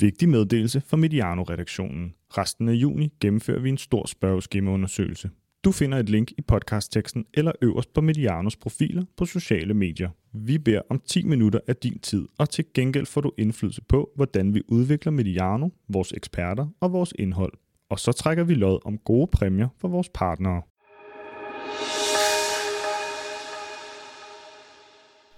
Vigtig meddelelse fra Mediano-redaktionen. Resten af juni gennemfører vi en stor spørgeskemaundersøgelse. Du finder et link i podcastteksten eller øverst på Medianos profiler på sociale medier. Vi beder om 10 minutter af din tid, og til gengæld får du indflydelse på, hvordan vi udvikler Mediano, vores eksperter og vores indhold. Og så trækker vi lod om gode præmier for vores partnere.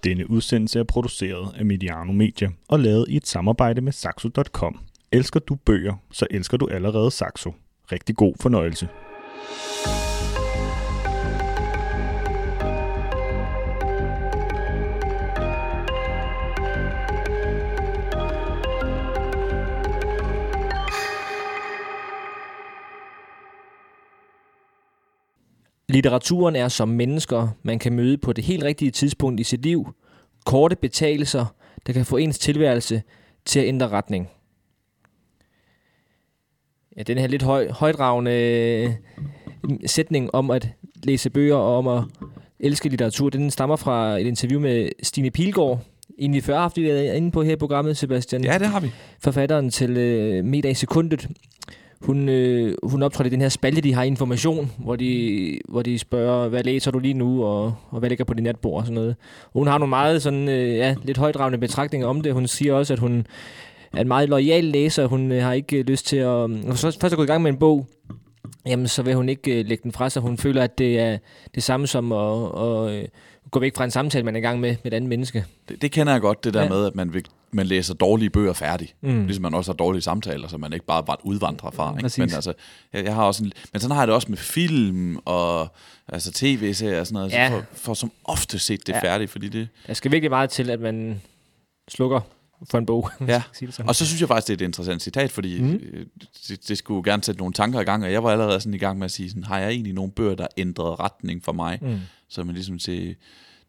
Denne udsendelse er produceret af Mediano Media og lavet i et samarbejde med Saxo.com. Elsker du bøger, så elsker du allerede Saxo. Rigtig god fornøjelse. Litteraturen er som mennesker, man kan møde på det helt rigtige tidspunkt i sit liv. Korte betalelser, der kan få ens tilværelse til at ændre retning. Ja, den her lidt høj, højdragende øh, sætning om at læse bøger og om at elske litteratur, den stammer fra et interview med Stine Pilgaard, en vi før har haft inde på her i programmet, Sebastian. Ja, det har vi. Forfatteren til øh, Medag i sekundet. Hun, øh, hun optrådte i den her spalte, de har information, hvor de, hvor de spørger, hvad læser du lige nu, og, og hvad ligger på din natbord og sådan noget. Hun har nogle meget sådan, øh, ja, lidt højdragende betragtninger om det. Hun siger også, at hun er en meget lojal læser. Hun øh, har ikke øh, lyst til at... Øh, Når så først er gået i gang med en bog, jamen så vil hun ikke øh, lægge den fra sig. Hun føler, at det er det samme som at, at øh, gå væk fra en samtale, man er i gang med med et andet menneske. Det, det kender jeg godt, det der ja. med, at man, vil, man læser dårlige bøger færdig. Mm. Ligesom man også har dårlige samtaler, så man ikke bare bare udvandrer fra. Ikke? Men, altså, jeg, jeg har også en, men sådan har jeg det også med film og altså tv-serier og sådan noget. Ja. Så for, for som ofte set det ja. færdigt, fordi det... Der skal virkelig meget til, at man slukker for en bog. Ja, og så synes jeg faktisk, det er et interessant citat, fordi mm. det, det skulle gerne sætte nogle tanker i gang, og jeg var allerede sådan i gang med at sige, sådan, har jeg egentlig nogle bøger, der ændrede retning for mig? Mm. Så man ligesom til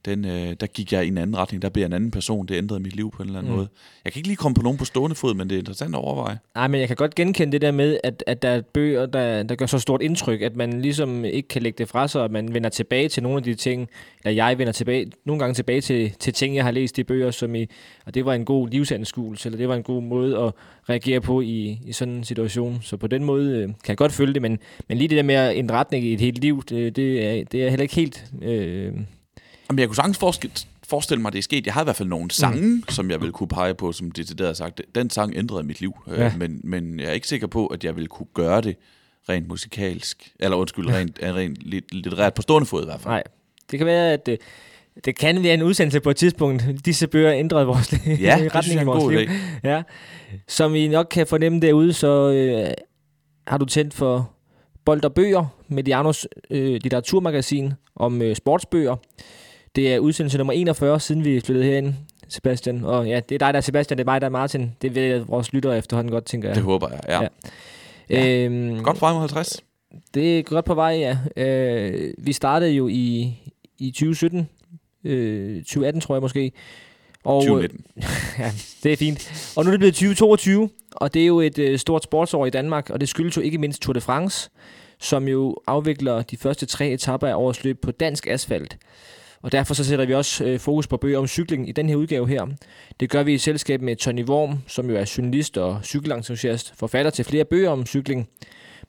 den, øh, der gik jeg i en anden retning, der blev jeg en anden person, det ændrede mit liv på en eller anden mm. måde. Jeg kan ikke lige komme på nogen på stående fod, men det er interessant at overveje. Nej, men jeg kan godt genkende det der med, at, at der er bøger, der, der gør så stort indtryk, at man ligesom ikke kan lægge det fra sig, og man vender tilbage til nogle af de ting, eller jeg vender tilbage, nogle gange tilbage til, til ting, jeg har læst i bøger, som i, og det var en god livsanskuelse, eller det var en god måde at reagere på i, i sådan en situation. Så på den måde øh, kan jeg godt følge det, men, men lige det der med at ændre retning i et helt liv, det, det, er, det er heller ikke helt... Øh, Jamen, jeg kunne sagtens forestille, forestille mig, at det er sket. Jeg har i hvert fald nogle sange, mm. som jeg vil kunne pege på, som det har sagt. Den sang ændrede mit liv, øh, ja. men, men jeg er ikke sikker på, at jeg vil kunne gøre det rent musikalsk. Eller undskyld, rent, rent lidt, ret på stående fod i hvert fald. Nej, det kan være, at det, det kan være en udsendelse på et tidspunkt. Disse bøger ændrede vores liv. Ja, det synes jeg er en god liv. Ja. Som I nok kan fornemme derude, så øh, har du tændt for Bold og Bøger, Medianos øh, litteraturmagasin om øh, sportsbøger. Det er udsendelse nummer 41, siden vi flyttede herind, Sebastian. Og ja, det er dig, der er Sebastian, det er mig, der er Martin. Det vil vores lyttere efterhånden godt, tænker jeg. Det håber jeg, ja. ja. ja. Øhm, godt mod 50. Det er godt på vej, ja. Øh, vi startede jo i, i 2017, øh, 2018 tror jeg måske. Og, 2019. ja, det er fint. Og nu er det blevet 2022, og det er jo et øh, stort sportsår i Danmark, og det skyldes jo ikke mindst Tour de France, som jo afvikler de første tre etapper af årets løb på dansk asfalt. Og derfor så sætter vi også øh, fokus på bøger om cykling i den her udgave her. Det gør vi i selskab med Tony Worm, som jo er journalist og cykelentusiast, forfatter til flere bøger om cykling.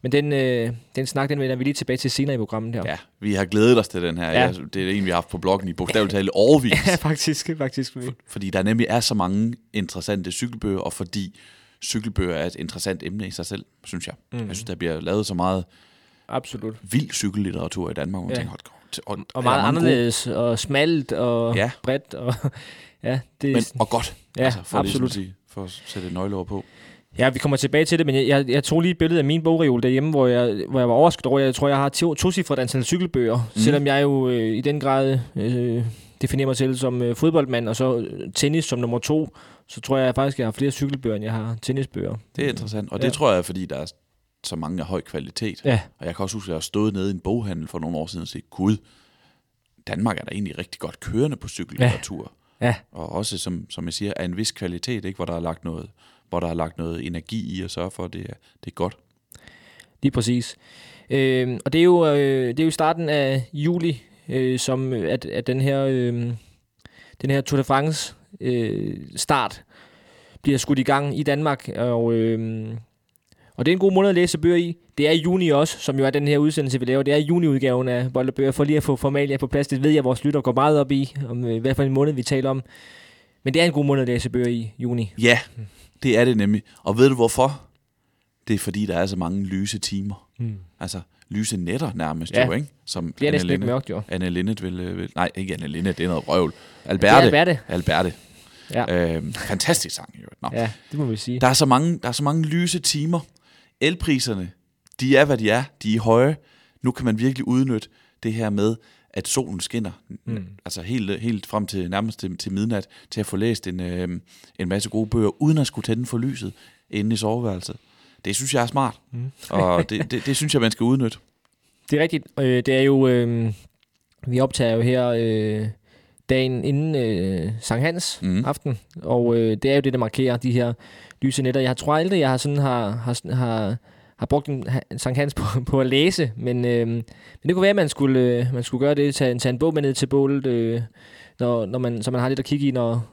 Men den, øh, den snak, den vender vi lige tilbage til senere i programmet her. Ja, vi har glædet os til den her. Ja. Det er en, vi har haft på bloggen i bogstaveligt talt overvis. ja, faktisk. faktisk. For, fordi der nemlig er så mange interessante cykelbøger, og fordi cykelbøger er et interessant emne i sig selv, synes jeg. Mm. Jeg synes, der bliver lavet så meget Absolut. vild cykellitteratur i Danmark, man ja. tænker, og, og meget anderledes, gode. og smalt, og ja. bredt. Og, ja, det, Men, og godt, ja, altså, for, absolut. Ligesom sige, for at sætte et nøgleord på. Ja, vi kommer tilbage til det, men jeg, jeg, jeg tog lige et billede af min bogreol derhjemme, hvor jeg, hvor jeg var overrasket over, jeg tror, jeg har to, to cifret antal cykelbøger, mm. selvom jeg jo øh, i den grad øh, definerer mig selv som øh, fodboldmand, og så øh, tennis som nummer to, så tror jeg faktisk, jeg har flere cykelbøger, end jeg har tennisbøger. Det er interessant, og ja. det tror jeg, fordi der er så mange af høj kvalitet. Ja. Og jeg kan også huske, at jeg har stået nede i en boghandel for nogle år siden og set, gud, Danmark er der egentlig rigtig godt kørende på cykellitteratur. Ja. ja. Og også, som, som jeg siger, er en vis kvalitet, ikke? Hvor, der er lagt noget, hvor der er lagt noget energi i at sørge for, at det er, det er godt. Lige præcis. Øh, og det er, jo, øh, det er jo starten af juli, øh, som at, at den her, øh, den her Tour de France øh, start bliver skudt i gang i Danmark. Og, øh, og det er en god måned at læse bøger i. Det er i juni også, som jo er den her udsendelse, vi laver. Det er juni-udgaven af Bold og Bøger, for lige at få formalia på plads. Det ved jeg, at vores lytter går meget op i, om øh, hvad for en måned vi taler om. Men det er en god måned at læse bøger i juni. Ja, det er det nemlig. Og ved du hvorfor? Det er fordi, der er så mange lyse timer. Mm. Altså, lyse nætter nærmest Ja. jo, ikke? Som Det er næsten Linnet- mørkt, jo. Anne Linnet vil, øh, vil... Nej, ikke Anne Linnet, det er noget røvl. Alberte. er Alberte. Alberte. Ja. Øhm, fantastisk sang, jo. Nå. Ja, det må vi sige. Der er, så mange, der er så mange lyse timer. Elpriserne, de er, hvad de er. De er høje. Nu kan man virkelig udnytte det her med, at solen skinner. Mm. Altså helt, helt frem til nærmest til, til midnat, til at få læst en, øh, en masse gode bøger, uden at skulle tænde for lyset inde i soveværelset. Det synes jeg er smart, Mm. og det, det, det synes jeg, man skal udnytte. Det er rigtigt. Øh, det er jo... Øh, vi optager jo her øh, dagen inden øh, Sankt Hans mm. aften, og øh, det er jo det, der markerer de her lyse nætter. Jeg tror aldrig, jeg har sådan har, har, har, har brugt en, en Sankt Hans på, på at læse, men, øh, men det kunne være, at man skulle, øh, man skulle gøre det, tage, tage en bog med ned til bålet, øh, når, når man, så man har lidt at kigge i, når,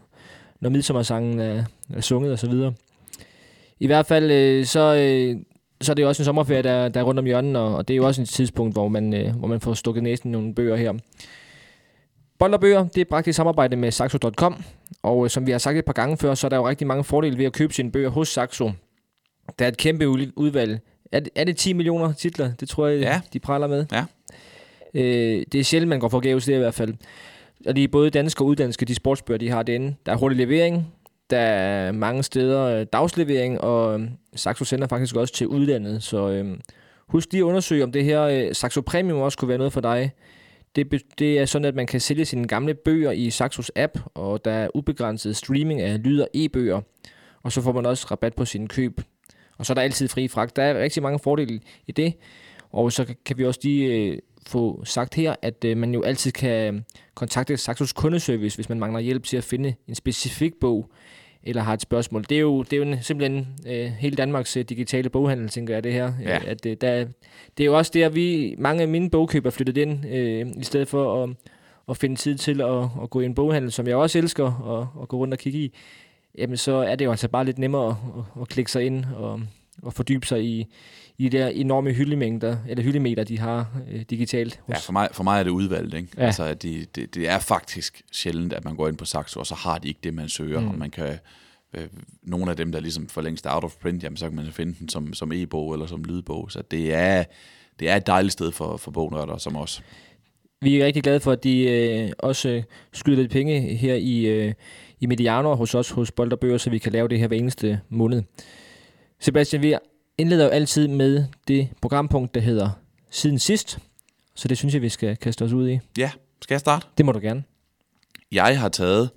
når midsommersangen er, er sunget og så videre. I hvert fald, øh, så, øh, så er det jo også en sommerferie, der, der er rundt om hjørnet, og, og det er jo også et tidspunkt, hvor man, øh, hvor man får stukket næsten nogle bøger her. Bold og bøger, det er bragt i samarbejde med Saxo.com, og øh, som vi har sagt et par gange før, så er der jo rigtig mange fordele ved at købe sine bøger hos Saxo. Der er et kæmpe udvalg. Er det, er det 10 millioner titler? Det tror jeg, Ja. de praler med. Ja. Øh, det er sjældent, man går forgæves, det er i hvert fald. Og de er både danske og uddanske, de sportsbøger, de har derinde. Der er hurtig levering, der er mange steder øh, dagslevering, og øh, Saxo sender faktisk også til udlandet. Så øh, husk lige at undersøge, om det her øh, Saxo Premium også kunne være noget for dig. Det, det er sådan, at man kan sælge sine gamle bøger i Saxos app, og der er ubegrænset streaming af lyd- og e-bøger. Og så får man også rabat på sine køb. Og så er der altid fri fragt. Der er rigtig mange fordele i det. Og så kan vi også lige øh, få sagt her, at øh, man jo altid kan kontakte Saxos kundeservice, hvis man mangler hjælp til at finde en specifik bog, eller har et spørgsmål. Det er jo, det er jo en, simpelthen øh, hele Danmarks øh, digitale boghandel, tænker jeg, det her. Ja. Øh, At, øh, der, det er jo også der, vi, mange af mine bogkøb er flyttet ind, øh, i stedet for at, at finde tid til at, at gå i en boghandel, som jeg også elsker at, at gå rundt og kigge i. Jamen, så er det jo altså bare lidt nemmere at, at, at klikke sig ind og, og fordybe sig i de der enorme hyldemængder, eller hyldemeter, de har øh, digitalt. Hos, Ja, for mig, for mig er det udvalgt, ikke? Ja. Altså, det, det, det er faktisk sjældent, at man går ind på Saxo, og så har de ikke det, man søger, Mm. og man kan... Øh, nogle af dem, der ligesom for længst er out of print, jamen, så kan man finde den som, som e-bog eller som lydbog. Så det er, det er et dejligt sted for, for bognørder som os. Vi er rigtig glade for, at de øh, også skyder lidt penge her i, øh, i Mediano hos os hos Bold og Bøger, så vi kan lave det her hver eneste måned. Sebastian, vi indleder jo altid med det programpunkt, der hedder Siden Sidst. Så det synes jeg, vi skal kaste os ud i. Ja, skal jeg starte? Det må du gerne. Jeg har taget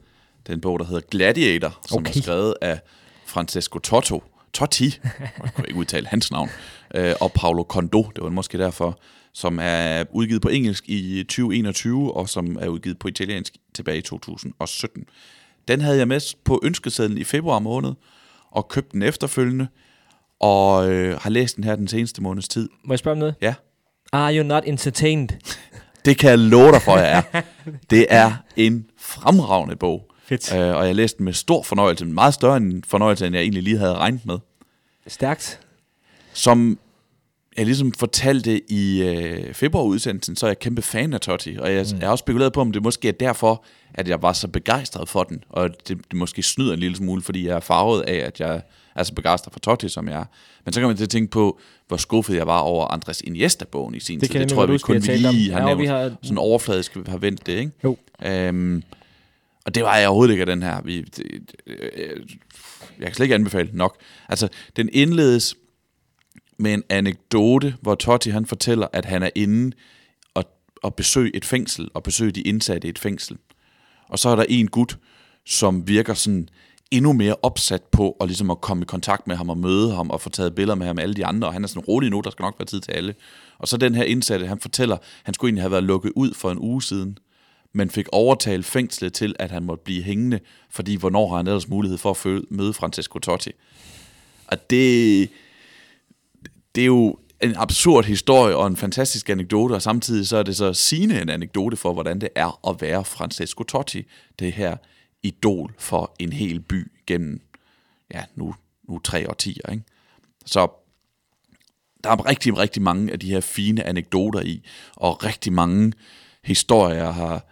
den bog, der hedder Gladiator, som Okay. er skrevet af Francesco Totto. Totti, jeg kunne ikke udtale hans navn, øh, og Paolo Condo, det var måske derfor, som er udgivet på engelsk i 2021, og som er udgivet på italiensk tilbage i 2017. Den havde jeg med på ønskesedlen i februar måned, og købte den efterfølgende, og øh, har læst den her den seneste måneds tid. Må jeg spørge om noget? Ja. Are you not entertained? Det kan jeg love dig for, jeg er. Det er en fremragende bog. Fedt. Øh, og jeg læste den med stor fornøjelse, meget større en fornøjelse, end jeg egentlig lige havde regnet med. Stærkt. Som jeg ligesom fortalte i øh, februarudsendelsen, så er jeg kæmpe fan af Totti, og jeg, mm. jeg har også spekuleret på, om det måske er derfor, at jeg var så begejstret for den, og det, det måske snyder en lille smule, fordi jeg er farvet af, at jeg er så begejstret for Totti, som jeg er. Men så kan man til at tænke på, hvor skuffet jeg var over Andres Iniesta-bogen i sin Det tid. Det tror jeg, vi vi kun om. lige har Ja, nævnt. vi har- Sådan overfladisk har vendt det, ikke? Jo. Øhm, og det var jeg overhovedet ikke af den her. Vi, det, øh, jeg kan slet ikke anbefale nok. Altså, den indledes med en anekdote, hvor Totti han fortæller, at han er inde og, og besøge et fængsel, og besøge de indsatte i et fængsel. Og så er der en gut, som virker sådan endnu mere opsat på at, ligesom at komme i kontakt med ham og møde ham og få taget billeder med ham med alle de andre, og han er sådan rolig nu, der skal nok være tid til alle. Og så den her indsatte, han fortæller, han skulle egentlig have været lukket ud for en uge siden, men fik overtalt fængslet til, at han måtte blive hængende, fordi hvornår har han ellers mulighed for at møde Francesco Totti? Og det, det er jo en absurd historie og en fantastisk anekdote, og samtidig så er det så sigende en anekdote for, hvordan det er at være Francesco Totti, det her idol for en hel by gennem ja, nu, nu tre årtier. Ikke? Så der er rigtig, rigtig mange af de her fine anekdoter i, og rigtig mange historier, jeg har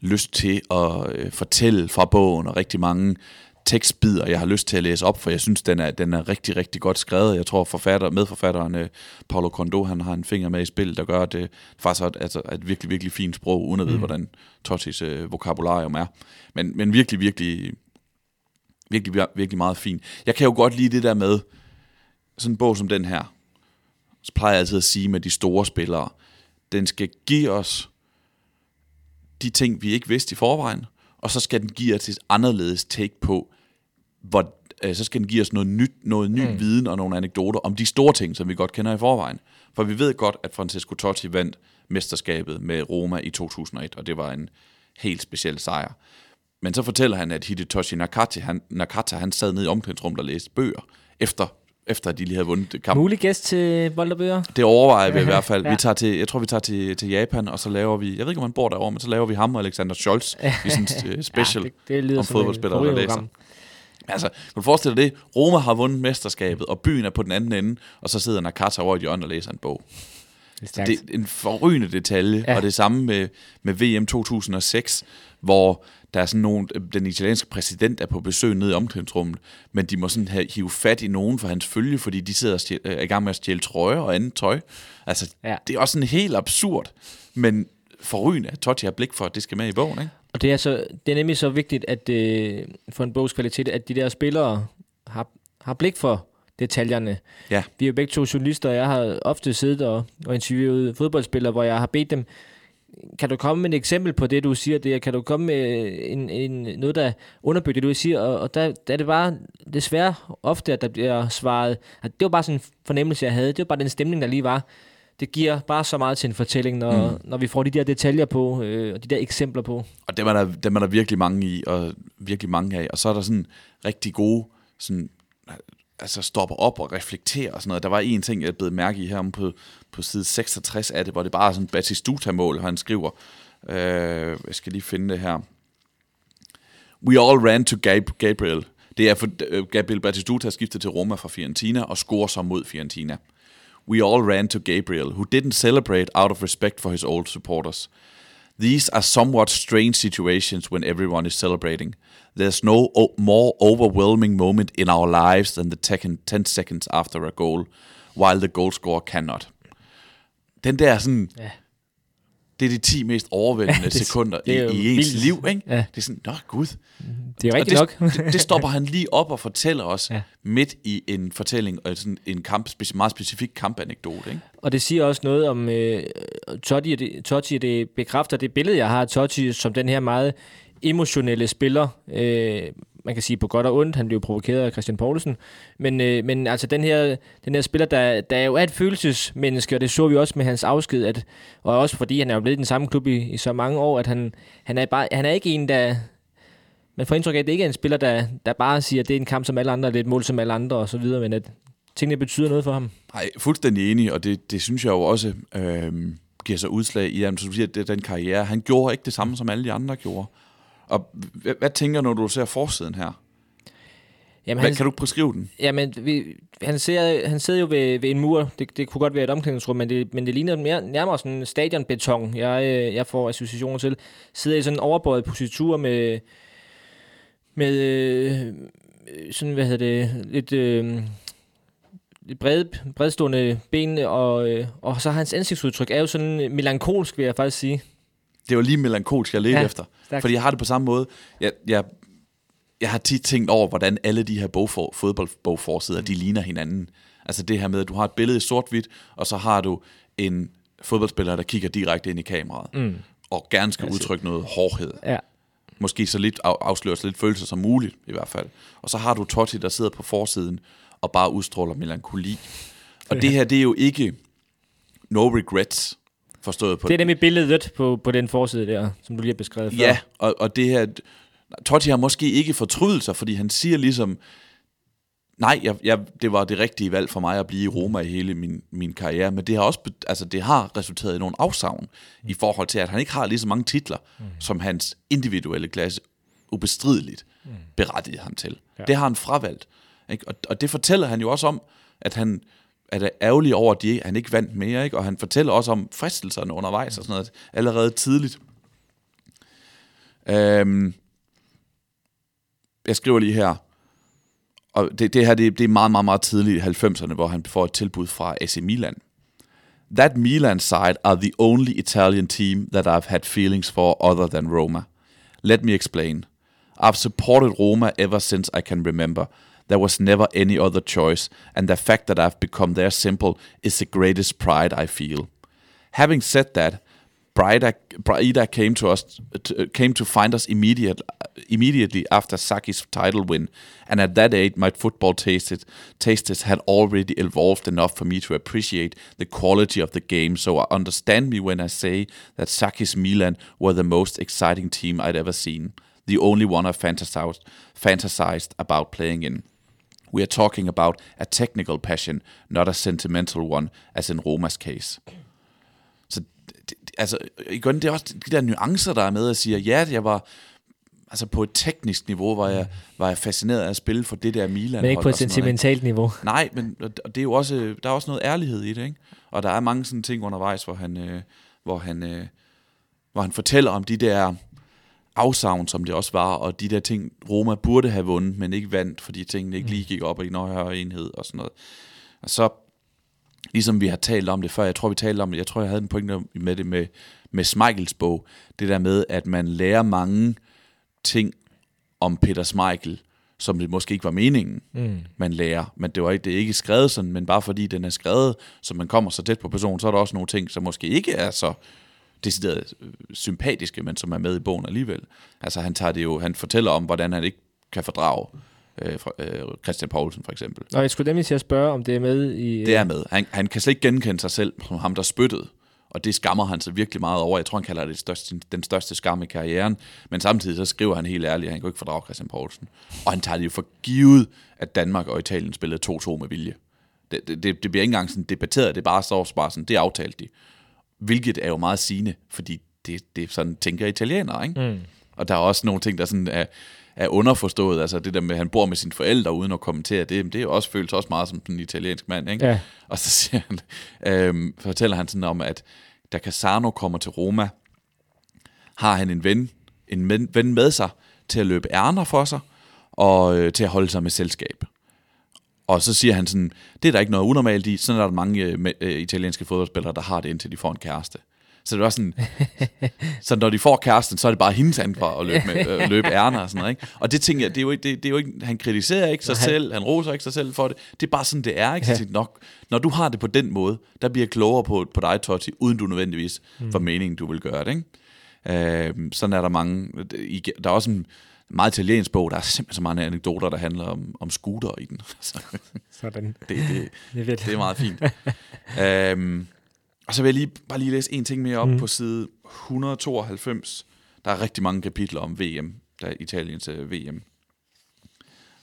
lyst til at øh, fortælle fra bogen, og rigtig mange tekstbider, jeg har lyst til at læse op, for jeg synes, den er, den er rigtig, rigtig godt skrevet. Jeg tror, forfatter, medforfatteren øh, Paulo Condo, han har en finger med i spil, der gør, at det faktisk er et, altså, et virkelig, virkelig fint sprog, uden at vide, mm. hvordan Tottis øh, vokabularium er. Men, men virkelig, virkelig, virkelig, virkelig meget fint. Jeg kan jo godt lide det der med, sådan en bog som den her, så plejer jeg altid at sige med de store spillere, den skal give os de ting, vi ikke vidste i forvejen, og så skal den give os et anderledes take på, hvor, øh, så skal den give os noget nyt, noget ny mm. viden og nogle anekdoter om de store ting, som vi godt kender i forvejen. For vi ved godt, at Francesco Totti vandt mesterskabet med Roma i 2001, og det var en helt speciel sejr. Men så fortæller han, at Hidetoshi Nakata, han, Nakata, han sad nede i omklædningsrummet og læste bøger, efter efter at de lige havde vundet kampen. Mulig gæst til Boldebøger? Det overvejer vi i hvert fald. ja. vi tager til, jeg tror, vi tager til, til Japan, og så laver vi, jeg ved ikke, om han bor derovre, men så laver vi ham og Alexander Scholz i sådan en uh, special ja, det, det lyder om fodboldspillere, der læser. Altså, kan du forestille dig det? Roma har vundet mesterskabet, og byen er på den anden ende, og så sidder Nakata over i hjørnet og læser en bog. Det er, det er en forrygende detalje, ja. og det samme med, med VM 2006, hvor der er sådan nogen, den italienske præsident er på besøg nede i omklædningsrummet, men de må sådan have, hive fat i nogen for hans følge, fordi de sidder og stjæl, er i gang med at stjæle trøjer og andet tøj. Altså, ja. det er også sådan helt absurd, men forrygende, at Totti har blik for, at det skal med i bogen, ikke? Og det er, så, det er nemlig så vigtigt, at øh, for en bogs kvalitet, at de der spillere har, har blik for detaljerne. Ja. Vi er jo begge to journalister, og jeg har ofte siddet og, og interviewet fodboldspillere, hvor jeg har bedt dem, kan du komme med et eksempel på det, du siger? Det, kan du komme med en, en, noget, der underbygger det, du siger? Og, og der, der er det bare desværre ofte, at der bliver svaret, at det var bare sådan en fornemmelse, jeg havde. Det var bare den stemning, der lige var. Det giver bare så meget til en fortælling, når, mm. når vi får de der detaljer på, øh, og de der eksempler på. Og dem er, der, dem er der virkelig mange i, og virkelig mange af. Og så er der sådan rigtig gode sådan, altså stopper op og reflekterer og sådan noget. Der var en ting, jeg blev mærke i her på, på side 66 af det, hvor det bare er sådan Batistuta-mål, han skriver. Øh, jeg skal lige finde det her. We all ran to Gab- Gabriel. Det er for uh, Gabriel Batistuta skiftet til Roma fra Fiorentina og scorer så mod Fiorentina. We all ran to Gabriel, who didn't celebrate out of respect for his old supporters. These are somewhat strange situations when everyone is celebrating. There's no more overwhelming moment in our lives than the 10 seconds after a goal, while the goal scorer cannot. Den der sådan... Det er de 10 mest overvældende ja, det, sekunder det i, i ens vildt. liv, ikke? Ja. Det er sådan, nå gud. Det er rigtigt det, nok. det, det stopper han lige op og fortæller os ja. midt i en fortælling, og sådan en kamp, meget specifik kampanekdote, ikke? Og det siger også noget om øh, Totti, det, Totti, det bekræfter det billede, jeg har af Totti som den her meget emotionelle spiller. Øh, man kan sige på godt og ondt, han blev provokeret af Christian Poulsen, men, øh, men altså den her, den her spiller, der, der er jo et følelsesmenneske, og det så vi også med hans afsked, at, og også fordi han er jo blevet i den samme klub i, i så mange år, at han, han, er, bare, han er ikke en, der, man får indtryk af, at det ikke er en spiller, der, der bare siger, at det er en kamp som alle andre, det er et mål som alle andre og så videre, men at tingene betyder noget for ham. Nej, fuldstændig enig, og det, det synes jeg jo også øh, giver sig udslag i, at det, den karriere. Han gjorde ikke det samme, som alle de andre gjorde. Og hvad, hvad tænker du, når du ser forsiden her? Jamen, hvad, han, kan du beskrive den? Jamen, vi, han, ser, han sidder jo ved, ved en mur. Det, det kunne godt være et omklædningsrum, men det, men det ligner mere, nærmere sådan en stadionbeton, jeg, øh, jeg får associationer til. Sidder i sådan en overbøjet positur med, med øh, sådan, hvad hedder det, lidt... Øh, brede, bredstående ben, og, øh, og så hans ansigtsudtryk er jo sådan melankolsk, vil jeg faktisk sige det var lige melankolsk, jeg ledte ja, efter. Stærkt. Fordi jeg har det på samme måde. Jeg, jeg, jeg har tit tænkt over, hvordan alle de her bogfor, fodboldbogforsider, mm. de ligner hinanden. Altså det her med, at du har et billede i sort-hvidt, og så har du en fodboldspiller, der kigger direkte ind i kameraet, mm. og gerne skal altså, udtrykke noget hårdhed. Ja. Måske så lidt afslører så lidt følelser som muligt, i hvert fald. Og så har du Totti, der sidder på forsiden, og bare udstråler melankoli. Og det her, det er jo ikke no regrets. Forstået på det er nemlig billedet på, på den forside der, som du lige har beskrevet før. Ja, og, og det her... Totti har måske ikke fortrydelser, fordi han siger ligesom, nej, jeg, jeg, det var det rigtige valg for mig at blive i Roma i hele min, min karriere, men det har også altså, det har resulteret i nogle afsavn mm. i forhold til, at han ikke har lige så mange titler, mm. som hans individuelle klasse ubestrideligt mm. berettigede ham til. Ja. Det har han fravalgt. Ikke? Og, og det fortæller han jo også om, at han er ærgerlig over, at de, han ikke vandt mere, ikke? og han fortæller også om fristelserne undervejs og sådan noget, allerede tidligt. Øhm, jeg skriver lige her, og det, det her det, det er meget, meget, meget tidligt i 90'erne, hvor han får et tilbud fra AC Milan. That Milan side are the only Italian team that I've had feelings for other than Roma. Let me explain. I've supported Roma ever since I can remember. There was never any other choice, and the fact that I've become their symbol is the greatest pride I feel. Having said that, Braida, Braida came to us to, came to find us immediate, immediately after Saki's title win, and at that age, my football tastes tastes had already evolved enough for me to appreciate the quality of the game. So I understand me when I say that Saki's Milan were the most exciting team I'd ever seen, the only one I fantasized fantasized about playing in. We are talking about a technical passion, not a sentimental one, as in Romas case. altså, igen, det er også de der nuancer, der er med at sige, ja, jeg var, altså på et teknisk niveau var jeg, var jeg fascineret af at spille for det der Milan. Men ikke på et sentimentalt noget, niveau. Nej, men og det er jo også, der er også noget ærlighed i det, ikke? Og der er mange sådan ting undervejs, hvor han, øh, hvor han, øh, hvor han fortæller om de der afsavn, som det også var, og de der ting, Roma burde have vundet, men ikke vandt, fordi tingene ikke lige gik op i en højere enhed og sådan noget. Og så ligesom vi har talt om det før, jeg tror vi talte om det, jeg tror jeg havde en pointe med det med, med Smeichels bog, det der med, at man lærer mange ting om Peter Smeichel, som det måske ikke var meningen, mm. man lærer. Men det, var ikke, det er ikke skrevet sådan, men bare fordi den er skrevet, så man kommer så tæt på personen, så er der også nogle ting, som måske ikke er så decideret øh, sympatiske, men som er med i bogen alligevel. Altså han tager det jo, han fortæller om, hvordan han ikke kan fordrage øh, fra, øh, Christian Poulsen for eksempel. Og jeg skulle nemlig til at spørge, om det er med i... Øh... Det er med. Han, han kan slet ikke genkende sig selv som ham, der spyttede. Og det skammer han sig virkelig meget over. Jeg tror, han kalder det største, den største skam i karrieren. Men samtidig så skriver han helt ærligt, at han kan ikke fordrage Christian Poulsen. Og han tager det jo for givet, at Danmark og Italien spillede 2-2 med vilje. Det, det, det, bliver ikke engang sådan debatteret, det er bare står bare sådan, det aftalte de. Hvilket er jo meget sigende, fordi det, det sådan, tænker italienere, ikke? Mm. Og der er også nogle ting, der sådan er, er underforstået. Altså det der med, at han bor med sine forældre uden at kommentere det, det er også, føles også meget som en italiensk mand. Ikke? Ja. Og så siger han, øhm, fortæller han sådan om, at da Casano kommer til Roma, har han en ven, en ven med sig til at løbe ærner for sig, og øh, til at holde sig med selskab. Og så siger han sådan, det er der ikke noget unormalt i, sådan er der mange øh, øh, italienske fodboldspillere, der har det, indtil de får en kæreste. Så det var sådan, så når de får kæresten, så er det bare hendes ansvar at løbe, med, øh, løbe ærner og sådan noget. Ikke? Og det tænker jeg, det er jo, ikke, det, det er jo ikke, han kritiserer ikke sig selv, han roser ikke sig selv for det. Det er bare sådan, det er. Ikke? Så nok, når du har det på den måde, der bliver klogere på, på dig, Totti, uden du nødvendigvis mm. for meningen, du vil gøre det. Ikke? Øh, sådan er der mange. Der er også en meget italiensk bog, der er simpelthen så mange anekdoter, der handler om, om scooter i den. sådan. Det, det, det, det er meget fint. øhm, og så vil jeg lige, bare lige læse en ting mere op mm. på side 192. Der er rigtig mange kapitler om VM, der er Italiens øh, VM.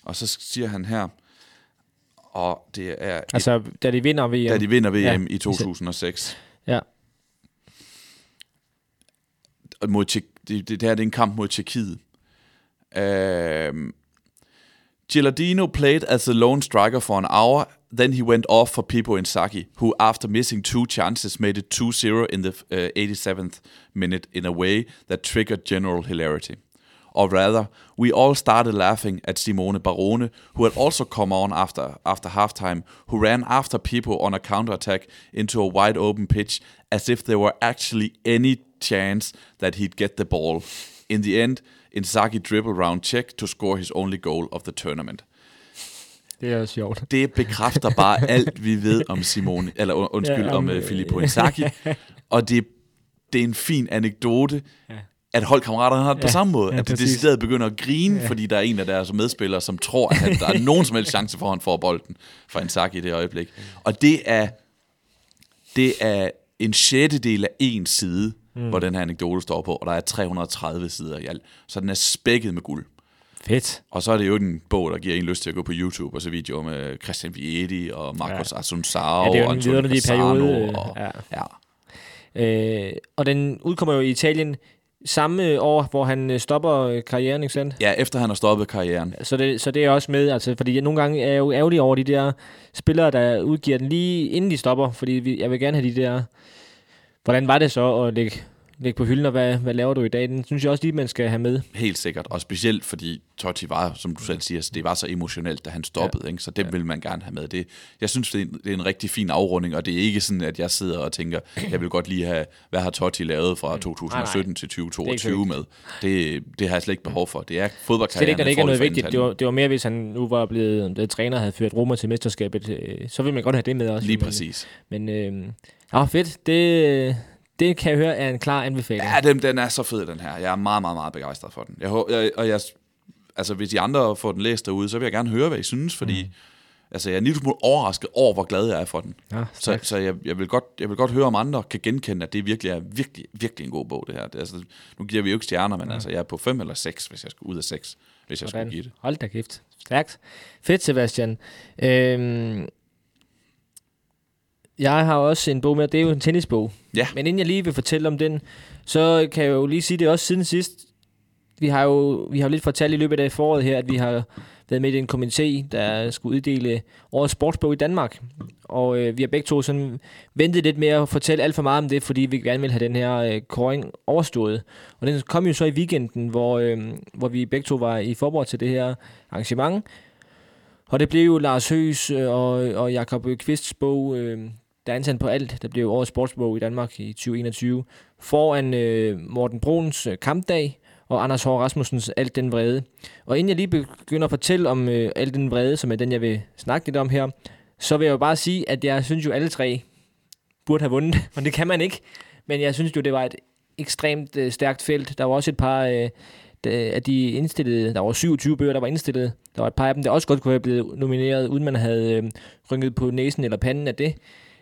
Og så siger han her, og det er... Altså, et, da de vinder VM. Da de vinder VM ja. i 2006. Ja. Mod det, det, det her det er en kamp mod Tjekkiet. Uh, Gilardino played as the lone striker for an hour then he went off for Pipo Inzaghi, who, after missing two chances, made it 2-0 in the uh, 87th minute in a way that triggered general hilarity. Or rather, we all started laughing at Simone Barone, who had also come on after, after halftime, who ran after Pipo on a counterattack into a wide open pitch as if there were actually any chance that he'd get the ball. In the end, Inzaghi dribbled round check to score his only goal of the tournament. Det er sjovt. Det bekræfter bare alt, vi ved om Simone, eller undskyld, ja, om, om uh, Filippo Inzaghi. og det, det er en fin anekdote, ja. at holdkammeraterne har det ja, på samme måde. Ja, at det decideret begynder at grine, ja. fordi der er en af deres medspillere, som tror, at der er nogen som helst chance for, at han får bolden fra Inzaghi i det øjeblik. Og det er, det er en sjettedel af en side, mm. hvor den her anekdote står på, og der er 330 sider i alt. Så den er spækket med guld. Fedt. Og så er det jo en bog, der giver en lyst til at gå på YouTube og så videoer med Christian Vieti og Marcos ja. Asunsao ja, og Antonio Casano. Periode, og, ja. ja. Øh, og den udkommer jo i Italien samme år, hvor han øh, stopper øh, karrieren, ikke sandt? Ja, efter han har stoppet karrieren. Så det, så det er også med, altså, fordi nogle gange er jeg jo ærgerlig over de der spillere, der udgiver den lige inden de stopper, fordi vi, jeg vil gerne have de der... Hvordan var det så at lægge lægge på hylden, og hvad, hvad laver du i dag? Den synes jeg også lige, man skal have med. Helt sikkert, og specielt fordi Totti var, som du selv siger, det var så emotionelt, da han stoppede, ja. ikke? så det ja. vil man gerne have med. Det, jeg synes, det er, en, det er en rigtig fin afrunding, og det er ikke sådan, at jeg sidder og tænker, jeg vil godt lige have, hvad har Totti lavet fra 2017 nej, nej. til 2022 det med? Det, det har jeg slet ikke behov for. Det er fodboldkarrieren. Det er ikke, ikke er noget vigtigt. Det var, det var mere, hvis han nu var blevet det, træner havde ført Roma til mesterskabet, øh, så vil man godt have det med også. Lige præcis. Men, men øh, ja, fedt. Det, det kan jeg høre er en klar anbefaling. Ja, den, den er så fed, den her. Jeg er meget, meget, meget begejstret for den. Jeg, jeg, og jeg, altså, hvis de andre får den læst derude, så vil jeg gerne høre, hvad I synes, fordi mm. altså, jeg er en lille smule overrasket over, hvor glad jeg er for den. Ja, så så jeg, jeg, vil godt, jeg vil godt høre, om andre kan genkende, at det virkelig er virkelig, virkelig en god bog, det her. Det, altså, nu giver vi jo ikke stjerner, men ja. altså, jeg er på 5 eller 6, hvis jeg skal ud af 6, hvis jeg Hvordan? skulle give det. Hold da kæft. Stærkt. Fedt, Sebastian. Øhm, jeg har også en bog med, det er jo en tennisbog. Ja. Men inden jeg lige vil fortælle om den, så kan jeg jo lige sige det også siden sidst. Vi har jo vi har jo lidt fortalt i løbet af foråret her, at vi har været med i en komité, der skulle uddele årets sportsbog i Danmark. Og øh, vi har begge to sådan ventet lidt med at fortælle alt for meget om det, fordi vi gerne vil have den her øh, kåring overstået. Og den kom jo så i weekenden, hvor, øh, hvor vi begge to var i forbered til det her arrangement. Og det blev jo Lars Høs øh, og, og Jakob Kvists bog, øh, der er ansat på alt, der blev årets sportsbog i Danmark i 2021, foran øh, Morten Bruns øh, kampdag og Anders Hård Rasmussens Alt den vrede. Og inden jeg lige begynder at fortælle om øh, Alt den vrede, som er den, jeg vil snakke lidt om her, så vil jeg jo bare sige, at jeg synes jo alle tre burde have vundet, men det kan man ikke. Men jeg synes jo, det var et ekstremt øh, stærkt felt. Der var også et par øh, af de indstillede, der var 27 bøger, der var indstillet. Der var et par af dem, der også godt kunne have blevet nomineret, uden man havde øh, rynket på næsen eller panden af det.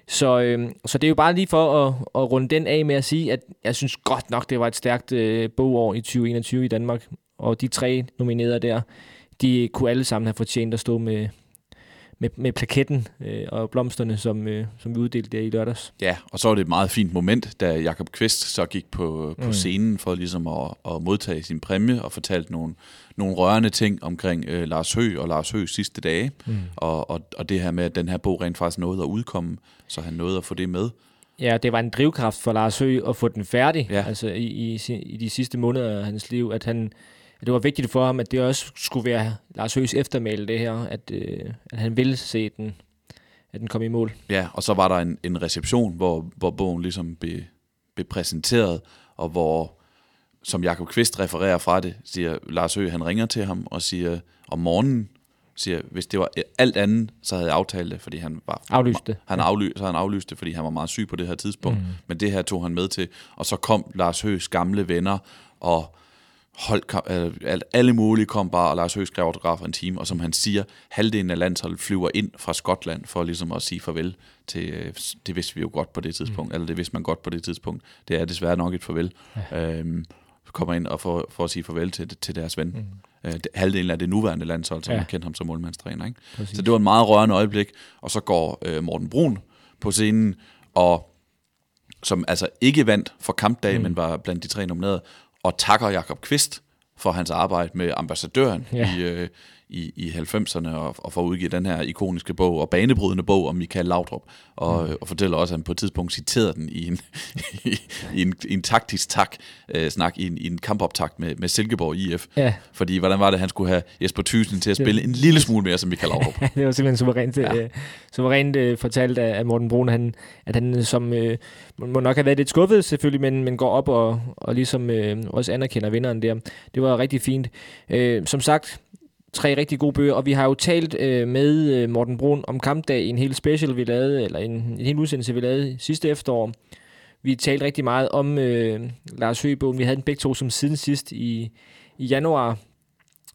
Så, øh, så det er jo bare lige for at, at runde den af med at sige, at jeg synes godt nok, det var et stærkt øh, bogår i 2021 i Danmark. Og de tre nominerede der, de kunne alle sammen have fortjent at stå med, med, med plaketten øh, og blomsterne, som, øh, som vi uddelte der i lørdags. Ja, og så var det et meget fint moment, da Jakob Kvist så gik på, på mm. scenen for ligesom at, at modtage sin præmie og fortalte nogle, nogle rørende ting omkring øh, Lars Hø og Lars Høs sidste dage, mm. og, og, og det her med, at den her bog rent faktisk nåede at udkomme, så han nåede at få det med. Ja, det var en drivkraft for Lars Høgh at få den færdig ja. altså i, i, i de sidste måneder af hans liv, at han at det var vigtigt for ham, at det også skulle være Lars Høghs eftermæle det her, at, øh, at han ville se den, at den kom i mål. Ja, og så var der en, en reception, hvor, hvor bogen ligesom blev, blev præsenteret, og hvor, som Jakob Kvist refererer fra det, siger Lars Høgh, han ringer til ham og siger om morgenen, siger, hvis det var alt andet, så havde jeg aftalt det, fordi han var... Aflyst det. Han, afly, så han aflyst det, fordi han var meget syg på det her tidspunkt. Mm. Men det her tog han med til. Og så kom Lars Høghs gamle venner, og hold, øh, alle mulige kom bare, og Lars Høgh skrev autografer en time, og som han siger, halvdelen af landsholdet flyver ind fra Skotland for ligesom at sige farvel til, øh, det vidste vi jo godt på det tidspunkt, mm. eller det vidste man godt på det tidspunkt, det er desværre nok et farvel, ja. øhm, kommer ind og for, for at sige farvel til, til deres ven. Mm. Øh, halvdelen af det nuværende landshold, som ja. kendte ham som målmandstræner. Ikke? Så det var en meget rørende øjeblik, og så går øh, Morten Brun på scenen, og som altså ikke vandt for kampdag, mm. men var blandt de tre nominerede, og takker Jakob Kvist for hans arbejde med ambassadøren ja. i, øh, i, i 90'erne og, og for at udgive den her ikoniske bog og banebrydende bog om Michael Laudrup. Og, mm. og fortæller også, at han på et tidspunkt citerede den i en, i, i en, i en taktisk tak, øh, snak, i en, i en kampoptakt med, med Silkeborg IF. Ja. Fordi hvordan var det, han skulle have Jesper Thyssen til at spille en lille smule mere som Michael Laudrup? det var simpelthen suverænt, ja. øh, suverænt øh, fortalt af, af Morten Brun, han, at han som øh, må nok have været lidt skuffet selvfølgelig, men, men går op og, og ligesom øh, også anerkender vinderen der. Det var rigtig fint. Øh, som sagt, tre rigtig gode bøger, og vi har jo talt øh, med øh, Morten Brun om kampdag i en hel special, vi lavede, eller en, en hel udsendelse, vi lavede sidste efterår. Vi talte rigtig meget om øh, Lars Høgh-bogen. Vi havde den begge to som siden sidst i, i januar.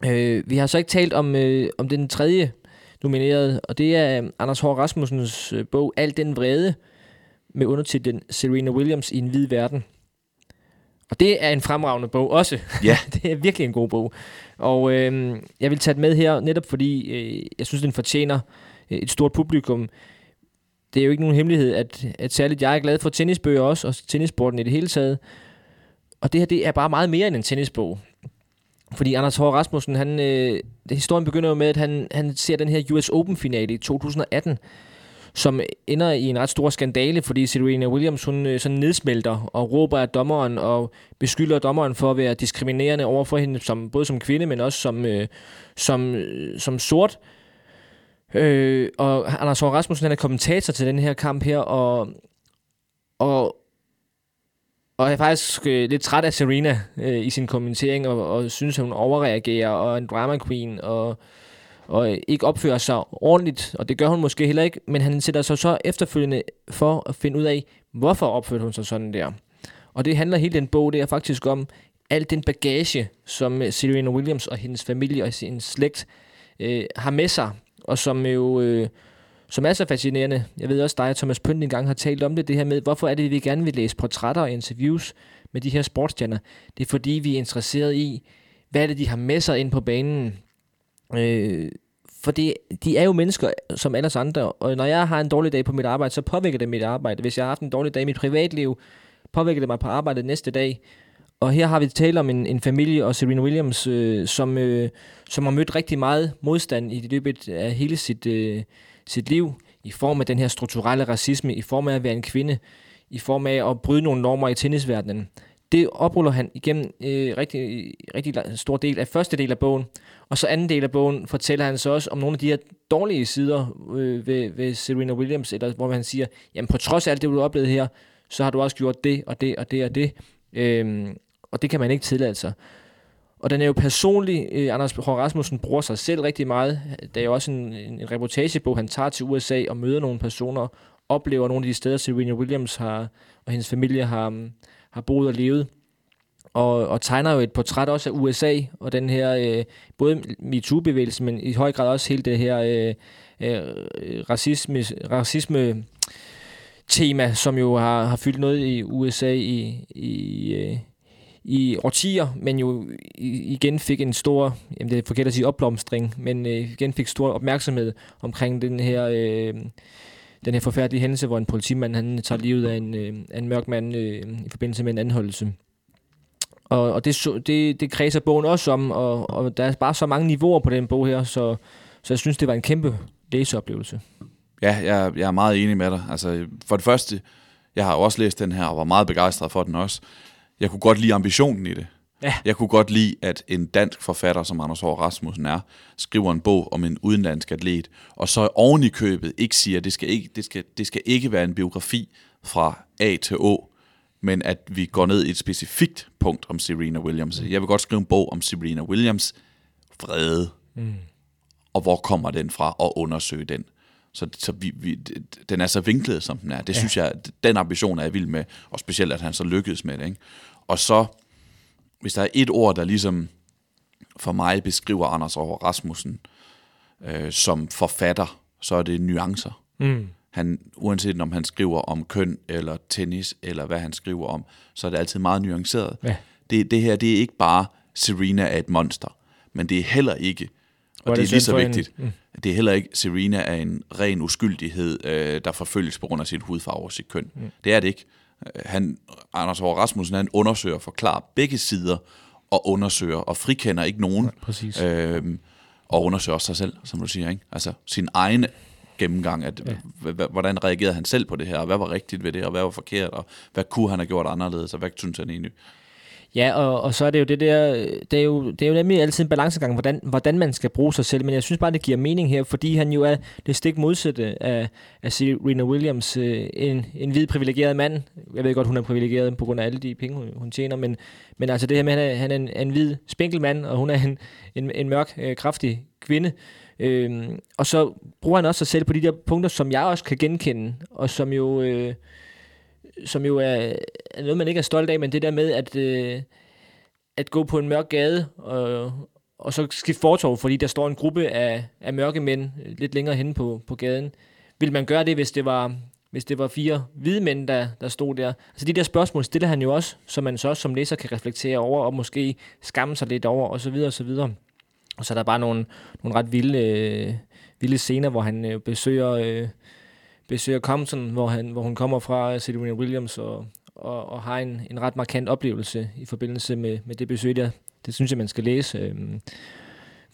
Øh, vi har så ikke talt om, øh, om den tredje nomineret, og det er øh, Anders Hård Rasmussens øh, bog Al den vrede, med undertitlen Serena Williams i en hvid verden. Og det er en fremragende bog også. Ja. det er virkelig en god bog. Og øh, jeg vil tage den med her, netop fordi øh, jeg synes, den fortjener øh, et stort publikum. Det er jo ikke nogen hemmelighed, at, at særligt jeg er glad for tennisbøger også, og tennissporten i det hele taget. og det her, det er bare meget mere end en tennisbog. Fordi Anders Hård Rasmussen, han, øh, historien begynder jo med, at han, han ser den her US Open-finale i 2018, som ender i en ret stor skandale, fordi Serena Williams hun øh, sådan nedsmelter og råber af dommeren og beskylder dommeren for at være diskriminerende over for hende, som, både som kvinde, men også som, øh, som, øh, som sort. Øh, og Anders Hård Rasmussen han er kommentator til den her kamp her, og, og, og jeg er faktisk øh, lidt træt af Serena øh, i sin kommentering, og, og synes, at hun overreagerer, og er en drama queen, og og øh, ikke opfører sig ordentligt, og det gør hun måske heller ikke, men han sætter sig så efterfølgende for at finde ud af, hvorfor opførte hun sig sådan der. Og det handler hele den bog, det er faktisk om al den bagage, som øh, Serena Williams og hendes familie og sin slægt øh, har med sig, og som jo øh, som er så fascinerende. Jeg ved også, dig og Thomas Pønt engang har talt om det, det her med, hvorfor er det, vi gerne vil læse portrætter og interviews med de her sportsstjerner. Det er fordi, vi er interesseret i, hvad er det, de har med sig ind på banen. Øh, for det, de er jo mennesker som alle andre, og når jeg har en dårlig dag på mit arbejde, så påvirker det mit arbejde. Hvis jeg har haft en dårlig dag i mit privatliv, påvirker det mig på arbejdet næste dag. Og her har vi talt om en, en familie og Serena Williams, øh, som, øh, som har mødt rigtig meget modstand i løbet af hele sit, øh, sit liv, i form af den her strukturelle racisme, i form af at være en kvinde, i form af at bryde nogle normer i tennisverdenen. Det opruller han igennem øh, rigtig, rigtig stor del af første del af bogen. Og så anden del af bogen fortæller han så også om nogle af de her dårlige sider øh, ved, ved Serena Williams, eller hvor han siger, jamen på trods af alt det, du har oplevet her, så har du også gjort det og det og det og det. øh, og det kan man ikke tillade sig. Og den er jo personlig. Øh, Anders Hård Rasmussen bruger sig selv rigtig meget. Der er jo også en, en reportagebog, han tager til USA og møder nogle personer, oplever nogle af de steder, Serena Williams har, og hendes familie har, har boet og levet. Og, og tegner jo et portræt også af USA, og den her, øh, både MeToo-bevægelse, men i høj grad også hele det her øh, øh, racisme, racisme tema, som jo har, har fyldt noget i USA i, i, øh, i årtier, men jo igen fik en stor, jamen det er forkert at sige opblomstring, men øh, igen fik stor opmærksomhed omkring den her, øh, den her forfærdelige hændelse, hvor en politimand han øh, tager livet af en, øh, en mørk mand øh, i forbindelse med en anholdelse. Og, og det, det, det kredser bogen også om, og, og der er bare så mange niveauer på den bog her, så, så jeg synes, det var en kæmpe læseoplevelse. Ja, jeg, jeg er meget enig med dig. Altså, for det første, jeg har også læst den her, og var meget begejstret for den også jeg kunne godt lide ambitionen i det. Ja. Jeg kunne godt lide, at en dansk forfatter, som Anders Hård Rasmussen er, skriver en bog om en udenlandsk atlet, og så oven i købet ikke siger, at det skal ikke, det skal, det skal ikke være en biografi fra A til Å, men at vi går ned i et specifikt punkt om Serena Williams. Jeg vil godt skrive en bog om Serena Williams vrede, mm. og hvor kommer den fra, og undersøge den. Så, så vi, vi, den er så vinklet, som den er. Det ja. synes jeg, den ambition er jeg vild med, og specielt, at han så lykkedes med det. Ikke? Og så, hvis der er et ord, der ligesom for mig beskriver Anders over Rasmussen øh, som forfatter, så er det nuancer. Mm. Han, uanset om han skriver om køn eller tennis, eller hvad han skriver om, så er det altid meget nuanceret. Ja. Det, det her, det er ikke bare Serena er et monster, men det er heller ikke, og det, det er lige så vigtigt, en, mm. det er heller ikke Serena er en ren uskyldighed, øh, der forfølges på grund af sin hudfarve og sit køn. Mm. Det er det ikke. Han, Anders Hård Rasmussen, han undersøger og forklarer begge sider, og undersøger og frikender ikke nogen. Ja, præcis. Øhm, og undersøger også sig selv, som du siger. Ikke? Altså sin egen gennemgang, at ja. hvordan reagerede han selv på det her, og hvad var rigtigt ved det, og hvad var forkert, og hvad kunne han have gjort anderledes, og hvad synes han egentlig? Ja, og, og så er det jo det der, det er jo, det er jo nemlig altid en balancegang, hvordan, hvordan man skal bruge sig selv, men jeg synes bare, det giver mening her, fordi han jo er det stik modsatte af, af Serena Williams, øh, en, en hvid privilegeret mand. Jeg ved godt, hun er privilegeret på grund af alle de penge, hun, hun tjener, men, men altså det her med, at han er, han er en, en hvid spinkel mand, og hun er en, en, en mørk, øh, kraftig kvinde. Øhm, og så bruger han også sig selv på de der punkter, som jeg også kan genkende, og som jo... Øh, som jo er, er noget, man ikke er stolt af, men det der med at, øh, at gå på en mørk gade og, og så skifte fortov, fordi der står en gruppe af, af mørke mænd lidt længere henne på, på gaden. Vil man gøre det, hvis det var, hvis det var fire hvide mænd, der, der stod der? Altså de der spørgsmål stiller han jo også, så man så også som læser kan reflektere over, og måske skamme sig lidt over, og så videre, og så videre. Og så er der bare nogle, nogle ret vilde, øh, vilde scener, hvor han øh, besøger... Øh, besøger Compton, hvor, han, hvor hun kommer fra, Serena Williams, og, og, og har en, en ret markant oplevelse i forbindelse med, med det besøg der. Det synes jeg, man skal læse. Øhm,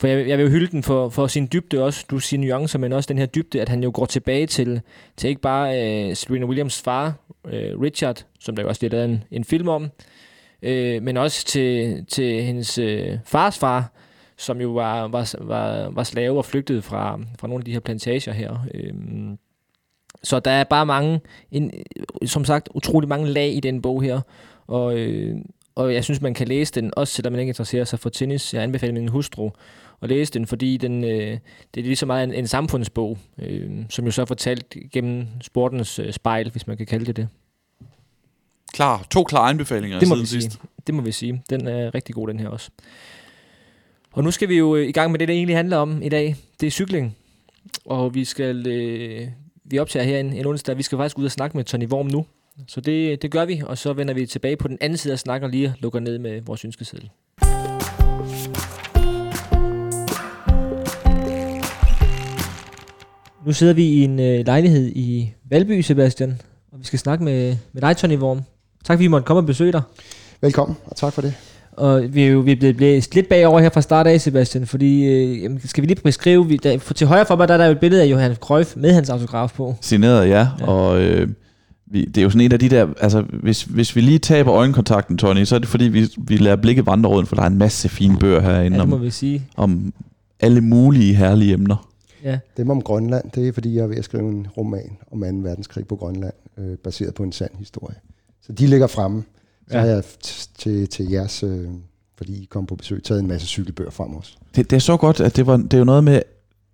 for jeg, jeg vil jo hylde den for, for sin dybde også. Du siger nuancer, men også den her dybde, at han jo går tilbage til, til ikke bare øh, Serena Williams far, øh, Richard, som der jo også bliver lavet en, en film om, øh, men også til, til hendes øh, fars far, som jo var, var, var, var slave og flygtede fra, fra nogle af de her plantager her. Øh, så der er bare mange, en, som sagt, utrolig mange lag i den bog her, og, øh, og jeg synes, man kan læse den, også selvom man ikke interesserer sig for tennis. Jeg anbefaler min hustru at læse den, fordi den, øh, det er lige så meget en, en samfundsbog, øh, som jo så er fortalt gennem sportens øh, spejl, hvis man kan kalde det det. Klar. To klare anbefalinger Det må siden vi sige. sidst. Det må vi sige. Den er rigtig god, den her også. Og nu skal vi jo øh, i gang med det, det egentlig handler om i dag. Det er cykling. Og vi skal... Øh, vi optager her en, en onsdag. Vi skal faktisk ud og snakke med Tony Worm nu. Så det, det gør vi, og så vender vi tilbage på den anden side og lige lukker ned med vores ønskeseddel. Nu sidder vi i en øh, lejlighed i Valby, Sebastian, og vi skal snakke med, med dig, Tony Worm. Tak fordi vi måtte komme og besøge dig. Velkommen, og tak for det. Og vi er jo vi er blevet blæst lidt bagover her fra start af, Sebastian, fordi øh, jamen, skal vi lige beskrive, vi, der, for til højre for mig, der er der jo et billede af Johan Cruyff med hans autograf på. Signeret, ja. Ja. ja. Og øh, vi, det er jo sådan en af de der... Altså, hvis, hvis vi lige taber øjenkontakten, Tony, så er det fordi, vi, vi lader blikket vandre rundt, for der er en masse fine bøger herinde Ja, det må om, vi sige. om alle mulige herlige emner. Ja. Dem om Grønland, det er fordi, jeg er ved at skrive en roman om 2. verdenskrig på Grønland, øh, baseret på en sand historie. Så de ligger fremme. Så Ja. har jeg til, til jeres, øh, fordi I kom på besøg, taget en masse cykelbøger frem også. Det, det er så godt, at det, var, det er jo noget med...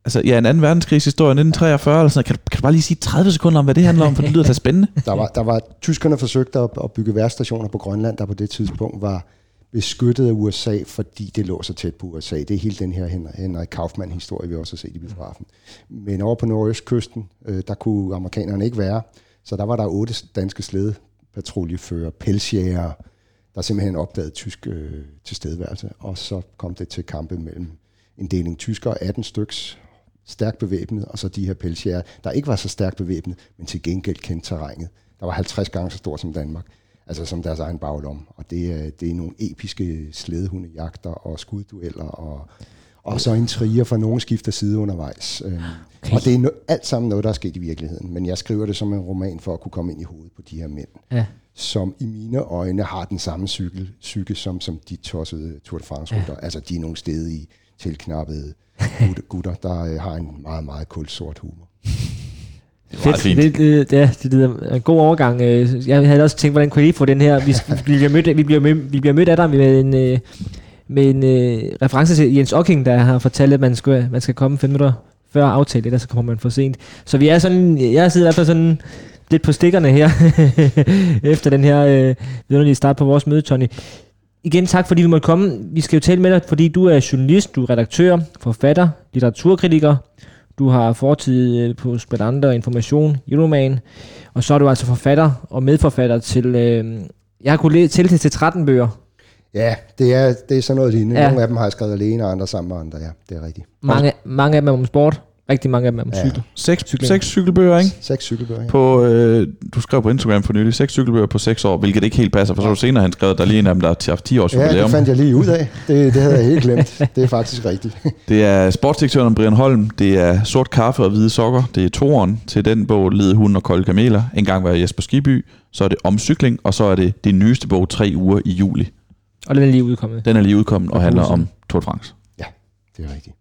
Altså, ja, en anden verdenskrigshistorie, 1943 eller sådan noget. Kan, kan du bare lige sige 30 sekunder om, hvad det handler om, for det lyder da spændende. Der var, der var tyskerne forsøgte at, at bygge værstationer på Grønland, der på det tidspunkt var beskyttet af USA, fordi det lå så tæt på USA. Det er hele den her Hen- Henrik Kaufmann-historie, vi også har set i biografen. Men over på nordøstkysten, øh, der kunne amerikanerne ikke være, så der var der otte danske patruljefører, pelsjæger, der simpelthen opdagede tysk øh, tilstedeværelse, og så kom det til kampe mellem en deling tyskere, 18 styks, stærkt bevæbnet, og så de her pelsjæger, der ikke var så stærkt bevæbnet, men til gengæld kendte terrænet. Der var 50 gange så stort som Danmark, altså som deres egen baglomme. Og det det er nogle episke slædehundejagter og skuddueller, og, og så intriger for nogen skifter side undervejs. Øhm, Okay. Og det er no, alt sammen noget, der er sket i virkeligheden. Men jeg skriver det som en roman for at kunne komme ind i hovedet på de her mænd, Ja. som i mine øjne har den samme cykel, psyke som, som de tossede Tour de France-rytter. Ja. Altså de er nogle steder i tilknappede gutter, gutter der øh, har en meget, meget kulsort humor. Det var ret fint. Det, det, ja, det lyder en god overgang. Øh, Jeg havde også tænkt, hvordan kunne jeg lige få den her? Vi, vi, bliver, mødt, vi, bliver, mødt, vi bliver mødt af dig med en, men med en øh, reference til Jens Ocking, der har fortalt, at man skal, man skal komme fem minutter før aftalen, ellers så kommer man for sent. Så vi er sådan, jeg sidder i hvert fald sådan lidt på stikkerne her, efter den her øh, vidunderlige start på vores møde, Tony. Igen tak, fordi vi måtte komme. Vi skal jo tale med dig, fordi du er journalist, du er redaktør, forfatter, litteraturkritiker. Du har fortid øh, på Spadander, Information, Euroman, og så er du altså forfatter og medforfatter til... Øh, jeg har kunnet læse til til 13 bøger. Ja, det er, det er sådan noget lignende. Ja. Ja. Nogle af dem har jeg skrevet alene, og andre sammen med andre. Ja, det er rigtigt. Mange, mange af dem er om sport. Rigtig mange af dem er om Ja. cykler. Seks, Cykling. seks cykelbøger, ikke? Seks cykelbøger. Ja. På, øh, du skrev på Instagram for nylig, seks cykelbøger på seks år, hvilket ikke helt passer, for så har du senere han skrevet, at der er lige en af dem, der har haft 10 års Ja, jubilæum. det fandt jeg lige ud af. Det, det havde jeg helt glemt. Det er faktisk rigtigt. Det er sportsdirektøren Brian Holm, det er sort kaffe og hvide sokker, det er toren til den bog, Lede Hund og Kolde Kameler, en gang var jeg Jesper Skiby, så er det om cykling, og så er det din nyeste bog, tre uger i juli. Og den er lige udkommet. Den er lige udkommet og Og handler om Tour de France. Det er rigtigt.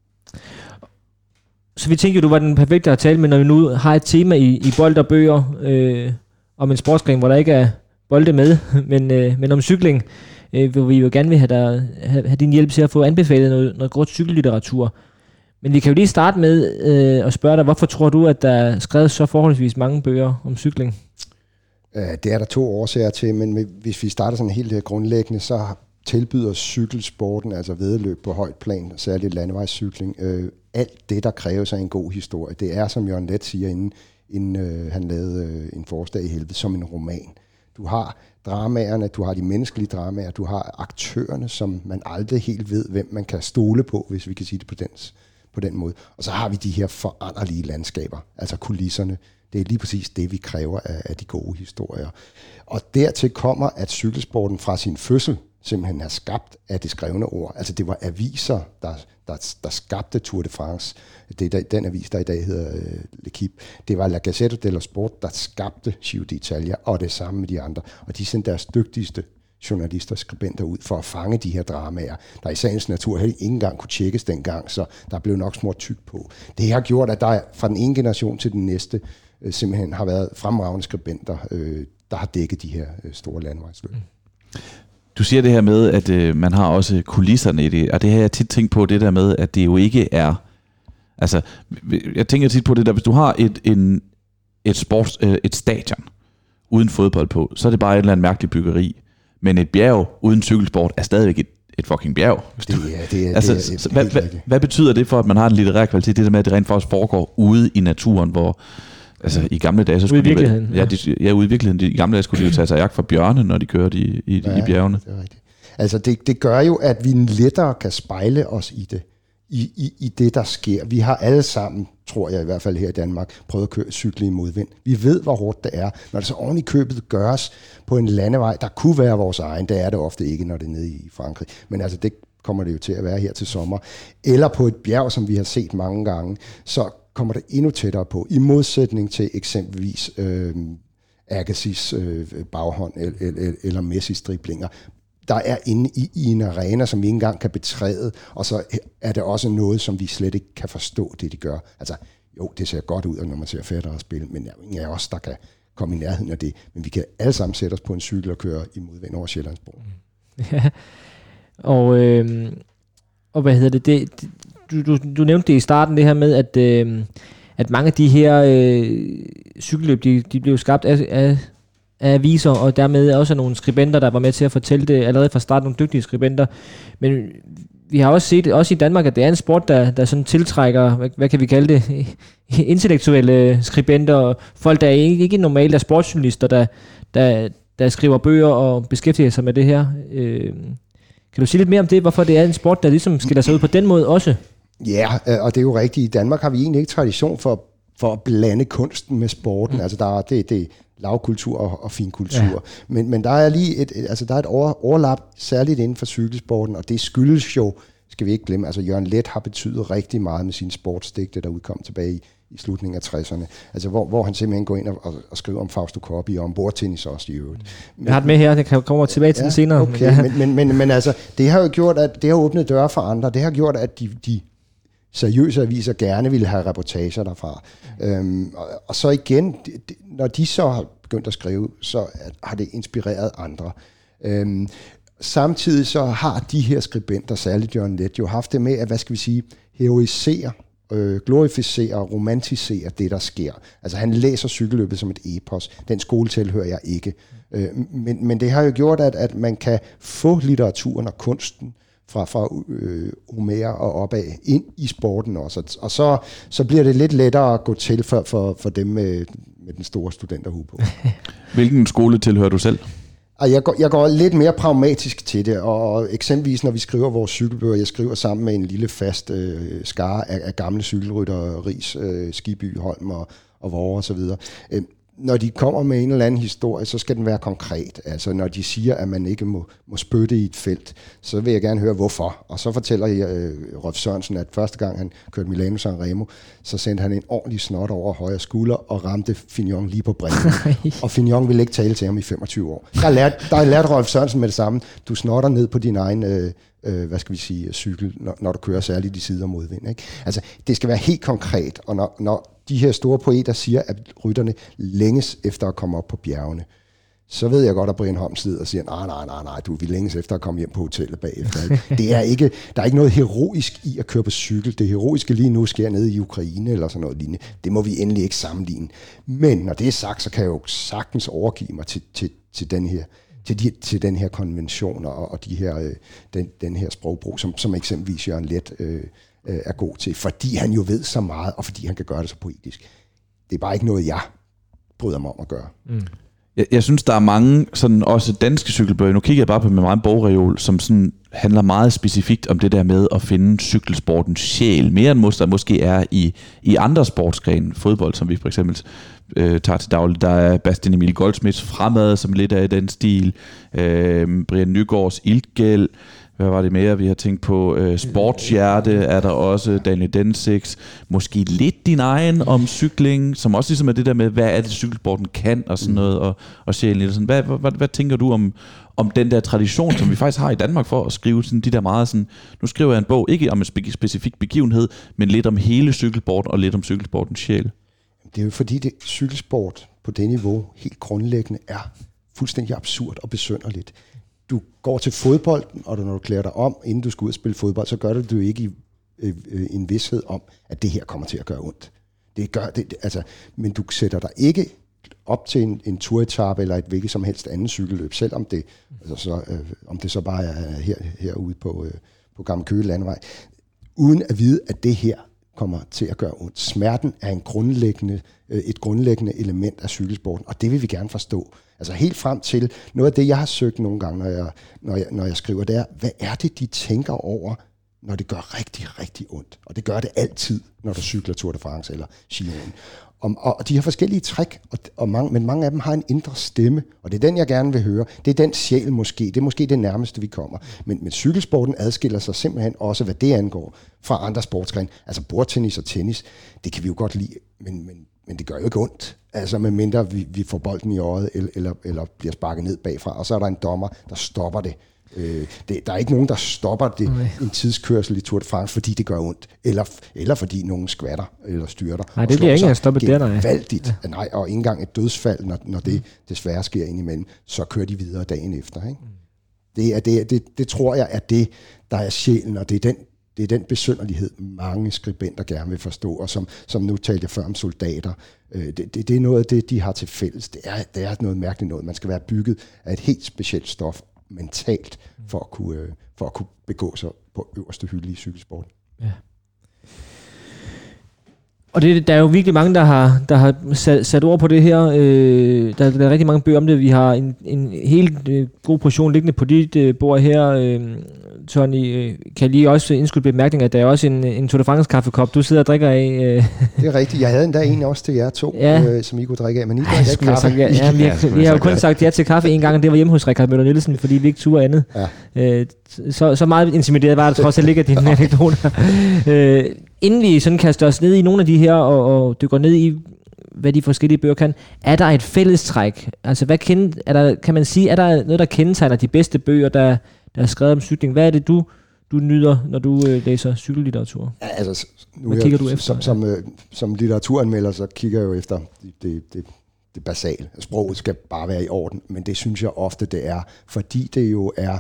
Så vi tænker, du var den perfekte at tale med, når vi nu har et tema i, i bold og bøger øh, om en sportsgren, hvor der ikke er bolde med, men, øh, men om cykling, øh, hvor vi jo gerne vil have, dig, have, have din hjælp til at få anbefalet noget, noget godt cykellitteratur. Men vi kan jo lige starte med øh, at spørge dig, hvorfor tror du, at der er skrevet så forholdsvis mange bøger om cykling? Det er der to årsager til, men hvis vi starter sådan helt grundlæggende, så tilbyder cykelsporten, altså vedløb på højt plan, særligt landevejscykling, øh, alt det, der kræves af en god historie. Det er, som Jørgen Let siger, inden, inden øh, han lavede øh, en forslag i helvede, som en roman. Du har dramaerne, du har de menneskelige dramaer, du har aktørerne, som man aldrig helt ved, hvem man kan stole på, hvis vi kan sige det på den, på den måde. Og så har vi de her foranderlige landskaber, altså kulisserne. Det er lige præcis det, vi kræver af, af de gode historier. Og dertil kommer, at cykelsporten fra sin fødsel simpelthen er skabt af det skrevne ord. Altså det var aviser, der, der, der skabte Tour de France. Det er den avis, der i dag hedder øh, L'Equipe. Det var La Gazzetta dello Sport, der skabte Giro d'Italia, og det samme med de andre. Og de sendte deres dygtigste journalister og skribenter ud for at fange de her dramaer, der i sagens natur ikke engang kunne tjekkes dengang, så der blev nok små tyk på. Det har gjort, at der fra den ene generation til den næste øh, simpelthen har været fremragende skribenter, øh, der har dækket de her øh, store landvejsløb. Mm. Du siger det her med, at øh, man har også kulisserne i det, og det har jeg tit tænkt på, det der med, at det jo ikke er... Altså, jeg tænker tit på det der, hvis du har et, en, et, sports, øh, et stadion uden fodbold på, så er det bare et eller andet mærkeligt byggeri. Men et bjerg uden cykelsport er stadigvæk et, et fucking bjerg. Det, ja, det er, altså, det er, så, hvad, hvad, hvad betyder det for, at man har en litterær kvalitet, det der med, at det rent faktisk foregår ude i naturen, hvor Altså i gamle dage, så skulle ude i virkeligheden. De, ja, de, ja, ude i virkeligheden. I gamle dage skulle de jo tage sig jagt for bjørne, når de kørte i, i, ja, i bjergene. det er rigtigt. Altså det, det gør jo, at vi lettere kan spejle os i det, i, i, i det, der sker. Vi har alle sammen, tror jeg i hvert fald her i Danmark, prøvet at køre cykle i modvind. Vi ved, hvor hårdt det er. Når det så oven i købet gøres på en landevej, der kunne være vores egen, det er det ofte ikke, når det er nede i Frankrig. Men altså det kommer det jo til at være her til sommer. Eller på et bjerg, som vi har set mange gange, så kommer det endnu tættere på, i modsætning til eksempelvis øh, Agassiz øh, baghånd eller, eller, eller Messis driblinger. Der er inde i, i en arena, som vi ikke engang kan betræde, og så er det også noget, som vi slet ikke kan forstå, det de gør. Altså, jo, det ser godt ud, når man ser fætter spille, men der er ingen af os, der kan komme i nærheden af det. Men vi kan alle sammen sætte os på en cykel og køre i modvind over Sjællandsbro. Ja, og, øh, og hvad hedder det, det, det du, du, du nævnte det i starten, det her med, at, øh, at mange af de her øh, cykelløb, de, de blev skabt af, af, af aviser, og dermed også nogle skribenter, der var med til at fortælle det allerede fra starten, nogle dygtige skribenter. Men vi har også set, også i Danmark, at det er en sport, der, der sådan tiltrækker, hvad, hvad kan vi kalde det, intellektuelle skribenter, og folk, der ikke, ikke normalt er sportsjournalister, der, der, der skriver bøger og beskæftiger sig med det her. Øh, kan du sige lidt mere om det, hvorfor det er en sport, der ligesom skiller sig ud på den måde også? Ja, øh, og det er jo rigtigt. I Danmark har vi egentlig ikke tradition for, for at blande kunsten med sporten. Mm. Altså der er det, det lavkultur og, og finkultur. Ja. Men, men der er lige et, altså der er et over, overlap, særligt inden for cykelsporten, og det skyldes jo, skal vi ikke glemme, altså Jørgen Let har betydet rigtig meget med sine sportsdigte, der udkom tilbage i, i slutningen af 60'erne. Altså hvor, hvor han simpelthen går ind og, og, og skriver om Fausto Coppi og om bordtennis også i øvrigt. Men, jeg har det med her, det kan komme tilbage til ja, den senere. Okay, ja. men, men, men, men altså, det har jo gjort, at det har åbnet døre for andre. Det har gjort, at de, de seriøse aviser gerne ville have reportager derfra. Mm. Øhm, og, og så igen, når de så har begyndt at skrive, så har det inspireret andre. Øhm, samtidig så har de her skribenter, særligt Jørgen Let, jo haft det med at, hvad skal vi sige, heroisere, øh, glorificere og romantisere det, der sker. Altså han læser cykelløbet som et epos. Den skole tilhører jeg ikke. Øh, men, men det har jo gjort, at, at man kan få litteraturen og kunsten fra, fra øh, Homer og opad ind i sporten også. Og så, så bliver det lidt lettere at gå til for, for, for dem med, med den store studenterhue på. Hvilken skole tilhører du selv? Jeg går, jeg går lidt mere pragmatisk til det, og eksempelvis når vi skriver vores cykelbøger, jeg skriver sammen med en lille fast øh, skare af, af gamle cykelrytter, Ries, øh, Skiby, Holm og, og Vore osv. Øh, når de kommer med en eller anden historie, så skal den være konkret. Altså når de siger, at man ikke må, må spytte i et felt, så vil jeg gerne høre, hvorfor. Og så fortæller jeg, øh, Rolf Sørensen, at første gang han kørte Milano San Remo, så sendte han en ordentlig snot over højre skulder og ramte Fignon lige på brænden. og Fignon ville ikke tale til ham i 25 år. Der lærte, der lærte Rolf Sørensen med det samme. Du snotter ned på din egen... Øh, øh, hvad skal vi sige, cykel, når, når du kører særligt i sider modvind. Ikke? Altså, det skal være helt konkret, og når, når de her store poeter siger, at rytterne længes efter at komme op på bjergene, så ved jeg godt, at Brian Holm sidder og siger, nej, nej, nej, nej, du vil længes efter at komme hjem på hotellet bagefter. Det er ikke, der er ikke noget heroisk i at køre på cykel. Det heroiske lige nu sker nede i Ukraine eller sådan noget lignende. Det må vi endelig ikke sammenligne. Men når det er sagt, så kan jeg jo sagtens overgive mig til, til, til den her til, de, til den her konvention og, og de her, øh, den, den her sprogbrug, som, som eksempelvis Jørgen Let øh, øh, er god til, fordi han jo ved så meget, og fordi han kan gøre det så poetisk. Det er bare ikke noget, jeg bryder mig om at gøre. Mm. Jeg, jeg synes, der er mange, sådan også danske cykelbøger, nu kigger jeg bare på min meget bogreol, som sådan handler meget specifikt om det der med at finde cykelsportens sjæl, mere end måske, der måske er i, i andre sportsgrene, fodbold, som vi for eksempel øh, tager til daglig. Der er Bastian Emil Goldsmiths fremad, som lidt er i den stil, øh, Brian Nygaards Iltgæld, hvad var det mere, vi har tænkt på? Øh, sportshjerte er der også, Daniel Densix. Måske lidt din egen om cykling, som også ligesom er det der med, hvad er det, cykelsporten kan, og sådan noget, og, og sjælen. Sådan. Hvad, hvad, hvad, hvad tænker du om, om den der tradition, som vi faktisk har i Danmark for at skrive sådan de der meget sådan, nu skriver jeg en bog, ikke om en spe- specifik begivenhed, men lidt om hele cykelsporten og lidt om cykelsportens sjæl. Det er jo fordi, det cykelsport på det niveau helt grundlæggende er fuldstændig absurd og besønderligt. Du går til fodbold, og når du klæder dig om, inden du skal ud og spille fodbold, så gør du det du ikke i øh, øh, en vidshed om, at det her kommer til at gøre ondt. Det gør det, altså, men du sætter dig ikke op til en, en turetappe eller et hvilket som helst andet cykelløb, selvom det, altså så, øh, om det så bare er her, herude på, øh, på Gamle Køge Landevej, uden at vide, at det her kommer til at gøre ondt. Smerten er en grundlæggende, øh, et grundlæggende element af cykelsporten, og det vil vi gerne forstå. Altså helt frem til, noget af det, jeg har søgt nogle gange, når jeg, når jeg, når jeg skriver, det er, hvad er det, de tænker over, når det gør rigtig, rigtig ondt? Og det gør det altid, når du cykler Tour de France eller Giron. Og, og de har forskellige træk, og, og mange, men mange af dem har en indre stemme, og det er den, jeg gerne vil høre. Det er den sjæl måske, det er måske det nærmeste, vi kommer. Men, men cykelsporten adskiller sig simpelthen også, hvad det angår, fra andre sportsgrene. Altså bordtennis og tennis, det kan vi jo godt lide, men, men, men det gør jo ikke ondt. Altså medmindre vi, vi får bolden i øjet, eller, eller, eller bliver sparket ned bagfra, og så er der en dommer, der stopper det. Øh, det, der er ikke nogen, der stopper det Nej. en tidskørsel i Tour de France, fordi det gør ondt. Eller, eller fordi nogen skvatter eller styrter. Nej, det bliver ikke engang stoppet der, nej. Gevaldigt. Ja. Nej, og ikke engang et dødsfald, når, når det desværre sker indimellem, så kører de videre dagen efter. Ikke? Det, er, det, det, det tror jeg er det, der er sjælen, og det er den, det er den besynderlighed, mange skribenter gerne vil forstå, og som, som nu talte jeg før om soldater. Øh, det, det, det er noget af det, de har til fælles. Det er, det er noget mærkeligt noget. Man skal være bygget af et helt specielt stof mentalt, for at kunne, øh, for at kunne begå sig på øverste hylde i cykelsport. Ja. Og det, der er jo virkelig mange, der har, der har sat, sat ord på det her. Øh, der, der er rigtig mange bøger om det. Vi har en, en helt øh, god portion liggende på dit øh, bord her. Øh, Tony, øh, kan lige også indskyde bemærkning, at der er også en, en Tour de France kaffekop, du sidder og drikker af. Øh. Det er rigtigt. Jeg havde endda en også til jer to, Ja. øh, som I kunne drikke af, men I drikker ikke kaffe. sagt, ja, ja, vi, Ja, vi jeg har jo kun ja. sagt ja til kaffe en gang, og det var hjemme hos Rikard Møller Nielsen, fordi vi ikke turde andet. Ja. Øh, så, så meget intimideret var det trods alt ikke af dine anekdoter. øh, inden vi sådan kaster os ned i nogle af de her, og, og dykker ned i, hvad de forskellige bøger kan, er der et fællestræk? Altså, hvad kend, er der, kan man sige, er der noget, der kendetegner de bedste bøger, der, der er skrevet om cykling? Hvad er det, du, du nyder, når du øh, læser cykellitteratur? Ja, altså, nu Hvad er kigger jeg, du efter? Som, som, øh, som litteraturanmelder, så kigger jeg jo efter det, det, det, det basale. Sproget skal bare være i orden, men det synes jeg ofte, det er, fordi det jo er...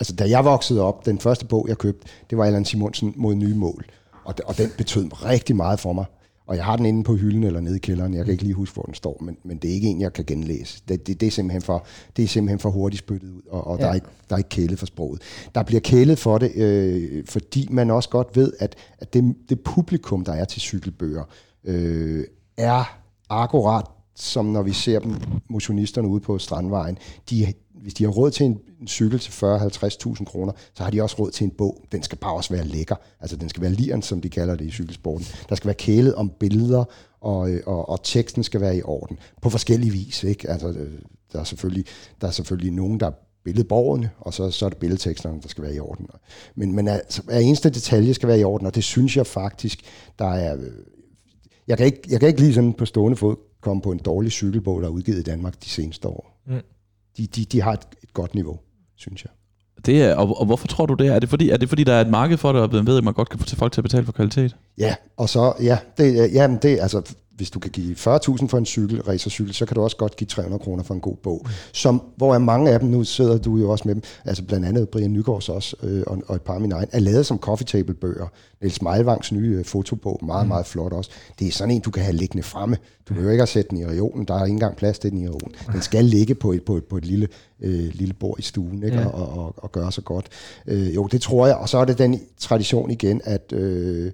Altså, da jeg voksede op, den første bog, jeg købte, det var Allan Simonsen mod nye mål. Og, og den betød rigtig meget for mig. Og jeg har den inde på hylden eller nede i kælderen. Jeg kan ikke lige huske, hvor den står, men, men det er ikke en, jeg kan genlæse. Det, det, det, er, simpelthen for, det er simpelthen for hurtigt spyttet ud, og, og ja. der, er ikke, der er ikke kælet for sproget. Der bliver kælet for det, øh, fordi man også godt ved, at, at det, det publikum, der er til cykelbøger, øh, er akkurat som når vi ser dem, motionisterne ude på Strandvejen. De, hvis de har råd til en, en cykel til 40-50.000 kroner, så har de også råd til en bog. Den skal bare også være lækker. Altså den skal være liren, som de kalder det i cykelsporten. Der skal være kælet om billeder, og, øh, og, og teksten skal være i orden. På forskellige vis. Ikke? Altså, øh, der, er selvfølgelig, der er selvfølgelig nogen, der billedborgerne, og så, så er det billedteksterne, der skal være i orden. Men, men altså, hver eneste detalje skal være i orden, og det synes jeg faktisk, der er... Øh, jeg kan ikke, jeg kan ikke lige sådan på stående fod komme på en dårlig cykelbog, der er udgivet i Danmark de seneste år. Mm. De, de, de har et, et godt niveau, synes jeg. Det er, og, og hvorfor tror du det? Er det fordi, er det fordi der er et marked for det, og man ved, at man godt kan få til folk til at betale for kvalitet? Ja, og så, ja, det, ja, det, altså, hvis du kan give 40.000 for en cykel, racercykel, så kan du også godt give 300 kroner for en god bog. Som, hvor er mange af dem, nu sidder du jo også med dem, altså blandt andet Brian Nygaards også, øh, og, og et par af mine egne, er lavet som coffee table bøger. Niels Meilvangs nye øh, fotobog, meget, Mm. meget flot også. Det er sådan en, du kan have liggende fremme. Du behøver ikke at sætte den i reolen, der er ikke engang plads til den i reolen. Den skal ligge på et, på et, på et lille, øh, lille bord i stuen, ikke? Ja. Og, og, og gøre så godt. Øh, jo, det tror jeg, og så er det den tradition igen, at... Øh,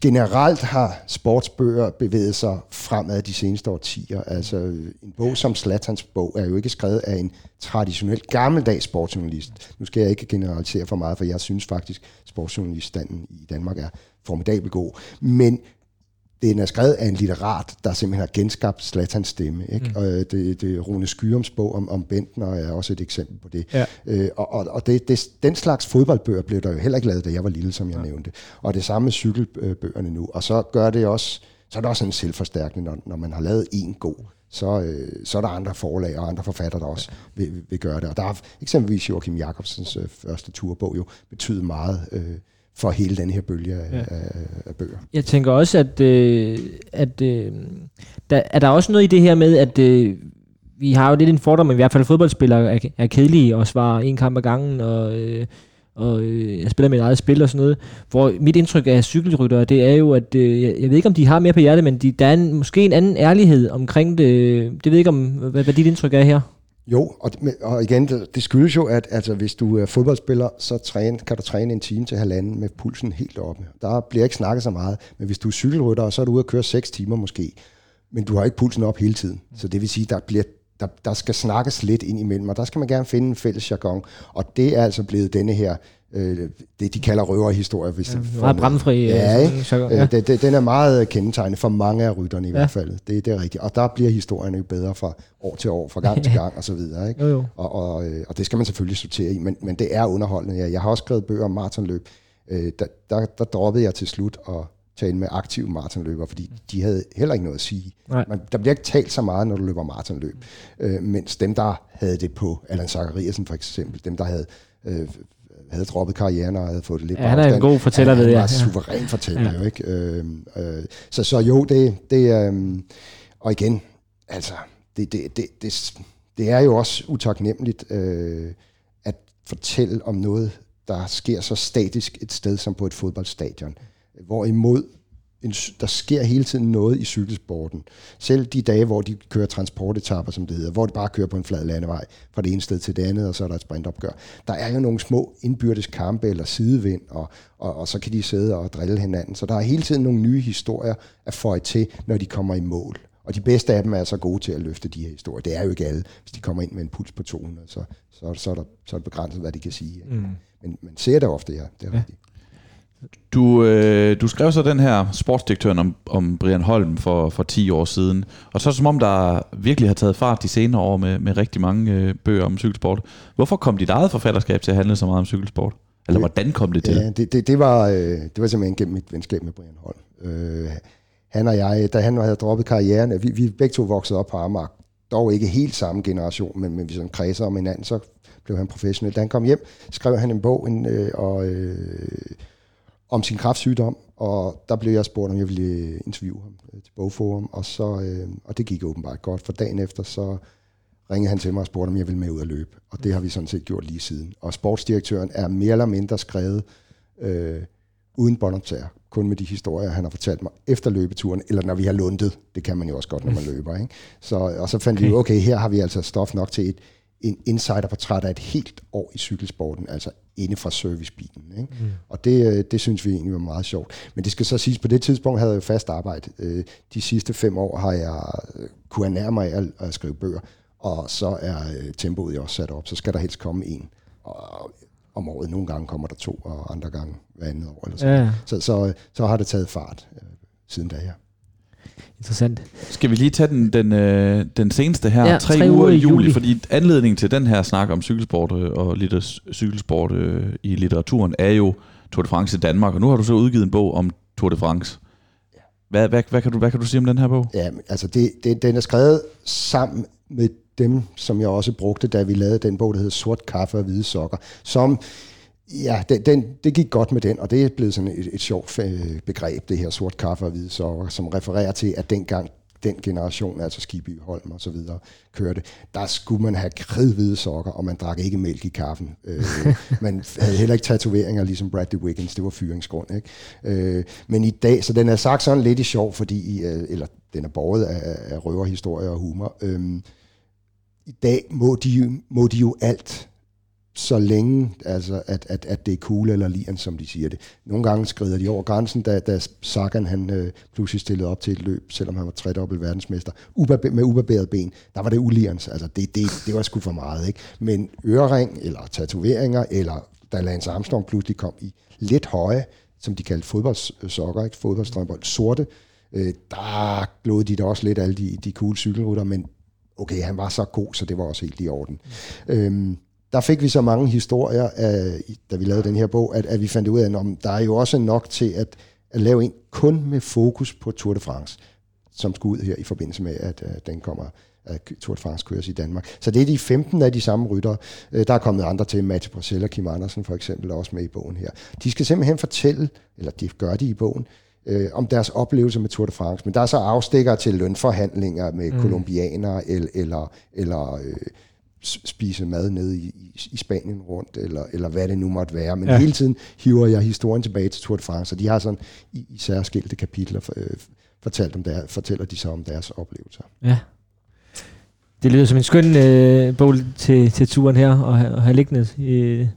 generelt har sportsbøger bevæget sig fremad de seneste årtier. Altså, en bog som Slatans bog er jo ikke skrevet af en traditionel gammeldags sportsjournalist. Nu skal jeg ikke generalisere for meget, for jeg synes faktisk, at sportsjournaliststanden i Danmark er formidabel god. Men den er skrevet af en litterat, der simpelthen har genskabt Slatans stemme. Ikke? Mm. Og øh, det, det Rune Skyrums bog om, om Bentner er også et eksempel på det. Ja. Øh, og og, og det, det, den slags fodboldbøger blev der jo heller ikke lavet, da jeg var lille, som jeg ja. nævnte. Og det samme med cykelbøgerne nu. Og så gør det også, så er det også en selvforstærkning, når, når man har lavet en god så, øh, så er der andre forlag og andre forfattere, der også ja. vil, vil gøre det. Og der har eksempelvis Joachim Jacobsens øh, første turbog jo betydet meget øh, for hele den her bølge af, ja. af, af bøger. Jeg tænker også, at, øh, at øh, der, er der også noget i det her med, at øh, vi har jo lidt en fordom, at i hvert fald fodboldspillere er, er kedelige og svarer en kamp ad gangen, og, øh, og øh, jeg spiller mit eget spil og sådan noget. Hvor mit indtryk af cykelryttere, det er jo, at øh, jeg, jeg ved ikke, om de har mere på hjertet, men de, der er en, måske en anden ærlighed omkring det. Det ved ikke, om, hvad, hvad dit indtryk er her. Jo, og, og igen, det, det skyldes jo, at altså, hvis du er fodboldspiller, så træne, kan du træne en time til halvanden med pulsen helt oppe. Der bliver ikke snakket så meget, men hvis du er cykelrytter, så er du ude at køre 6 timer måske, men du har ikke pulsen op hele tiden. Så det vil sige, der bliver der, der skal snakkes lidt ind imellem, og der skal man gerne finde en fælles jargon. Og det er altså blevet denne her øh, det, de kalder røverhistorie. Hvis ja, meget brændfri. Ja, øh, ikke? ja. Øh, det, det, den er meget kendetegnet for mange af rytterne i ja. hvert fald. Det, det er rigtigt. Og der bliver historien jo bedre fra år til år, fra gang til gang og så videre. Ikke? Jo, jo. Og, og, øh, og det skal man selvfølgelig sortere i, men, men det er underholdende. Ja. Jeg har også skrevet bøger om maratonløb. Øh, der, der, der droppede jeg til slut og tale med aktive maratonløbere, fordi de havde heller ikke noget at sige. Man, der bliver ikke talt så meget, når du løber maratonløb. Øh, mens dem, der havde det på, Allan Zachariasen for eksempel, dem, der havde øh, havde droppet karrieren og havde fået det lidt ja, han er en god fortæller, ved jeg. Han var suveræn fortæller ja. jo, ikke? Øh, øh, så, så jo, det, det øh, og igen, altså, det, det, det, det, det er jo også utaknemmeligt øh, at fortælle om noget, der sker så statisk et sted som på et fodboldstadion. Hvorimod en, der sker hele tiden noget i cykelsporten. Selv de dage, hvor de kører transportetapper, som det hedder, hvor de bare kører på en flad landevej fra det ene sted til det andet, og så er der et sprintopgør. Der er jo nogle små indbyrdes kampe eller sidevind, og, og, og så kan de sidde og drille hinanden. Så der er hele tiden nogle nye historier at få til, når de kommer i mål. Og de bedste af dem er så gode til at løfte de her historier. Det er jo ikke alle. Hvis de kommer ind med en puls på 200, så, så, så, er, der, så er det begrænset, hvad de kan sige. Mm. Men man ser det ofte, ja. Det er ja. rigtigt. Du, øh, du skrev så den her sportsdirektøren om, om Brian Holm for, for 10 år siden, og så som om der virkelig har taget fart de senere år med, med rigtig mange øh, bøger om cykelsport. Hvorfor kom dit eget forfatterskab til at handle så meget om cykelsport? Eller hvordan kom det til? Ja, det, det, det, var, øh, det var simpelthen gennem mit venskab med Brian Holm. Øh, han og jeg, da han havde droppet karrieren, vi, vi begge to voksede op på Amager, dog ikke helt samme generation, men, men vi sådan kredser om hinanden, så blev han professionel. Da han kom hjem, skrev han en bog, en, øh, og... Øh, om sin kræftsygdom, og der blev jeg spurgt, om jeg ville interviewe ham øh, til Bogforum, og, så, øh, og det gik åbenbart godt, for dagen efter så ringede han til mig og spurgte, om jeg ville med ud at løbe, og det har vi sådan set gjort lige siden. Og sportsdirektøren er mere eller mindre skrevet øh, uden båndoptager, kun med de historier, han har fortalt mig efter løbeturen, eller når vi har lundet. Det kan man jo også godt, når man løber. Ikke? Så, og så fandt okay. vi jo, okay, her har vi altså stof nok til et, en insiderportræt af et helt år i cykelsporten, altså inde fra servicebilen. Ikke? Mm. Og det, øh, det synes vi egentlig var meget sjovt. Men det skal så siges, på det tidspunkt havde jeg jo fast arbejde. Øh, de sidste fem år har jeg øh, kunne ernære mig af at skrive bøger, og så er tempoet jo også sat op. Så skal der helst komme en. Og om året. Nogle gange kommer der to, og andre gange hver andet år. Eller sådan. Ja. Så, så, så har det taget fart siden da, ja. Interessant. Skal vi lige tage den, den, øh, den seneste her, ja, tre, tre uger i juli, juli, fordi anledningen til den her snak om cykelsport øh, og litter, cykelsport øh, i litteraturen er jo Tour de France i Danmark, og nu har du så udgivet en bog om Tour de France. Hvad, hvad, hvad, kan, du, hvad kan du sige om den her bog? Ja, altså det, det, den er skrevet sammen med dem, som jeg også brugte, da vi lavede den bog, der hedder Sort Kaffe og Hvide Sokker, som Ja, den, den, det gik godt med den, og det er blevet sådan et, et sjovt øh, begreb, det her sort kaffe og hvide sokker, som refererer til, at dengang den generation, altså Skiby, Holm og så videre, kørte, der skulle man have kridhvide sokker, og man drak ikke mælk i kaffen. Øh, man havde heller ikke tatoveringer, ligesom Bradley Wiggins, det var fyringsgrund. Ikke? Øh, men i dag, så den er sagt sådan lidt i sjov, fordi, øh, eller den er borget af, af røverhistorie og humor. Øh, I dag må de, må de jo alt så længe, altså, at, at, at det er cool eller lian, som de siger det. Nogle gange skrider de over grænsen, da, da Sagan han øh, pludselig stillede op til et løb, selvom han var tredobbelt verdensmester, ubarbe, med ubarberet ben. Der var det ulians, Altså, det, det, det var sgu for meget. Ikke? Men ørering, eller tatoveringer, eller da Lance Armstrong pludselig kom i lidt høje, som de kaldte fodboldsokker, ikke? fodboldstrømper, sorte, øh, der glod de da også lidt alle de, de cool cykelrutter, men okay, han var så god, så det var også helt i orden. Mm. Øhm, der fik vi så mange historier, af, da vi lavede den her bog, at, at vi fandt ud af, at der er jo også nok til at, at lave en kun med fokus på Tour de France, som skulle ud her i forbindelse med, at uh, den kommer at Tour de France køres i Danmark. Så det er de 15 af de samme rytter. Øh, der er kommet andre til, Mats Bracell og Kim Andersen for eksempel, er også med i bogen her. De skal simpelthen fortælle, eller de gør de i bogen, øh, om deres oplevelser med Tour de France. Men der er så afstikker til lønforhandlinger med mm. kolumbianere, eller, eller, eller øh, spise mad nede i, i, i Spanien rundt, eller, eller hvad det nu måtte være. Men ja. hele tiden hiver jeg historien tilbage til Tour de France, og de har sådan i, i særskilte kapitler for, øh, fortalt om der, fortæller de så om deres oplevelser. Ja. Det lyder som en skøn øh, bog til, til turen her, og have, have liggende. Øh,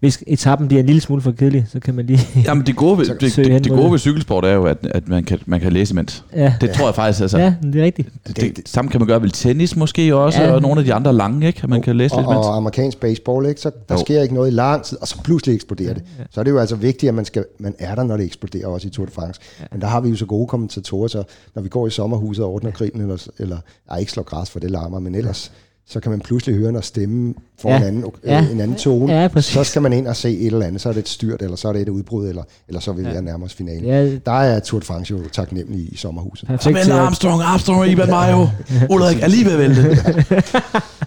hvis etappen bliver en lille smule for kedelig, så kan man lige Jamen det gode ved, det, det, det gode ved cykelsport er jo, at, at man, kan, man kan læse imens. Ja. Det tror jeg faktisk, altså. Ja, det er rigtigt. Det, det, det, samme kan man gøre ved tennis måske også, ja. og nogle af de andre lange, ikke? At man kan læse og, lidt imens. Og amerikansk baseball, ikke? Så der jo. sker ikke noget i lang tid, og så pludselig eksploderer det. Ja. Så er det jo altså vigtigt, at man, skal, man er der, når det eksploderer, også i Tour de France. Ja. Men der har vi jo så gode kommentatorer, så når vi går i sommerhuset og ordner grillen, eller, eller ej, ikke slår græs, for det larmer, men ellers... Ja så kan man pludselig høre en stemme for ja. en, anden, øh, ja. en anden tone. Ja, så skal man ind og se et eller andet. Så er det et styrt, eller så er det et udbrud, eller, eller så vil vi ja. nærme os finalen. Ja. Der er Tour de France jo taknemmelig i, i sommerhuset. Perfekt. Armstrong, Armstrong og Iban Mayo. Ulrik alligevel vælte.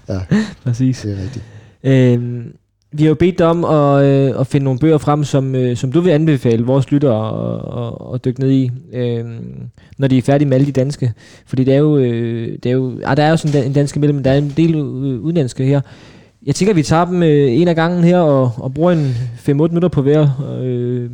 ja, præcis. Det er rigtigt. Øhm, vi har jo bedt dig om at, øh, at finde nogle bøger frem, som, øh, som du vil anbefale vores lyttere at, dykke ned i, øh, når de er færdige med alle de danske. Fordi det er jo, øh, det er jo ah, der er jo sådan en dansk imellem, men der er en del øh, udenlandske her. Jeg tænker, at vi tager dem øh, en af gangen her og, og bruger en 5-8 minutter på hver. Øh,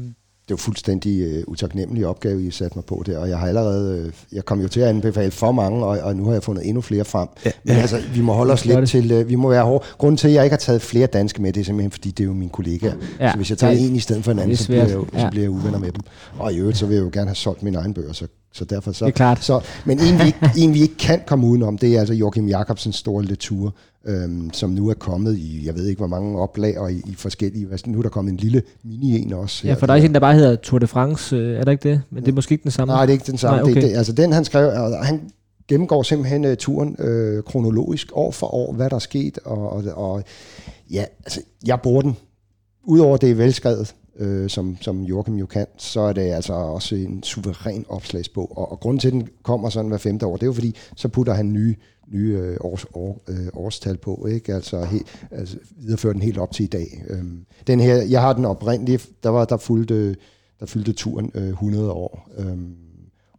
det var fuldstændig uh, utaknemmelig opgave, I satte mig på der, og jeg har allerede, uh, jeg kom jo til at anbefale for mange, og, og nu har jeg fundet endnu flere frem. Ja, Men ja. altså, vi må holde os lidt det. til, uh, vi må være hårde. Grunden til, at jeg ikke har taget flere danske med, det er simpelthen, fordi det er jo mine kollegaer. Ja. Så hvis jeg tager det, en i stedet for en anden, så bliver, jeg jo, ja. så bliver jeg uvenner med dem. Og i øvrigt, så vil jeg jo gerne have solgt mine egne bøger, så så derfor så, det er klart. Så, men en vi, ikke, en, vi ikke kan komme udenom, det er altså Joachim Jacobsens store letur, øhm, som nu er kommet i, jeg ved ikke hvor mange oplag, og i, i forskellige, nu er der kommet en lille mini-en også. Ja, for der er en, der bare hedder Tour de France, øh, er der ikke det? Men det er måske ikke den samme. Nej, det er ikke den samme. Nej, okay. det, det, altså den han skrev, han gennemgår simpelthen uh, turen øh, kronologisk år for år, hvad der er sket, og, og, og ja, altså jeg bruger den, udover det er velskrevet, øh, som, som Joachim jo kan, så er det altså også en suveræn opslagsbog. Og, og grunden til, at den kommer sådan hver femte år, det er jo fordi, så putter han nye, nye øh, års, år, øh, årstal på, ikke? Altså, he, altså viderefører den helt op til i dag. Øhm, den her, jeg har den oprindelige, der var der fulgte, der fyldte turen øh, 100 år. Øhm,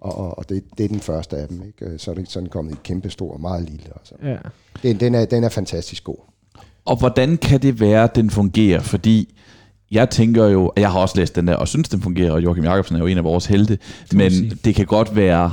og, og det, det er den første af dem. Ikke? Så er det sådan kommet i kæmpe stor og meget lille. Altså. Ja. Den, den, er, den er fantastisk god. Og hvordan kan det være, at den fungerer? Fordi jeg tænker jo, at jeg har også læst den der, og synes, den fungerer, og Joachim Jacobsen er jo en af vores helte, men det kan godt være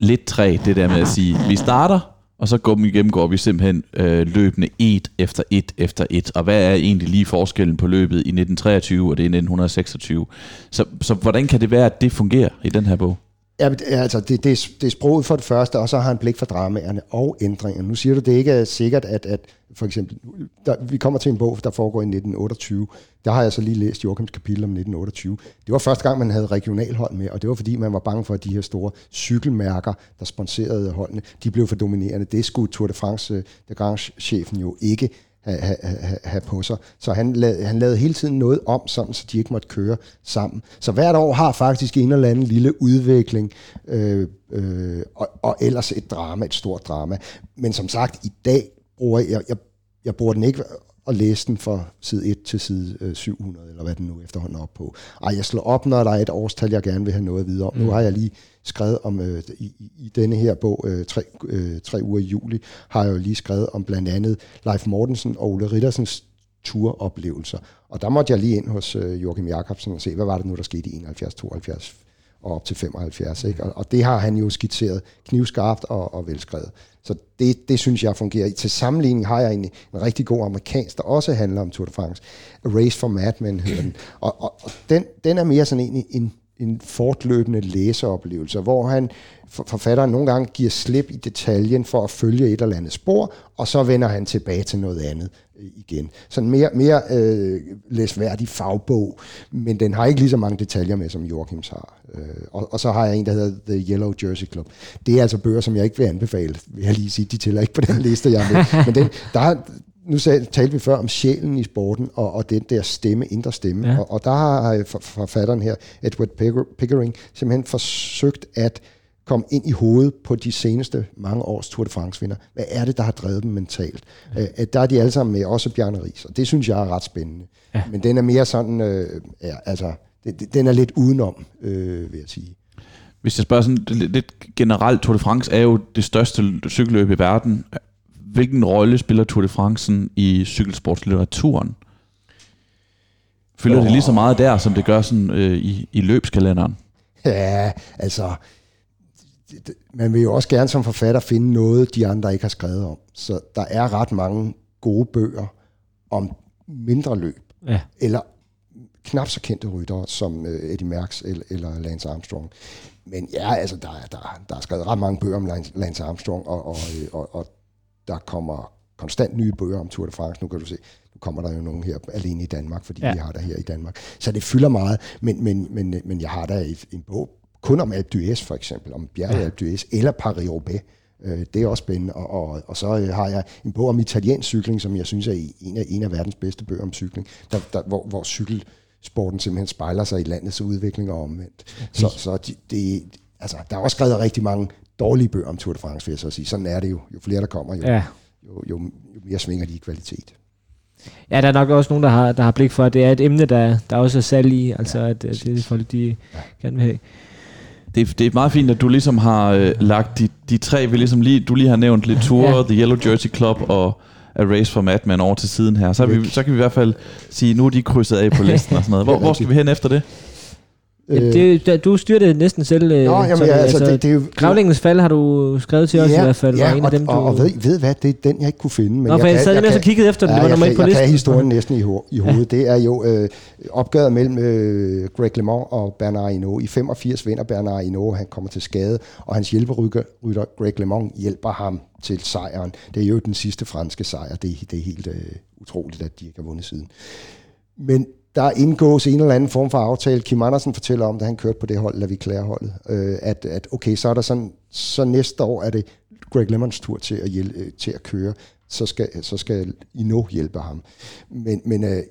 lidt træ, det der med at sige, vi starter, og så går vi gennemgår vi simpelthen øh, løbende et efter et efter et. Og hvad er egentlig lige forskellen på løbet i 1923 og det i 1926? Så, så hvordan kan det være, at det fungerer i den her bog? Ja, altså det, det, er, det er sproget for det første, og så har han blik for dramaerne og ændringerne. Nu siger du, det ikke er sikkert, at, at for eksempel, der, vi kommer til en bog, der foregår i 1928. Der har jeg så lige læst Joachims kapitel om 1928. Det var første gang, man havde regionalhold med, og det var fordi, man var bange for, at de her store cykelmærker, der sponserede holdene, de blev for dominerende. Det skulle Tour de France, øh, de Grange-chefen jo ikke have, have, have på sig. Så han lavede, han lavede hele tiden noget om, sådan, så de ikke måtte køre sammen. Så hvert år har faktisk en eller anden lille udvikling, øh, øh, og, og ellers et drama, et stort drama. Men som sagt, i dag bruger jeg, jeg, jeg bruger den ikke at læse den fra side 1 til side øh, 700, eller hvad den nu efterhånden er op på. Ej, jeg slår op, når der er et årstal, jeg gerne vil have noget videre om. Mm. Nu har jeg lige skrevet om, øh, i, i denne her bog, øh, tre, øh, tre uger i juli, har jeg jo lige skrevet om blandt andet Leif Mortensen og Ole Rittersens turoplevelser. Og der måtte jeg lige ind hos øh, Joachim Jacobsen og se, hvad var det nu, der skete i 71, 72, og op til 75. Ikke? Og, og det har han jo skitseret knivskarpt og, og velskrevet. Så det, det synes jeg fungerer. Til sammenligning har jeg en, en rigtig god amerikansk, der også handler om Tour de France. A Race for Madmen hedder den. Og, og, og den, den er mere sådan en, en, en fortløbende læseoplevelse, hvor han forfatteren nogle gange giver slip i detaljen for at følge et eller andet spor, og så vender han tilbage til noget andet igen. Sådan mere, mere øh, læsværdig fagbog, men den har ikke lige så mange detaljer med, som Joachims har. Øh, og, og så har jeg en, der hedder The Yellow Jersey Club. Det er altså bøger, som jeg ikke vil anbefale, vil jeg lige sige. De tæller ikke på den liste, jeg er med. Men den, der, nu sagde, talte vi før om sjælen i sporten, og, og den der stemme, indre stemme. Ja. Og, og der har forfatteren her, Edward Pickering, simpelthen forsøgt at komme ind i hovedet på de seneste mange års Tour de France-vinder. Hvad er det, der har drevet dem mentalt? Ja. Øh, der er de alle sammen med, også Bjarne Ries, og det synes jeg er ret spændende. Ja. Men den er mere sådan, øh, ja, altså, det, den er lidt udenom, øh, vil jeg sige. Hvis jeg spørger sådan lidt generelt, Tour de France er jo det største cykelløb i verden. Hvilken rolle spiller Tour de France i cykelsportslitteraturen? Fylder oh. det lige så meget der, som det gør sådan, øh, i, i løbskalenderen? Ja, altså, man vil jo også gerne som forfatter finde noget, de andre ikke har skrevet om. Så der er ret mange gode bøger om mindre løb. Ja. Eller knap så kendte ryttere som øh, Eddie Merckx eller, eller Lance Armstrong. Men ja, altså, der, der, der er skrevet ret mange bøger om Lance Armstrong, og, og, og, og der kommer konstant nye bøger om Tour de France. Nu kan du se, nu kommer der jo nogen her alene i Danmark, fordi ja. vi har der her i Danmark. Så det fylder meget, men, men, men, men jeg har der en bog kun om Alpe d'Huez for eksempel, om bjerget ja. Alpe d'Huez, eller Paris-Roubaix. Øh, det er også spændende. Og, og, og så øh, har jeg en bog om italiensk cykling, som jeg synes er en af, en af verdens bedste bøger om cykling, der, der, hvor, hvor cykelsporten simpelthen spejler sig i landets udvikling og omvendt. Okay. Så, så de, de, altså, der er også skrevet rigtig mange dårlige bøger om Tour de France, vil jeg så sige. Sådan er det jo. Jo flere der kommer, jo, ja. jo, jo, jo mere svinger de i kvalitet. Ja, der er nok også nogen, der har, der har blik for, at det er et emne, der, der også er salg i, altså ja, at, at det er folk, de ja. gerne vil have det, det er meget fint, at du ligesom har øh, lagt de, de tre, vi ligesom lige, du lige har nævnt lidt Tour, ja. The Yellow Jersey Club og A Race for Madman over til siden her. Så, vi, så kan vi i hvert fald sige, nu er de krydset af på listen og sådan noget. Hvor, hvor skal vi hen efter det? Ja, det, du styrer det næsten selv. Nå, jamen, ja, altså, det, det er jo, Gravlingens fald har du skrevet til os ja, i hvert fald. Ja, en og, af dem, du... og, og ved, ved hvad, det er den, jeg ikke kunne finde. Men Nå, for jeg, jeg sad lige og kiggede efter den, ja, det var nummer på jeg listen. Jeg kan historien næsten i, ho- i hovedet. Ja. Det er jo øh, opgøret mellem øh, Greg LeMond og Bernard Hinault. I 85 vinder Bernard Hinault, han kommer til skade, og hans hjælperytter Greg LeMond hjælper ham til sejren. Det er jo den sidste franske sejr. Det, det er helt øh, utroligt, at de ikke har vundet siden. Men der indgås en eller anden form for aftale. Kim Andersen fortæller om, da han kørte på det hold, vi Viclair-holdet, øh, at, at okay, så er der sådan, så næste år er det Greg Lemons tur til at, hjælpe, øh, til at køre, så skal, så skal Ino hjælpe ham. Men, men øh,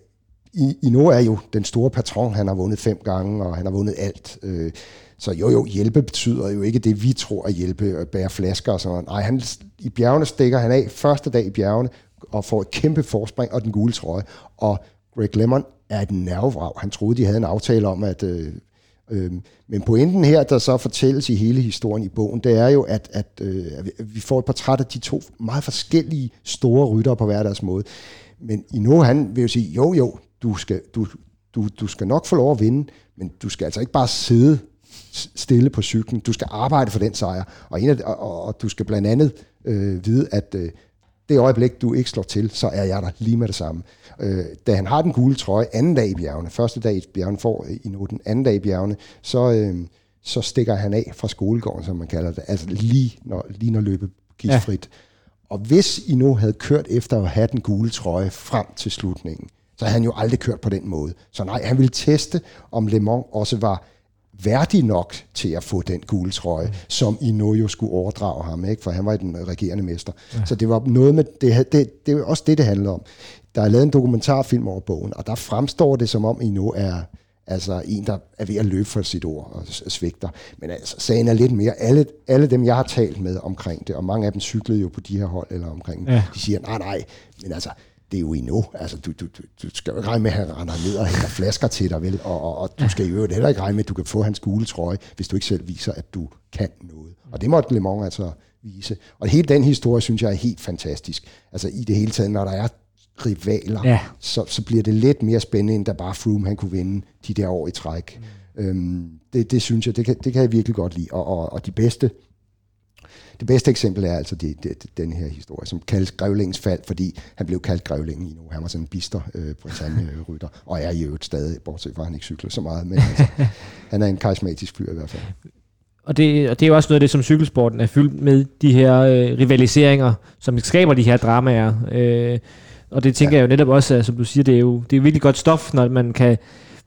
Ino er jo den store patron, han har vundet fem gange, og han har vundet alt. Øh, så jo, jo, hjælpe betyder jo ikke det, vi tror at hjælpe, at bære flasker og sådan noget. Nej, han, i bjergene stikker han af første dag i bjergene, og får et kæmpe forspring og den gule trøje. Og Greg Lemon er et nervevrag. Han troede, de havde en aftale om, at... Øh, øh, men pointen her, der så fortælles i hele historien i bogen, det er jo, at, at, øh, at vi får et portræt af de to meget forskellige store ryttere på hver deres måde. Men i nu han vil jo sige, jo jo, du skal, du, du, du skal nok få lov at vinde, men du skal altså ikke bare sidde stille på cyklen. Du skal arbejde for den sejr. Og, en af, og, og du skal blandt andet øh, vide, at øh, det øjeblik, du ikke slår til, så er jeg der lige med det samme. Øh, da han har den gule trøje anden dag i bjergene, første dag i bjergene får i noten, anden dag i bjergene, så, øh, så stikker han af fra skolegården, som man kalder det, altså lige når, lige når løbet gives ja. frit. Og hvis I nu havde kørt efter at have den gule trøje frem til slutningen, så havde han jo aldrig kørt på den måde. Så nej, han ville teste, om Le Mans også var værdig nok til at få den gule trøje, mm. som Ino jo skulle overdrage ham, ikke? for han var den regerende mester. Ja. Så det var noget med, det, det, det er også det, det handler om. Der er lavet en dokumentarfilm over bogen, og der fremstår det som om Ino er altså en, der er ved at løbe for sit ord og svigter. Men altså, sagen er lidt mere, alle, alle dem, jeg har talt med omkring det, og mange af dem cyklede jo på de her hold eller omkring, ja. de siger, nej, nej, men altså, det er jo endnu. Altså, du, du, du, skal jo ikke regne med, at han render ned og hælder flasker til dig, vel? Og, og, og du skal jo heller ikke regne med, at du kan få hans gule trøje, hvis du ikke selv viser, at du kan noget. Og det måtte Le Mans altså vise. Og hele den historie, synes jeg, er helt fantastisk. Altså i det hele taget, når der er rivaler, ja. så, så bliver det lidt mere spændende, end da bare Froome han kunne vinde de der år i træk. Øhm, det, det synes jeg, det kan, det kan jeg virkelig godt lide. Og, og, og de bedste, det bedste eksempel er altså det, det, den her historie, som kaldes Grevlingens fald, fordi han blev kaldt Grevlingen i nu. Han var sådan en bister øh, Bretagne-rytter, og er i øvrigt stadig, bortset fra at han ikke cykler så meget, men altså, han er en karismatisk fyr i hvert fald. Og det, og det er jo også noget af det, som cykelsporten er fyldt med, de her øh, rivaliseringer, som skaber de her dramaer. Øh, og det tænker ja. jeg jo netop også, at, som du siger, det er jo det er virkelig godt stof, når man kan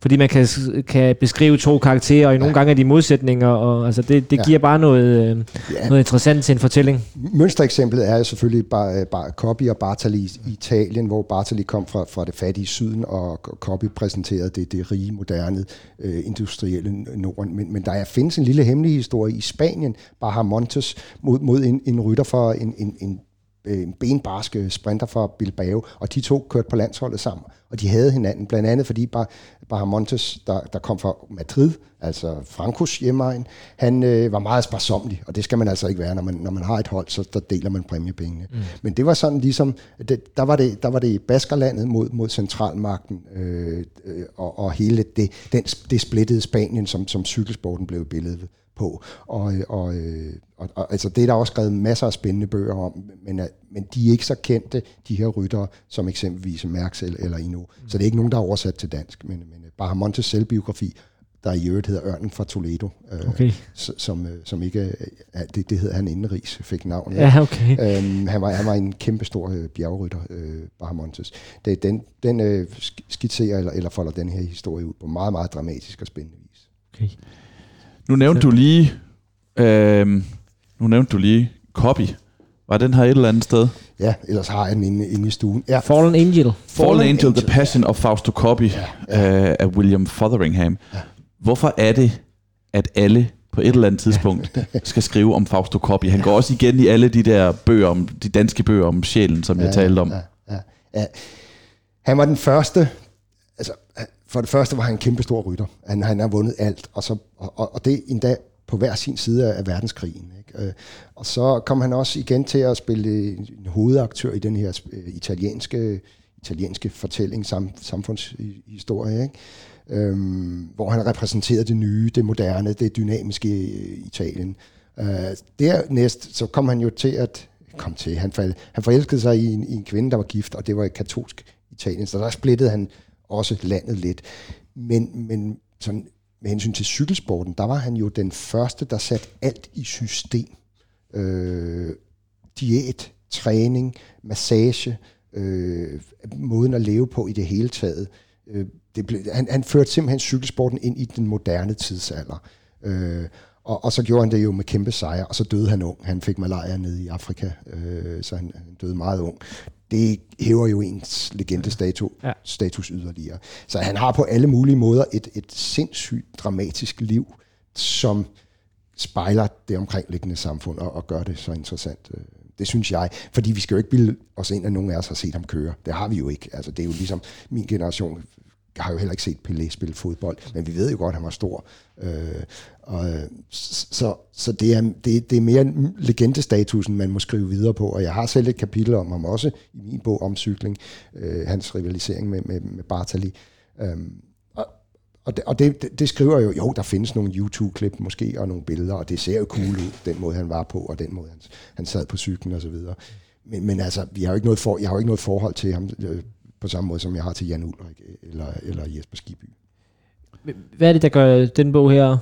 fordi man kan, kan beskrive to karakterer, og i ja. nogle gange er de modsætninger, og altså det, det ja. giver bare noget, øh, ja. noget interessant til en fortælling. Mønstereksemplet er selvfølgelig bare, bare Coppi og Bartali i Italien, hvor Bartali kom fra, fra det fattige syden, og Coppi præsenterede det, det rige, moderne, øh, industrielle Norden. Men, men der er, findes en lille hemmelig historie i Spanien, Bahamontes, mod, mod en, en rytter for en, en, en Øh, en benbarske sprinter fra Bilbao, og de to kørte på landsholdet sammen, og de havde hinanden, blandt andet fordi Bar Bahamontes, der, der kom fra Madrid, altså Frankos hjemmeegn, han øh, var meget sparsomlig, og det skal man altså ikke være, når man, når man har et hold, så der deler man præmiepengene. Mm. Men det var sådan ligesom, det, der, var det, der var det Baskerlandet mod, mod centralmagten, øh, øh, og, og hele det, den, det splittede Spanien, som, som cykelsporten blev billedet på. Og, og, øh, og, og altså det er der også skrevet masser af spændende bøger om, men, øh, men de er ikke så kendte, de her ryttere, som eksempelvis Mærks eller, eller Ino. Mm. Så det er ikke nogen, der er oversat til dansk, men, men øh, Bahamontes selvbiografi, der i øvrigt hedder Ørnen fra Toledo, øh, okay. som, som ikke, øh, det, det hedder han indenrigs, fik navn. Ja, okay. øhm, han, var, han var en kæmpestor øh, bjergrytter, øh, Bahamontes. Det, den den øh, skitserer eller, eller folder den her historie ud på meget, meget dramatisk og spændende vis. Okay. Nu nævnte du lige, øh, nu nævnte du lige Copy. Var den her et eller andet sted? Ja, ellers har jeg den inde, inde i stuen. Ja. Fallen Angel. Fallen, Fallen Angel, Angel, The Passion ja. of Fausto Copy ja, ja. Uh, af William Fotheringham. Ja. Hvorfor er det, at alle på et eller andet tidspunkt skal skrive om Fausto Copy? Han går også igen i alle de der bøger, om, de danske bøger om sjælen, som ja, jeg talte om. Ja, ja, ja. Han var den første, for det første var han en kæmpe stor rytter. Han, han har vundet alt, og, så, og, og det endda på hver sin side af verdenskrigen. Ikke? Øh, og så kom han også igen til at spille en hovedaktør i den her øh, italienske, italienske fortælling, sam, samfundshistorie, ikke? Øhm, hvor han repræsenterede det nye, det moderne, det dynamiske øh, Italien. Øh, dernæst så kom han jo til at kom til, han, fald, han forelskede sig i en, i en kvinde, der var gift, og det var et katolsk Italien, så der splittede han også landet lidt. Men, men sådan, med hensyn til cykelsporten, der var han jo den første, der satte alt i system. Øh, diæt, træning, massage, øh, måden at leve på i det hele taget. Øh, det blev, han, han førte simpelthen cykelsporten ind i den moderne tidsalder. Øh, og, og så gjorde han det jo med kæmpe sejre, og så døde han ung. Han fik malaria nede i Afrika, øh, så han, han døde meget ung det hæver jo ens legendestatus ja. status yderligere. Så han har på alle mulige måder et, et sindssygt dramatisk liv, som spejler det omkringliggende samfund og, og gør det så interessant. Øh, det synes jeg. Fordi vi skal jo ikke bilde os ind, at nogen af os har set ham køre. Det har vi jo ikke. Altså, det er jo ligesom min generation har jo heller ikke set Pelé spille fodbold, men vi ved jo godt, at han var stor. Øh, og, øh, så så det, er, det, det er mere legendestatusen, man må skrive videre på, og jeg har selv et kapitel om ham også i min bog om cykling, øh, hans rivalisering med, med, med Bartali. Øhm, og og, det, og det, det skriver jo, jo, der findes nogle YouTube-klip måske, og nogle billeder, og det ser jo cool ud, den måde han var på, og den måde han, han sad på cyklen og så videre. Men, men altså, vi har jo ikke noget for, jeg har jo ikke noget forhold til ham øh, på samme måde, som jeg har til Jan Ulrik øh, eller, eller Jesper Skiby. Hvad er det, der gør den bog her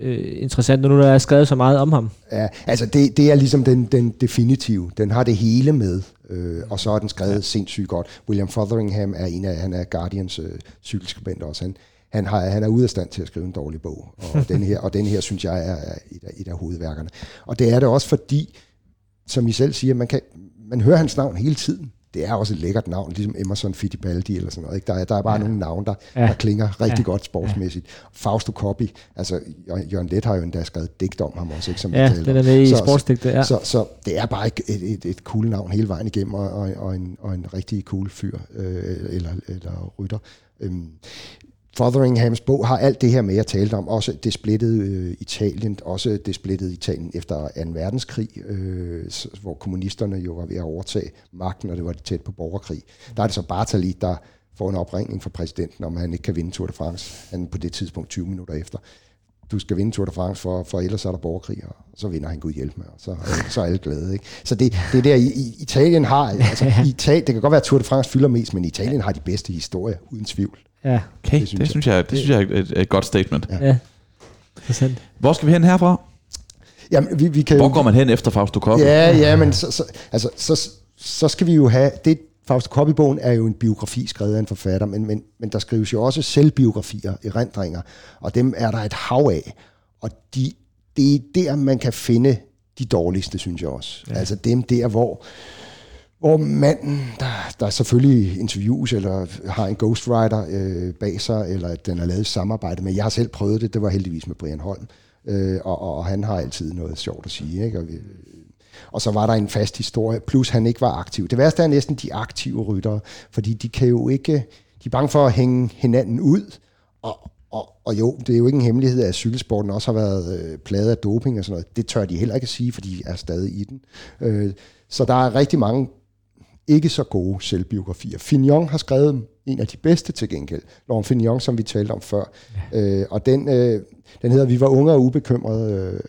øh, interessant, når nu der er skrevet så meget om ham? Ja, altså det, det er ligesom den, den definitive. Den har det hele med, øh, og så er den skrevet ja. sindssygt godt. William Fotheringham er en af, han er Guardians øh, cykelskribent også. Han, han, har, han er ude af stand til at skrive en dårlig bog, og, den, her, og den her, synes jeg, er et af, et af hovedværkerne. Og det er det også fordi, som I selv siger, man, kan, man hører hans navn hele tiden det er også et lækkert navn, ligesom Emerson Fittipaldi eller sådan noget. Ikke? Der, er, der er bare ja. nogle navne, der, ja. der klinger rigtig ja. godt sportsmæssigt. Fausto Coppi, altså Jørgen Let har jo endda skrevet digt om ham også, ikke, som ja, det er med i sportsdigtet, ja. Så, så, så, det er bare et, et, et, et cool navn hele vejen igennem, og, og, og, en, og en rigtig cool fyr, øh, eller, eller rytter. Øhm, Fotheringhams bog har alt det her med, jeg talte om. Også det splittede øh, Italien, også det splittede Italien efter 2. verdenskrig, øh, hvor kommunisterne jo var ved at overtage magten, og det var tæt på borgerkrig. Der er det så Bartali, der får en opringning fra præsidenten, om han ikke kan vinde Tour de France. Han på det tidspunkt 20 minutter efter. Du skal vinde Tour de France, for, for ellers er der borgerkrig, og så vinder han Gud hjælp med, og så, så er alle glade. Ikke? Så det, det er der, i, i Italien har, altså, Italien, det kan godt være, at Tour de France fylder mest, men Italien har de bedste historier, uden tvivl. Ja. Okay, det synes, det synes jeg, det synes jeg er et, et godt statement. Ja. ja. Interessant. Hvor skal vi hen herfra? Jamen, vi, vi kan Hvor går man hen efter Fausto Coppi? Ja, ja, men så, så, altså, så, så skal vi jo have... Det, Fausto Coppi-bogen er jo en biografi skrevet af en forfatter, men, men, men der skrives jo også selvbiografier, erindringer, og dem er der et hav af. Og de, det er der, man kan finde de dårligste, synes jeg også. Ja. Altså dem der, hvor, hvor manden, der, der selvfølgelig interviews, eller har en ghostwriter øh, bag sig, eller at den er lavet i samarbejde med. Jeg har selv prøvet det, det var heldigvis med Brian Holm, øh, og, og han har altid noget sjovt at sige. Ikke? Og, øh, og så var der en fast historie, plus han ikke var aktiv. Det værste er næsten de aktive ryttere, fordi de kan jo ikke, de er bange for at hænge hinanden ud, og, og, og jo, det er jo ikke en hemmelighed, at cykelsporten også har været øh, pladet af doping og sådan noget. Det tør de heller ikke at sige, for de er stadig i den. Øh, så der er rigtig mange ikke så gode selvbiografier. Fignon har skrevet en af de bedste til gengæld. Laurent Fignon, som vi talte om før. Ja. Øh, og den, øh, den hedder Vi var unge og ubekymrede. Øh,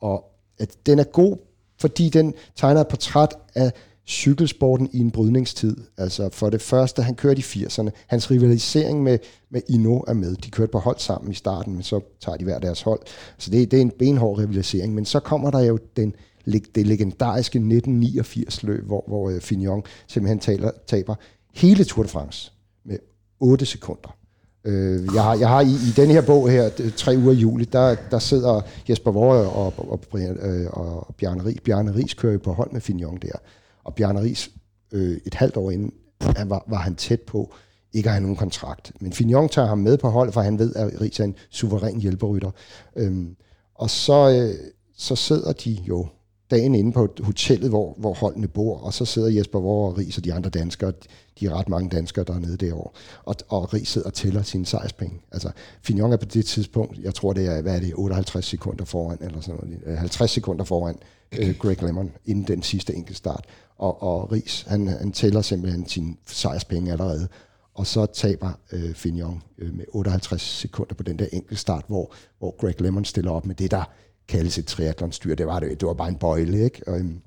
og at den er god, fordi den tegner et portræt af cykelsporten i en brydningstid. Altså for det første, han kørte i 80'erne. Hans rivalisering med, med Ino er med. De kørte på hold sammen i starten, men så tager de hver deres hold. Så det, det er en benhård rivalisering. Men så kommer der jo den, det legendariske 1989 løb, hvor, hvor øh, Fignon simpelthen taler, taber hele Tour de France med 8 sekunder. Øh, jeg har, jeg har i, i den her bog her, tre uger i juli, der, der sidder Jesper Vore og, og, og, øh, og Bjarne Ries. Bjarne Ries kører på hold med Fignon der. Og Bjarne Ries, øh, et halvt år inden, han var, var han tæt på ikke at have nogen kontrakt. Men Fignon tager ham med på hold, for han ved, at Ries er en suveræn hjælperytter. Øhm, og så, øh, så sidder de jo dagen inde på hotellet, hvor, hvor holdene bor, og så sidder Jesper Vore og Ries og de andre danskere, de er ret mange danskere, der er nede derovre, og, og Ries sidder og tæller sine sejrspenge. Altså, Fignon er på det tidspunkt, jeg tror det er, hvad er det, 58 sekunder foran, eller sådan noget, øh, 50 sekunder foran øh, Greg Lemon, inden den sidste enkeltstart. Og, og Ries, han, han tæller simpelthen sine sejrspenge allerede, og så taber øh, Fignon øh, med 58 sekunder på den der enkeltstart, hvor, hvor Greg Lemon stiller op med det, der kaldes et triathlonstyr. Det var, det, det var bare en bøjle, ikke? Og, øhm,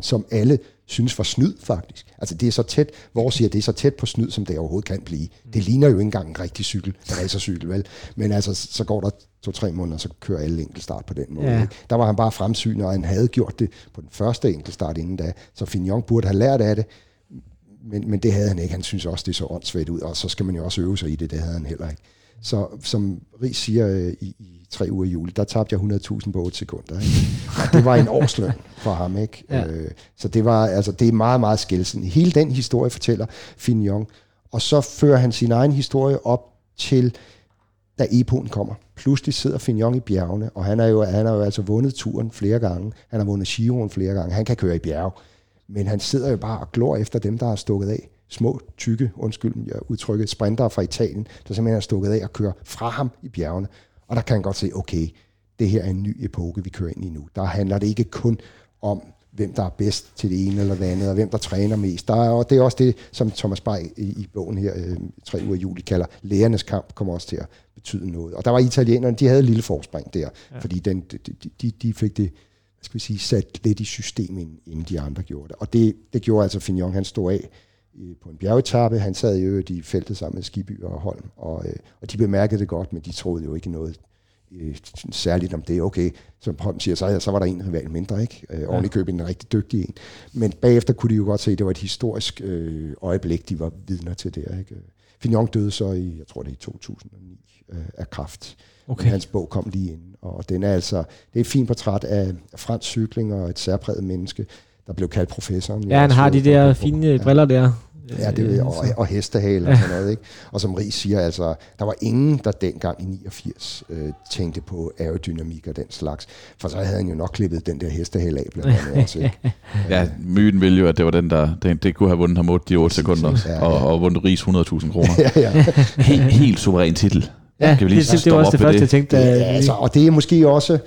som alle synes var snyd, faktisk. Altså det er så tæt, hvor siger, det er så tæt på snyd, som det overhovedet kan blive. Det ligner jo ikke engang en rigtig cykel, en racercykel, vel? Men altså, så går der to-tre måneder, så kører alle enkeltstart på den måde. Ja. Ikke? Der var han bare fremsynet, og han havde gjort det på den første enkeltstart inden da. Så Fignon burde have lært af det, men, men det havde han ikke. Han synes også, det så åndssvagt ud, og så skal man jo også øve sig i det. Det havde han heller ikke. Så som Ries siger øh, i, i tre uger i juli, der tabte jeg 100.000 på 8 sekunder. Ikke? Og det var en årsløn for ham. Ikke? Ja. Øh, så det, var, altså, det er meget, meget skælsen. Hele den historie fortæller Fignon. Og så fører han sin egen historie op til, da Epoen kommer. Pludselig sidder Fignon i bjergene, og han har jo, han har jo altså vundet turen flere gange. Han har vundet Giroen flere gange. Han kan køre i bjerg. Men han sidder jo bare og glor efter dem, der har stukket af små, tykke, undskyld, jeg udtrykket, sprintere fra Italien, der simpelthen er stukket af og kører fra ham i bjergene. Og der kan han godt se, okay, det her er en ny epoke, vi kører ind i nu. Der handler det ikke kun om, hvem der er bedst til det ene eller det andet, og hvem der træner mest. Der er, og det er også det, som Thomas Bay i, i bogen her, øh, tre uger i juli, kalder lærernes kamp, kommer også til at betyde noget. Og der var italienerne, de havde et lille forspring der, ja. fordi den, de, de, de fik det skal vi sige, sat lidt i systemet, inden de andre gjorde det. Og det, det gjorde altså Fignon, han stod af på en bjergetappe. Han sad jo i feltet sammen med Skiby og Holm, og, øh, og de bemærkede det godt, men de troede jo ikke noget øh, særligt om det. Okay, som Holm siger, så, så var der en rival mindre, ikke? Øh, ja. Ordentlig køb en rigtig dygtig en. Men bagefter kunne de jo godt se, at det var et historisk øh, øjeblik, de var vidner til der. Ikke? Fignon døde så i, jeg tror det er i 2009, øh, af kraft. Okay. Hans bog kom lige ind, og den er altså, det er et fint portræt af fransk cykling og et særpræget menneske, der blev kaldt professoren. Ja, han har de der fine ja. briller der. Ja, det, og, og hestehale og sådan noget. Ikke? Og som Ries siger, altså, der var ingen, der dengang i 89 øh, tænkte på aerodynamik og den slags. For så havde han jo nok klippet den der hestehale af blandt andet også. Ikke? ja, myten ville jo, at det var den, der det, det kunne have vundet ham 8 de 8 sekunder, ja, ja. Og, og vundet Ries 100.000 kroner. ja, ja. helt, helt suveræn titel. Ja, vi lige det, det var også det første, det? jeg tænkte. Ja, altså, og det er måske også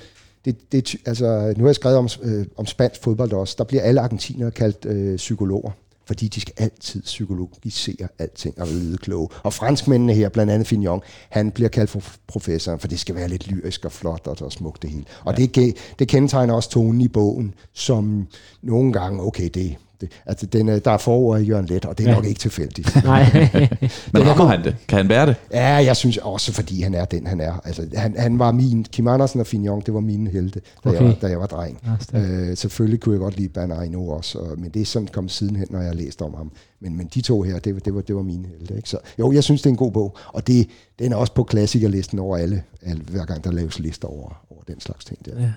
det, det, altså, nu har jeg skrevet om, øh, om spansk fodbold også. Der bliver alle argentinere kaldt øh, psykologer fordi de skal altid psykologisere alting og lide kloge. Og franskmændene her, blandt andet Fignon, han bliver kaldt for professoren, for det skal være lidt lyrisk og flot og, og smukt det hele. Og ja. det, det kendetegner også tonen i bogen, som nogle gange, okay, det, det, altså, den, der er forord i Jørgen Let, og det er ja. nok ikke tilfældigt. Nej. Men rammer han det? Kan han være det? Ja, jeg synes også, fordi han er den, han er. Altså, han, han var min, Kim Andersen og Fignon, det var mine helte, da, okay. jeg, var, da jeg var dreng. Ja, øh, selvfølgelig kunne jeg godt lide Bernard Aino også, og, men det er sådan kommet sidenhen, når jeg har læst om ham. Men, men de to her, det, det, var, det var mine helte. Ikke? Så jo, jeg synes, det er en god bog, og det, den er også på klassikerlisten over alle, alle hver gang der laves lister over, over den slags ting der. Ja.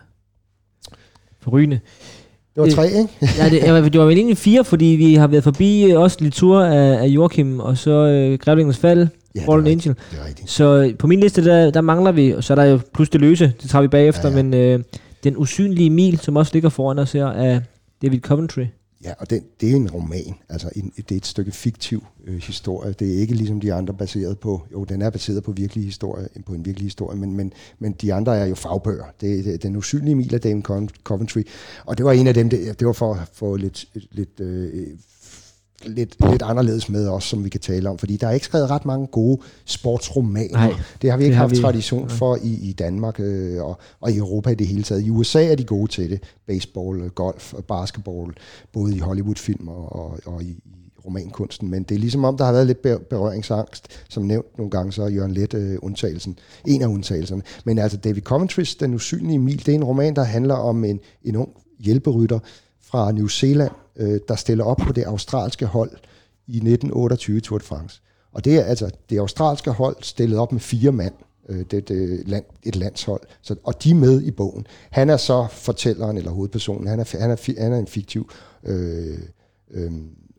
Forrygende. Det var tre, ikke? ja, det, det var vel egentlig fire, fordi vi har været forbi øh, også lidt tur af, af Joachim, og så øh, Grævlingens Fald, ja, Fallen Angel. Det er rigtigt. Så øh, på min liste, der, der mangler vi, og så er der jo plus det løse, det tager vi bagefter, ja, ja. men øh, den usynlige mil, som også ligger foran os her, af David Coventry. Ja, og det, det er en roman. Altså, en, det er et stykke fiktiv øh, historie. Det er ikke ligesom de andre baseret på... Jo, den er baseret på virkelig historie, på en virkelig historie, men, men, men de andre er jo fagbøger. Det, det, den usynlige mil af Dame Coventry. Og det var en af dem, det, det var for at få lidt, lidt øh, lidt, lidt anderledes med os, som vi kan tale om. Fordi der er ikke skrevet ret mange gode sportsromaner. Nej, det har vi ikke haft vi. tradition for i, i Danmark øh, og, og i Europa i det hele taget. I USA er de gode til det. Baseball, golf og basketball, både i Hollywood-film og, og, og i, i romankunsten. Men det er ligesom om, der har været lidt berøringsangst. Som nævnt nogle gange, så er Jørgen Let øh, undtagelsen. En af undtagelserne. Men altså David Coventry's Den usynlige mil, det er en roman, der handler om en, en ung hjælperytter fra New Zealand, øh, der stiller op på det australske hold i 1928 Tour de France. Og det er altså det australske hold stillet op med fire mand. Øh, det, det land, et landshold. Så, og de er med i bogen. Han er så fortælleren eller hovedpersonen. Han er, han er, han er en fiktiv øh, øh,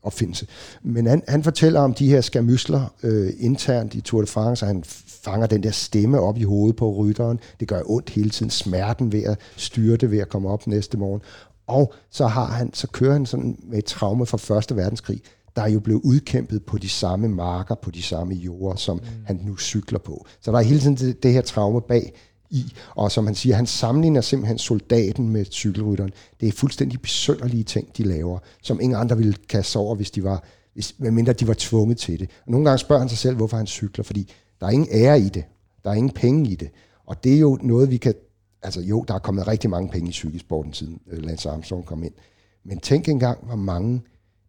opfindelse. Men han, han fortæller om de her skamysler øh, internt i Tour de France, og han fanger den der stemme op i hovedet på rytteren. Det gør ondt hele tiden. Smerten ved at styre det, ved at komme op næste morgen. Og så, har han, så kører han sådan med et traume fra Første Verdenskrig, der er jo blevet udkæmpet på de samme marker, på de samme jorder, som mm. han nu cykler på. Så der er hele tiden det, det her traume bag i, og som han siger, han sammenligner simpelthen soldaten med cykelrytteren. Det er fuldstændig besønderlige ting, de laver, som ingen andre ville kaste over, hvis de var, hvis, medmindre de var tvunget til det. Og nogle gange spørger han sig selv, hvorfor han cykler, fordi der er ingen ære i det. Der er ingen penge i det. Og det er jo noget, vi kan altså jo, der er kommet rigtig mange penge i cykelsporten siden øh, Lance Armstrong kom ind. Men tænk engang, hvor mange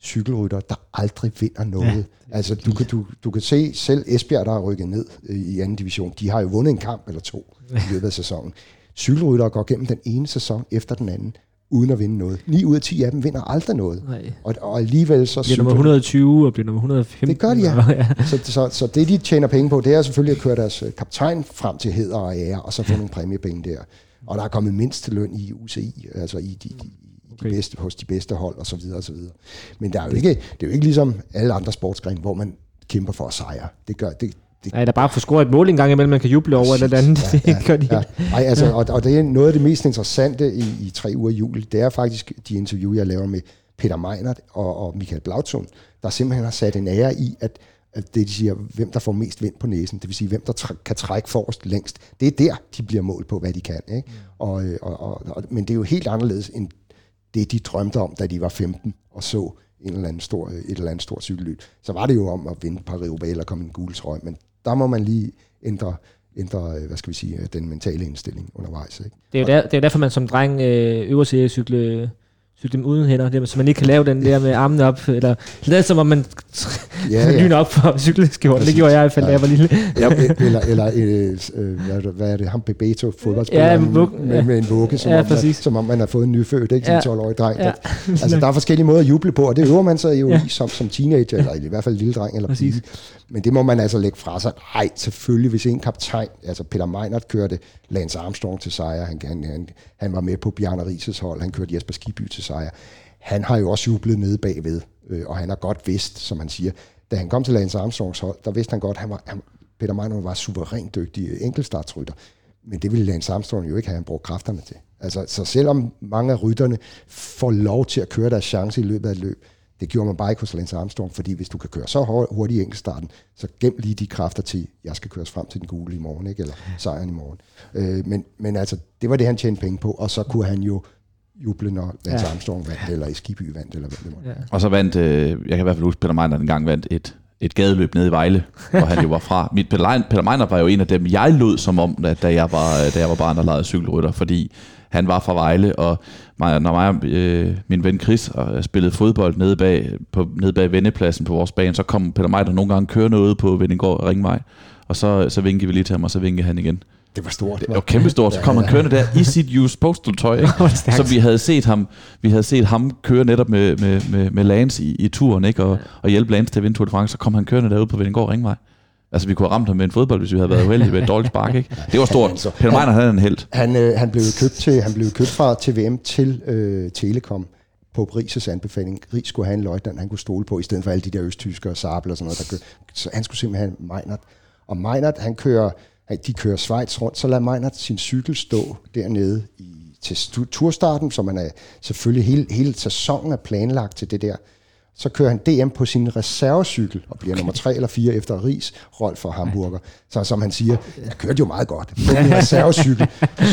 cykelrytter, der aldrig vinder noget. Ja. Altså, du kan, du, du kan se selv Esbjerg, der har rykket ned øh, i anden division, de har jo vundet en kamp eller to i løbet af sæsonen. Cykelrytter går gennem den ene sæson efter den anden, uden at vinde noget. 9 ud af 10 af dem vinder aldrig noget. Nej. Og, og alligevel så... Bliver nummer 120 og bliver nummer 115. Det gør de, ja. ja. Så, så, så det, de tjener penge på, det er selvfølgelig at køre deres øh, kaptajn frem til heder og ære, og så få nogle præmiepenge der. Og der er kommet mindst løn i UCI, altså i de, de, okay. de bedste, hos de bedste hold og så videre og så videre. Men der er jo ikke, det er jo ikke ligesom alle andre sportsgrene, hvor man kæmper for at sejre. Det gør, det, det, Nej, der bare få scoret et mål en gang imellem, man kan juble over eller andet. Ja, ja, det gør de. Ja. Ej, altså, og, og det er noget af det mest interessante i, i tre uger jul, det er faktisk de interview, jeg laver med Peter Meinert og, og Michael Blautson, der simpelthen har sat en ære i, at at det de siger, hvem der får mest vind på næsen, det vil sige, hvem der tr- kan trække forrest længst. Det er der, de bliver målt på, hvad de kan. Ikke? Mm. Og, øh, og, og, og, men det er jo helt anderledes end det, de drømte om, da de var 15 og så en eller anden stor, et eller andet stort cykelløb. Så var det jo om at vinde Paris-Roubaix eller komme en gul trøje, men der må man lige ændre, ændre hvad skal vi sige, den mentale indstilling undervejs. Ikke? Det, er jo der, det er derfor, man som dreng øh, øver sig at cykle cykle dem uden hænder, så man ikke kan lave den der med armene op, eller lade som om man ja, ja. lyner op for cykelskjorten. Det gjorde jeg i hvert fald, da jeg var lille. ja, eller, eller øh, øh, hvad, er det, hvad er det, ham Bebeto, fodboldspiller, ja, med, med, med en vugge, som, ja, om, man, som om man har fået en nyfødt, ikke? Som ja. 12-årig dreng. Ja. Altså, der er forskellige måder at juble på, og det øver man sig jo ja. i som, som teenager, eller i hvert fald lille dreng eller præcis. pige. Men det må man altså lægge fra sig. Nej, selvfølgelig, hvis en kaptajn, altså Peter Meinert kørte Lance Armstrong til sejr, han, han, han, han var med på Bjarne Rises hold, han kørte Jesper Skiby til sejr. Han har jo også jublet nede bagved, øh, og han har godt vidst, som han siger, da han kom til Lance Armstrongs hold, der vidste han godt, at han var, han, Peter Meinert var suverænt dygtig enkeltstartsrytter. Men det ville Lance Armstrong jo ikke have, han brugt kræfterne til. Altså, så selvom mange af rytterne får lov til at køre deres chance i løbet af et løb, det gjorde man bare ikke hos Lance Armstrong, fordi hvis du kan køre så hurtigt i enkeltstarten, så gem lige de kræfter til, jeg skal køres frem til den gule i morgen, ikke? eller sejren i morgen. Øh, men, men altså, det var det, han tjente penge på, og så kunne han jo juble, når Lance ja. Armstrong vandt, eller i Skiby vandt, eller hvad det var. Ja. Og så vandt, øh, jeg kan i hvert fald huske, Peter Meiner gang vandt et, et gadeløb nede i Vejle, hvor han jo var fra. Mit Peter, Peter Meiner var jo en af dem, jeg lød som om, da jeg var, da jeg var barn og legede cykelrytter, fordi han var fra Vejle, og mig, når mig og øh, min ven Chris og spillede fodbold nede bag, på, nede bag vendepladsen på vores bane, så kom Peter Meiner nogle gange kørende ud på Vendingård Ringvej, og så, så vinkede vi lige til ham, og så vinkede han igen. Det var stort. Det var kæmpestort. Så kom han kørende der i sit used postal tøj, ikke? så vi havde set ham, vi havde set ham køre netop med, med, med, med Lance i, i turen, ikke? Og, og hjælpe Lance til at vinde Tour de France, så kom han kørende derude på Vendingård Ringvej. Altså, vi kunne have ramt ham med en fodbold, hvis vi havde været uheldige med et dårligt spark, ikke? Det var stort. Altså, Peter Meiner havde en held. Han, øh, han, blev købt til, han blev købt fra TVM til øh, Telekom på Rises anbefaling. Ries skulle have en løjtnant, han kunne stole på, i stedet for alle de der østtyskere og Sabel og sådan noget. Der kø- så han skulle simpelthen have Meinert. Og Meinert, han kører, de kører Schweiz rundt, så lader Meinert sin cykel stå dernede i, til turstarten, så man er selvfølgelig hele, hele sæsonen er planlagt til det der. Så kører han DM på sin reservecykel og bliver nummer tre eller fire efter Ries, Rolf og Hamburger. Så som han siger, jeg kørte jo meget godt på min reservecykel.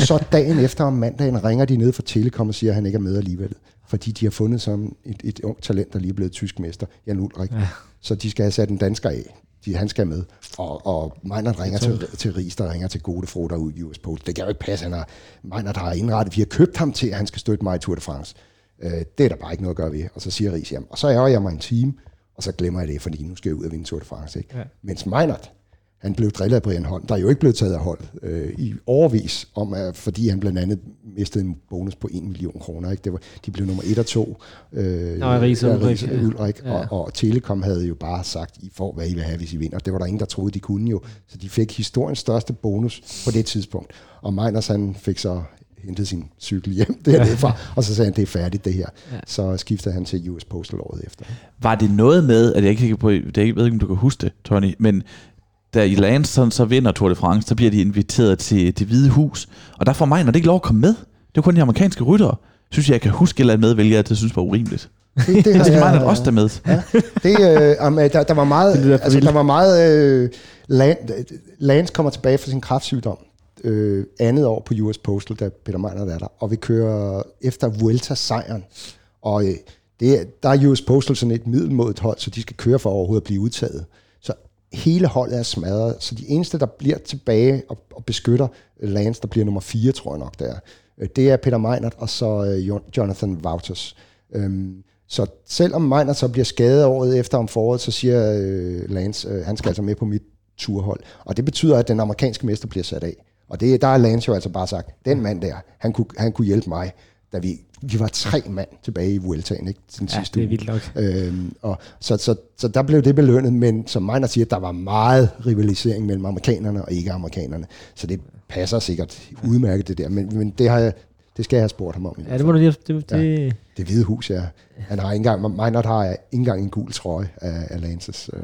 Så dagen efter om mandagen ringer de ned fra Telekom og siger, at han ikke er med alligevel. Fordi de har fundet som et, et ung talent, der lige er blevet tysk mester, Jan Ulrik. Ja. Så de skal have sat en dansker af. De, han skal med. Og, og Meinert ringer til, til Ries, der ringer til Godefro derude i US Post. Det kan jo ikke passe, han har, Meinert har indrettet. Vi har købt ham til, at han skal støtte mig i Tour de France. Øh, det er der bare ikke noget at gøre ved. Og så siger Ries, jamen, og så ærger jeg mig en time, og så glemmer jeg det, fordi nu skal jeg ud og vinde Tour de France. Ikke? Ja. Mens Meinert, han blev drillet af Brian Holm, der er jo ikke blevet taget af hold øh, i overvis, om, at, fordi han blandt andet mistede en bonus på 1 million kroner. Ikke? Det var, de blev nummer 1 og 2. Øh, Nå, Ries og Ulrik. Ulrik ja. og, og Telekom havde jo bare sagt, I får, hvad I vil have, hvis I vinder. Det var der ingen, der troede, de kunne jo. Så de fik historiens største bonus på det tidspunkt. Og Meiners, han fik så hentede sin cykel hjem derfra, og så sagde han, det er færdigt det her. Ja. Så skiftede han til US Postal året efter. Var det noget med, at jeg ikke på, det ved ikke, om du kan huske det, Tony, men da i Lance så, vinder Tour de France, så bliver de inviteret til det hvide hus, og der får mig, når det ikke lov at komme med. Det var kun de amerikanske ryttere. Synes jeg, jeg kan huske eller andet med, hvilket jeg synes var urimeligt. Det, det, det er også der med. Ja, det, øh, der, der var meget, altså, der var meget øh, Lance kommer tilbage fra sin kraftsygdom øh, andet år på US Postal, da Peter Meiner er der, og vi kører efter Vuelta-sejren. Og øh, det, der er US Postal sådan et middelmodigt hold, så de skal køre for overhovedet at blive udtaget. Så hele holdet er smadret, så de eneste, der bliver tilbage og, og beskytter Lance, der bliver nummer 4, tror jeg nok, der øh, det er Peter Meinert og så øh, Jonathan Wouters. Øhm, så selvom Meinert så bliver skadet året efter om foråret, så siger øh, Lance, øh, han skal altså med på mit turhold. Og det betyder, at den amerikanske mester bliver sat af. Og det, der har Lance jo altså bare sagt, den mand der, han kunne, han kunne hjælpe mig, da vi, vi var tre mand tilbage i Vueltaen, ikke? Den ja, sidste det er vildt nok. Øhm, og så, så, så, der blev det belønnet, men som Meiner siger, der var meget rivalisering mellem amerikanerne og ikke-amerikanerne. Så det passer sikkert udmærket det der, men, men det har jeg, det skal jeg have spurgt ham om. Ja, det må du lige... Det, det... Ja, det hvide hus, ja. Han har ikke engang, Meinert har ikke engang en gul trøje af, af Lances. Øh,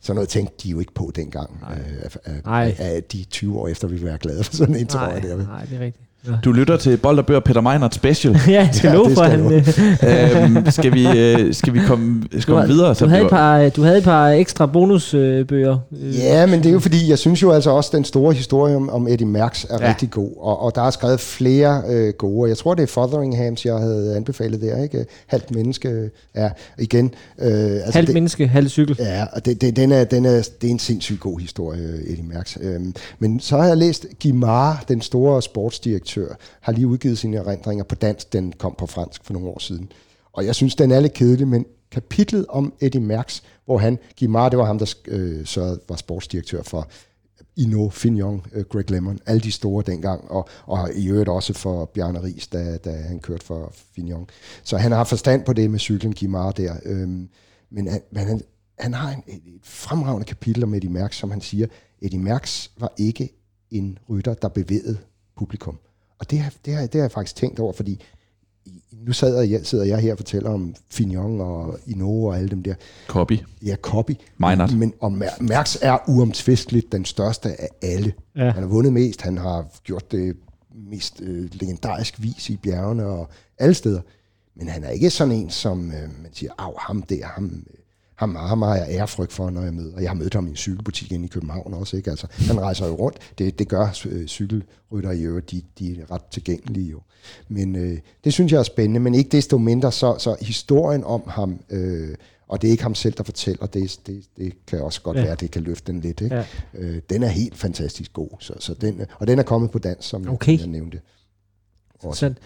sådan noget tænkte de jo ikke på dengang. Nej. Øh, af, af, af, de 20 år efter, vi være glade for sådan en trøje der. Nej, det er rigtigt. Du lytter til Bold og Bør Peter Meinert Special. ja, skal ja, for, han... øhm, skal, vi, øh, skal vi komme, skal du, komme videre? Så du, havde et par, du havde et par ekstra bonusbøger. Øh, ja, men det er jo fordi, jeg synes jo altså også, den store historie om, om Eddie Merckx er ja. rigtig god. Og, og der er skrevet flere øh, gode. Jeg tror, det er Fotheringhams, jeg havde anbefalet der. ikke Halvt menneske. Ja, igen. Øh, altså halvt det, menneske, halvt cykel. Ja, og det, det, den er, den er, det er en sindssygt god historie, Eddie Merckx. Øhm, men så har jeg læst Guimard, den store sportsdirektør, redaktør, har lige udgivet sine erindringer på dansk. Den kom på fransk for nogle år siden. Og jeg synes, den er lidt kedelig, men kapitlet om Eddie Merckx, hvor han, Guimard, det var ham, der øh, så var sportsdirektør for Ino, Fignon, øh, Greg Lemon, alle de store dengang, og, og i øvrigt også for Bjarne Ries, da, da han kørte for Fignon. Så han har forstand på det med cyklen Guimard der. Øhm, men han, men han, han har en, et, et fremragende kapitel om Eddie Merckx, som han siger, Eddie Merckx var ikke en rytter, der bevægede publikum. Og det har, det, har, det har jeg faktisk tænkt over, fordi nu sidder jeg, sidder jeg her og fortæller om Fignon og Ino og alle dem der. Copy. Ja, copy. Meinert. Men og Merckx er uomtvisteligt den største af alle. Ja. Han har vundet mest, han har gjort det mest øh, legendarisk vis i bjergene og alle steder. Men han er ikke sådan en, som øh, man siger, af ham der, ham, øh, ham, ham har jeg ærefrygt for, når jeg møder. Jeg har mødt ham i en cykelbutik inde i København også. Ikke? Altså, han rejser jo rundt. Det, det gør øh, cykelrytter i øvrigt. De, de er ret tilgængelige jo. Men øh, det synes jeg er spændende. Men ikke desto mindre, så, så historien om ham... Øh, og det er ikke ham selv, der fortæller, det, det, det kan også godt ja. være, at det kan løfte den lidt. Ikke? Ja. Øh, den er helt fantastisk god, så, så den, og den er kommet på dansk, som okay. jeg nævnte. Sådan.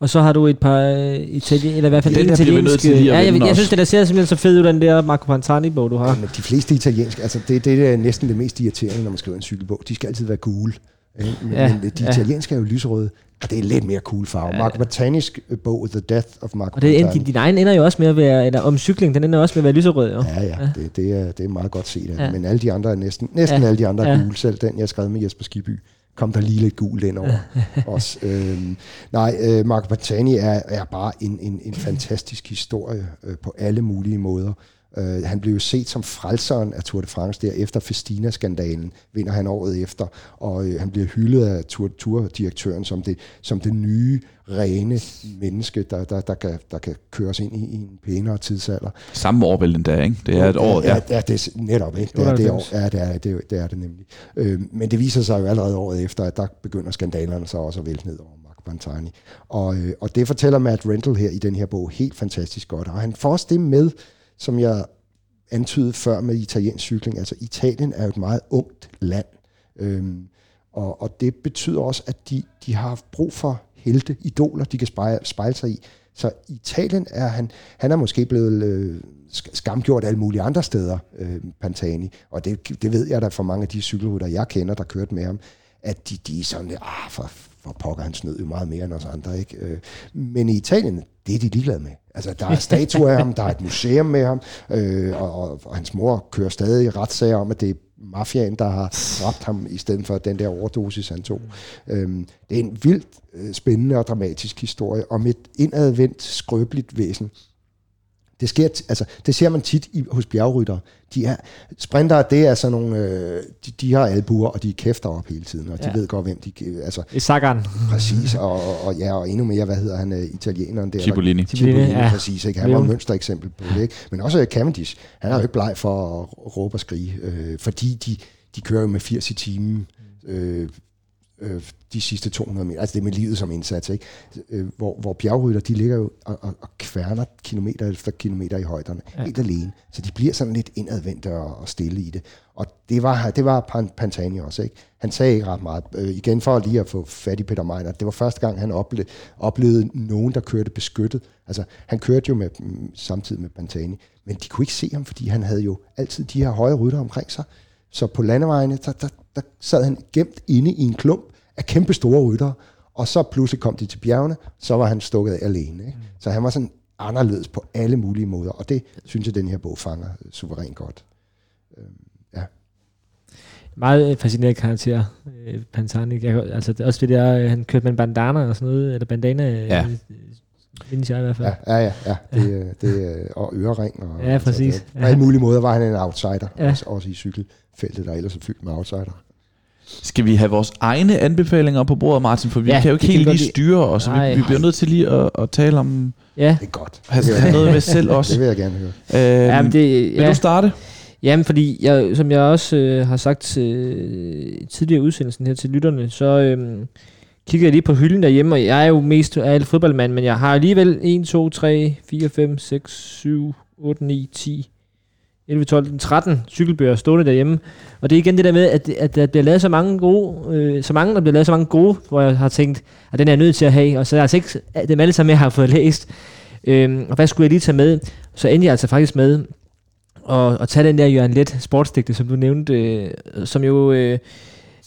Og så har du et par uh, italien, eller i hvert fald den italienske... Ja, jeg, jeg, jeg synes, det der ser simpelthen så fedt ud, den der Marco Pantani-bog, du har. Ja, men de fleste italienske, altså det, det er næsten det mest irriterende, når man skriver en cykelbog. De skal altid være gule. Men, ja, men de ja. italienske er jo lyserøde, og det er lidt mere cool farve. Ja. Marco Pantanis bog, The Death of Marco Og det, din, din egen ender jo også med at være, eller om cykling, den ender også med at være lyserød. Jo. Ja, ja, ja. Det, det, er, det er meget godt set. Ja. Men alle de andre er næsten, næsten ja. alle de andre er ja. gule. Selv den, jeg skrev med Jesper Skiby, kom der lige lidt gul ind over os. Øhm, nej, øh, Marco Pantani er, er bare en, en, en fantastisk historie øh, på alle mulige måder. Uh, han blev jo set som frelseren af Tour de France der efter Festina-skandalen, vinder han året efter, og uh, han bliver hyldet af Tour, Tour-direktøren som det, som det nye, rene menneske, der, der, der, kan, der kan køres ind i, i en pænere tidsalder. Samme år vel endda, ikke? Det er et år, ja. Ja, ja det er netop, ikke? Det er det, år, ja, det er det, det, er det nemlig. Uh, men det viser sig jo allerede året efter, at der begynder skandalerne så også at vælte ned over Mark Pantani. Og, øh, og det fortæller Matt Rental her i den her bog helt fantastisk godt. Og han får også det med, som jeg antydede før med italiensk cykling. Altså Italien er jo et meget ungt land, øhm, og, og det betyder også, at de, de har haft brug for helte, idoler, de kan spejle, spejle sig i. Så Italien er han, han er måske blevet øh, skamgjort alle mulige andre steder, øh, Pantani. Og det, det ved jeg da fra mange af de cykelrytter, jeg kender, der kørte med ham, at de, de er sådan, ah, for, for pokker, han snød jo meget mere end os andre. Ikke? Øh, men i Italien, det er de ligeglade med. Altså, der er statuer af ham, der er et museum med ham, øh, og, og, og hans mor kører stadig retssager om, at det er mafiaen, der har dræbt ham, i stedet for den der overdosis, han tog. Øhm, det er en vildt øh, spændende og dramatisk historie om et indadvendt, skrøbeligt væsen, det, sker, altså, det ser man tit i, hos bjergryttere. De er, sprintere, det er sådan nogle, øh, de, de har albuer, og de er kæfter op hele tiden, og de ja. ved godt, hvem de... Altså, I Sagan. Præcis, og, og, og, ja, og endnu mere, hvad hedder han, uh, italieneren der? Cipollini. Cipollini, ja. præcis. Ikke? Han var et mønstereksempel på det. Ikke? Men også Cavendish, han er jo ikke bleg for at råbe og skrige, øh, fordi de, de kører jo med 80 i timen, øh, øh, de sidste 200 meter. Altså det med livet som indsats, ikke? Øh, hvor, hvor bjergrytter, de ligger jo og, og, og kværner kilometer efter kilometer i højderne, ja. helt alene. Så de bliver sådan lidt indadvendte og, og stille i det. Og det var, det var Pantani også, ikke? Han sagde ikke ret meget. Øh, igen for lige at få fat i Peter Meiner. Det var første gang, han oplevede, oplevede nogen, der kørte beskyttet. Altså, han kørte jo med, samtidig med Pantani, men de kunne ikke se ham, fordi han havde jo altid de her høje rytter omkring sig. Så på landevejene, der, der, der sad han gemt inde i en klump af kæmpe store rytter, og så pludselig kom de til bjergene, så var han stukket af alene. Ikke? Mm. Så han var sådan anderledes på alle mulige måder, og det synes jeg, den her bog fanger suverænt godt. Øhm, ja. Meget fascinerende karakter, øh, Pantani. Jeg, altså, også det der, øh, han kørte med en bandana og sådan noget, eller bandana, øh, ja. Mindes jeg i hvert fald. Ja, ja, ja. ja. Det, det, og ørering. Og, ja, præcis. Altså, det, på alle mulige måder var han en outsider, ja. også, også i cykelfeltet, der ellers er fyldt med outsider. Skal vi have vores egne anbefalinger på bordet, Martin? For vi ja, kan jo ikke helt lige styre os, så vi, vi bliver nødt til lige at, at tale om... Ja. Det er godt. Have, have noget med selv også. Det vil jeg gerne høre. Øhm, Jamen det, ja. Vil du starte? Jamen, fordi jeg, som jeg også øh, har sagt øh, tidligere udsendelsen her til lytterne, så øh, kigger jeg lige på hylden derhjemme, og jeg er jo mest af alle fodboldmand, men jeg har alligevel 1, 2, 3, 4, 5, 6, 7, 8, 9, 10, 11, 12, 13 cykelbøger stående derhjemme. Og det er igen det der med, at, at der bliver lavet så mange gode, øh, så mange, der bliver lavet så mange gode, hvor jeg har tænkt, at den er jeg nødt til at have, og så er altså ikke dem alle sammen, jeg har fået læst. Øhm, og hvad skulle jeg lige tage med? Så endte jeg altså faktisk med at, at tage den der Jørgen Let sportsdigte, som du nævnte, øh, som jo øh,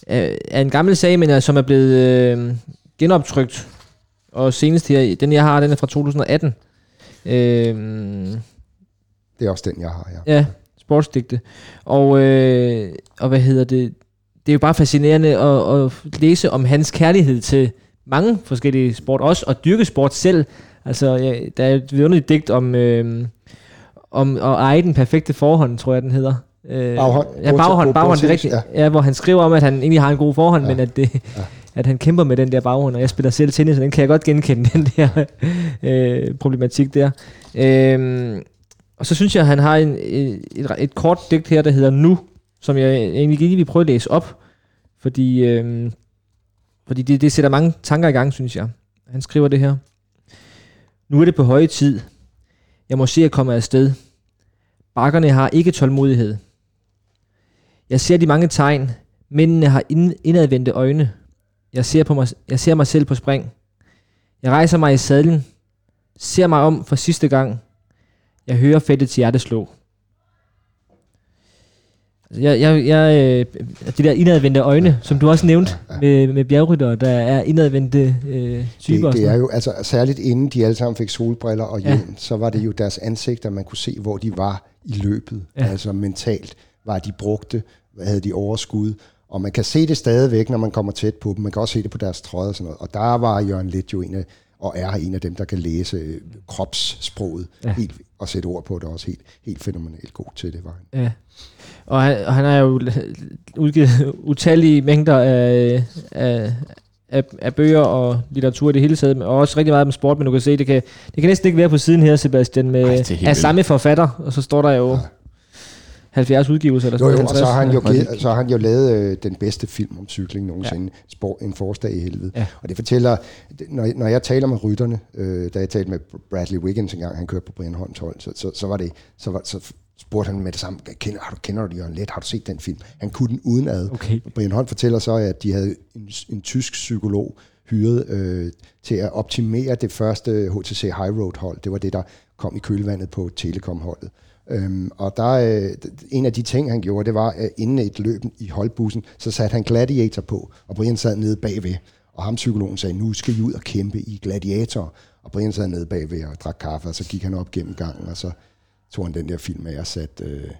er en gammel sag, men som er blevet øh, genoptrykt. Og senest her, den jeg har, den er fra 2018. Øh, det er også den, jeg har, ja. Ja, sportsdigte. Og, øh, og hvad hedder det? Det er jo bare fascinerende at, at læse om hans kærlighed til mange forskellige sport, også og dyrke sport selv. Altså, ja, der er et vidunderligt digt om, øh, om at eje den perfekte forhånd, tror jeg, den hedder. Øh, baghånd. Ja, baghånd, baghånd, det er rigtigt. Ja. ja. hvor han skriver om, at han egentlig har en god forhånd, ja. men at, det, ja. at han kæmper med den der baghånd, og jeg spiller selv tennis, så den kan jeg godt genkende, den der øh, problematik der. Øh, og så synes jeg, at han har en, et, et, kort digt her, der hedder Nu, som jeg egentlig lige vil prøve at læse op, fordi, øh, fordi det, det sætter mange tanker i gang, synes jeg. Han skriver det her. Nu er det på høje tid. Jeg må se at komme afsted. Bakkerne har ikke tålmodighed. Jeg ser de mange tegn. Mændene har indadvendte øjne. Jeg ser, på mig, jeg ser mig selv på spring. Jeg rejser mig i sadlen. Ser mig om for sidste gang. Jeg hører fættets hjerte slå. Altså, jeg, jeg, jeg, øh, de der indadvendte øjne, som du også nævnte ja, ja. med, med bjergrytter, der er indadvendte øh, typer. Det, det er jo, altså særligt inden de alle sammen fik solbriller og hjelm, ja. så var det jo deres ansigter, man kunne se, hvor de var i løbet. Ja. Altså mentalt var de brugte, hvad havde de overskud, og man kan se det stadigvæk, når man kommer tæt på dem. Man kan også se det på deres trøje og sådan noget. Og der var Jørgen Lidt jo en af, og er en af dem, der kan læse øh, kropssproget ja. helt, og sætte ord på det også helt, helt fænomenalt god til det. Var han. Ja. Og han, og han har jo udgivet utallige mængder af, af, af, af bøger og litteratur i det hele taget, og også rigtig meget med sport, men du kan se, det kan, det kan næsten ikke være på siden her, Sebastian, med Ej, af samme forfatter, og så står der jo... Ja 70 udgivelser eller sådan noget. så har han jo, givet, så har han jo lavet øh, den bedste film om cykling nogensinde, ja. Spor, En forårsdag i helvede. Ja. Og det fortæller, når, når jeg taler med rytterne, øh, da jeg talte med Bradley Wiggins engang, han kørte på Brian Holms hold, så, så, så var det, så, var, så spurgte han med det samme, kender, har du, kender du Jørgen Let, har du set den film? Han kunne den udenad. Okay. Brian Holm fortæller så, at de havde en, en tysk psykolog hyret øh, til at optimere det første HTC High Road hold. Det var det, der kom i kølvandet på Telekom-holdet. Øhm, og der, øh, en af de ting, han gjorde, det var, at inden et løb i holdbussen, så satte han gladiator på, og Brian sad nede bagved. Og ham psykologen sagde, nu skal I ud og kæmpe i gladiator. Og Brian sad nede bagved og drak kaffe, og så gik han op gennem gangen, og så tog han den der film af og satte øh,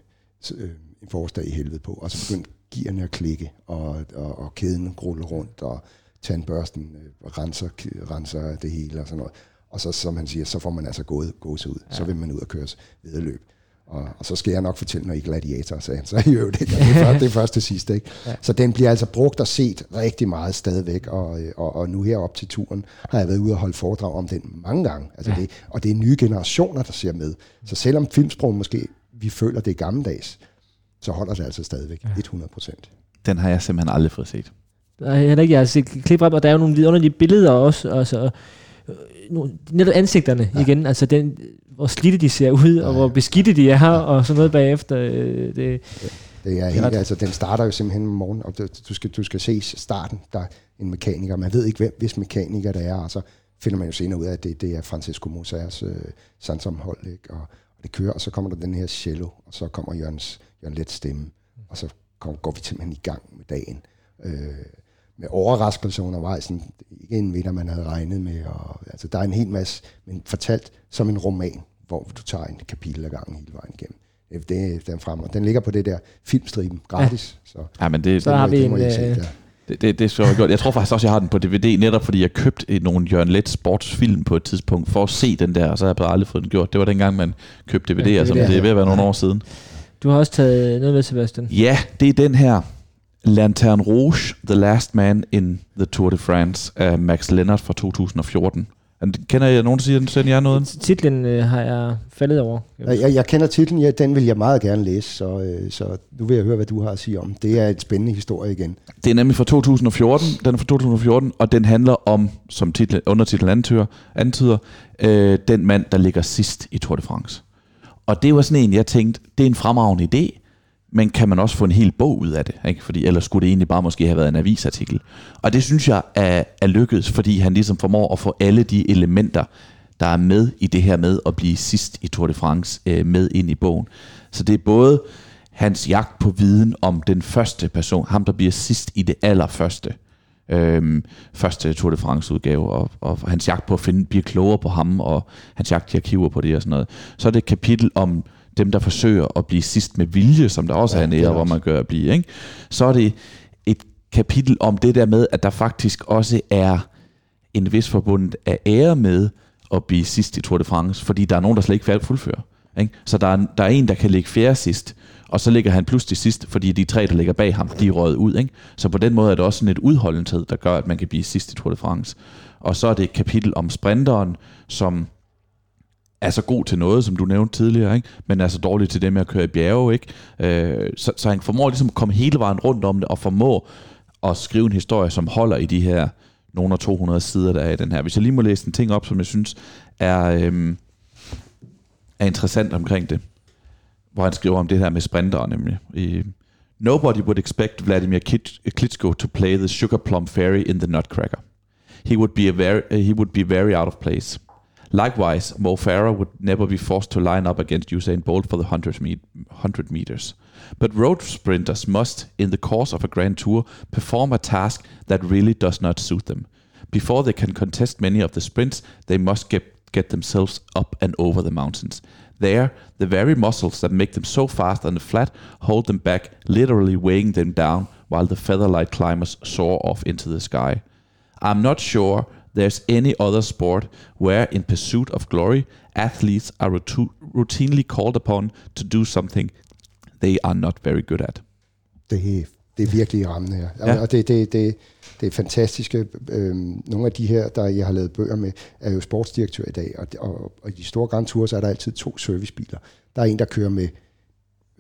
øh, en forårsdag i helvede på. Og så begyndte gearne at klikke, og, og, og kæden rulle rundt, og tandbørsten øh, renser, renser det hele og sådan noget. Og så, som han siger, så får man altså gået, gået ud. Ja. Så vil man ud og køre løb. Og, og så skal jeg nok fortælle, når I gladiator, sagde han. Så i øvrigt, det, er først, det er først til sidst. Ikke? Ja. Så den bliver altså brugt og set rigtig meget stadigvæk. Og, og, og nu her op til turen har jeg været ude og holde foredrag om den mange gange. Altså ja. det, og det er nye generationer, der ser med. Så selvom filmsprog måske, vi føler, det er gammeldags, så holder det altså stadigvæk ja. 100 procent. Den har jeg simpelthen aldrig fået set. Nej, jeg ikke. Jeg har set klip og der er jo nogle vidunderlige billeder også. Altså, netop ansigterne ja. igen, altså den, hvor slidte de ser ud, ja, og hvor beskidte de er, og sådan noget bagefter. Øh, det, det er helt, altså den starter jo simpelthen om morgenen, og du skal, du skal se starten, der er en mekaniker, man ved ikke, hvem hvis mekaniker der er, og så finder man jo senere ud af, at det, det er Francisco Mosers øh, sandsomhold, ikke? Og, og det kører, og så kommer der den her cello, og så kommer Jørgens, Jørgen Let stemme, og så kom, går vi simpelthen i gang med dagen. Øh, med overraskelser undervejs. Sådan, ikke en vinder, man havde regnet med. Og, altså, der er en hel masse, men fortalt som en roman, hvor du tager en kapitel ad gangen hele vejen igennem. Det, det, den frem, og den ligger på det der filmstriben gratis. Ja. Så, ja, men det, så det, har vi en... Øh, det, det, det er så godt. Jeg tror faktisk også, jeg har den på DVD, netop fordi jeg købte nogle Jørgen Let sportsfilm på et tidspunkt, for at se den der, og så har jeg bare aldrig fået den gjort. Det var dengang, man købte DVD'er, ja, det, det er ved at være nogle år siden. Du har også taget noget med, Sebastian. Ja, det er den her. Lanterne Rouge, The Last Man in the Tour de France af Max Lennart fra 2014. Kender jeg nogen, der siger, den jer noget? Titlen øh, har jeg faldet over. Jeg, jeg kender titlen, ja, den vil jeg meget gerne læse, så, øh, så nu vil jeg høre, hvad du har at sige om. Det er et spændende historie igen. Det er nemlig fra 2014, den er fra 2014, og den handler om, som titlen, undertitlen antyder, antyder øh, den mand, der ligger sidst i Tour de France. Og det var sådan en, jeg tænkte, det er en fremragende idé, men kan man også få en hel bog ud af det? Ikke? Fordi ellers skulle det egentlig bare måske have været en avisartikel. Og det synes jeg er, er lykkedes, fordi han ligesom formår at få alle de elementer, der er med i det her med at blive sidst i Tour de France, øh, med ind i bogen. Så det er både hans jagt på viden om den første person, ham der bliver sidst i det allerførste, øh, første Tour de France udgave, og, og hans jagt på at finde, blive klogere på ham, og hans jagt i arkiver på det og sådan noget. Så er det et kapitel om dem, der forsøger at blive sidst med vilje, som der også ja, er nære, hvor man gør at blive, ikke? så er det et kapitel om det der med, at der faktisk også er en vis forbundet af ære med at blive sidst i Tour de France, fordi der er nogen, der slet ikke fuldfører. Ikke? Så der er, der er en, der kan ligge fjerde sidst, og så ligger han pludselig sidst, fordi de tre, der ligger bag ham, de er røget ud. Ikke? Så på den måde er det også sådan et udholdenhed, der gør, at man kan blive sidst i Tour de France. Og så er det et kapitel om sprinteren, som er så god til noget, som du nævnte tidligere, ikke? men er så dårlig til det med at køre i bjerge. Ikke? Øh, så, så han formår ligesom at komme hele vejen rundt om det, og formå at skrive en historie, som holder i de her nogle af 200 sider, der er i den her. Hvis jeg lige må læse en ting op, som jeg synes er, øh, er interessant omkring det, hvor han skriver om det her med sprinter nemlig. I, Nobody would expect Vladimir Klitschko to play the sugar plum fairy in the Nutcracker. He would be a very, uh, he would be very out of place. Likewise, Mo Farah would never be forced to line up against Usain Bolt for the 100, me- 100 meters. But road sprinters must, in the course of a grand tour, perform a task that really does not suit them. Before they can contest many of the sprints, they must get, get themselves up and over the mountains. There, the very muscles that make them so fast on the flat hold them back, literally weighing them down while the featherlight climbers soar off into the sky. I'm not sure there's any other sport where, in pursuit of glory, athletes are routinely called upon to do something they are not very good at. Det, det er virkelig rammende her. Ja. Og det, det, det, det er fantastiske. Øhm, nogle af de her, der jeg har lavet bøger med, er jo sportsdirektør i dag, og, og, og i de store Grand Tours er der altid to servicebiler. Der er en, der kører med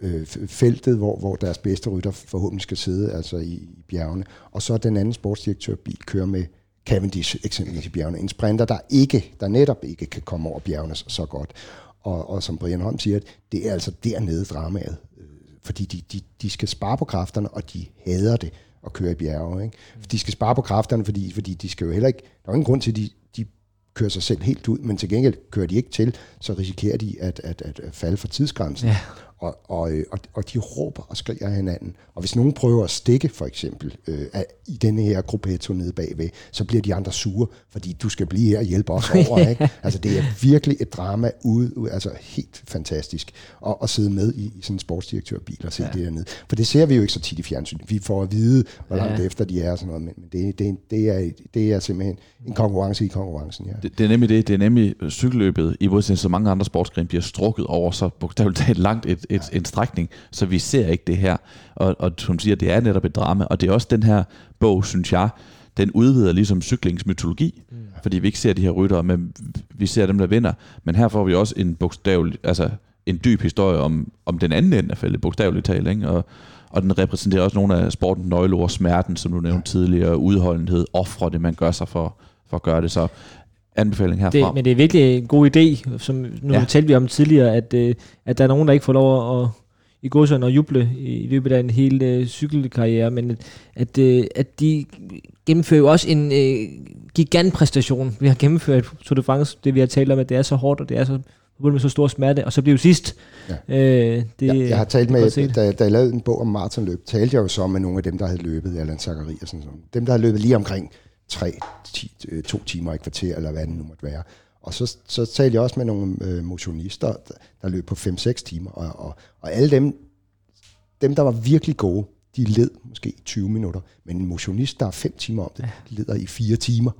øh, feltet, hvor, hvor deres bedste rytter forhåbentlig skal sidde, altså i, i bjergene. Og så den anden sportsdirektørbil kører med Cavendish eksempelvis i bjergene. En sprinter, der ikke, der netop ikke kan komme over bjergene så, godt. Og, og som Brian Holm siger, det er altså dernede dramaet. Øh, fordi de, de, de skal spare på kræfterne, og de hader det at køre i bjerge. Ikke? De skal spare på kræfterne, fordi, fordi de skal jo heller ikke... Der er ingen grund til, at de, de kører sig selv helt ud, men til gengæld kører de ikke til, så risikerer de at, at, at falde for tidsgrænsen. Ja og, og, øh, og, og de råber og skriger hinanden. Og hvis nogen prøver at stikke, for eksempel, øh, i denne her gruppetto nede bagved, så bliver de andre sure, fordi du skal blive her og hjælpe os over. ikke? Altså, det er virkelig et drama ude, altså helt fantastisk, at, at sidde med i, i sådan en sportsdirektørbil og se ja. det dernede. For det ser vi jo ikke så tit i fjernsyn. Vi får at vide, hvor langt ja. efter de er og sådan noget, men det, det, det, er, det er simpelthen en konkurrence i konkurrencen. Ja. Det, det er nemlig det. Det er nemlig cykelløbet, i modsætning til så mange andre sportsgrene, bliver strukket over så bogstaveligt talt langt et, et, en strækning, så vi ser ikke det her. Og, og som siger, det er netop et drama, og det er også den her bog, synes jeg, den udvider ligesom cyklingsmytologi, mm. fordi vi ikke ser de her ryttere, men vi ser dem, der vinder. Men her får vi også en bogstavelig, altså en dyb historie om, om den anden ende af feltet, bogstaveligt talt, ikke? Og, og den repræsenterer også nogle af sportens nøgleord, smerten, som du nævnte tidligere, udholdenhed, ofre det, man gør sig for, for at gøre det. Så anbefaling herfra. Det, men det er virkelig en god idé, som nu ja. talte vi om tidligere, at, øh, at der er nogen, der ikke får lov at, i godsøjne at juble i løbet af en hel øh, cykelkarriere, men at, at, øh, at de gennemfører jo også en øh, gigantpræstation. Vi har gennemført Tour de France, det vi har talt om, at det er så hårdt, og det er så forbundet med så stor smerte, og så bliver jo sidst. Ja. Øh, det, jeg, jeg har talt med, da, da jeg lavede en bog om maratonløb, talte jeg jo så med nogle af dem, der havde løbet, Allan Zachary og sådan noget. Dem, der havde løbet lige omkring tre, ti, øh, to timer i kvarter, eller hvad det nu måtte være. Og så, så talte jeg også med nogle øh, motionister, der, løb på 5-6 timer, og, og, og alle dem, dem, der var virkelig gode, de led måske 20 minutter, men en motionist, der er 5 timer om det, leder i 4 timer.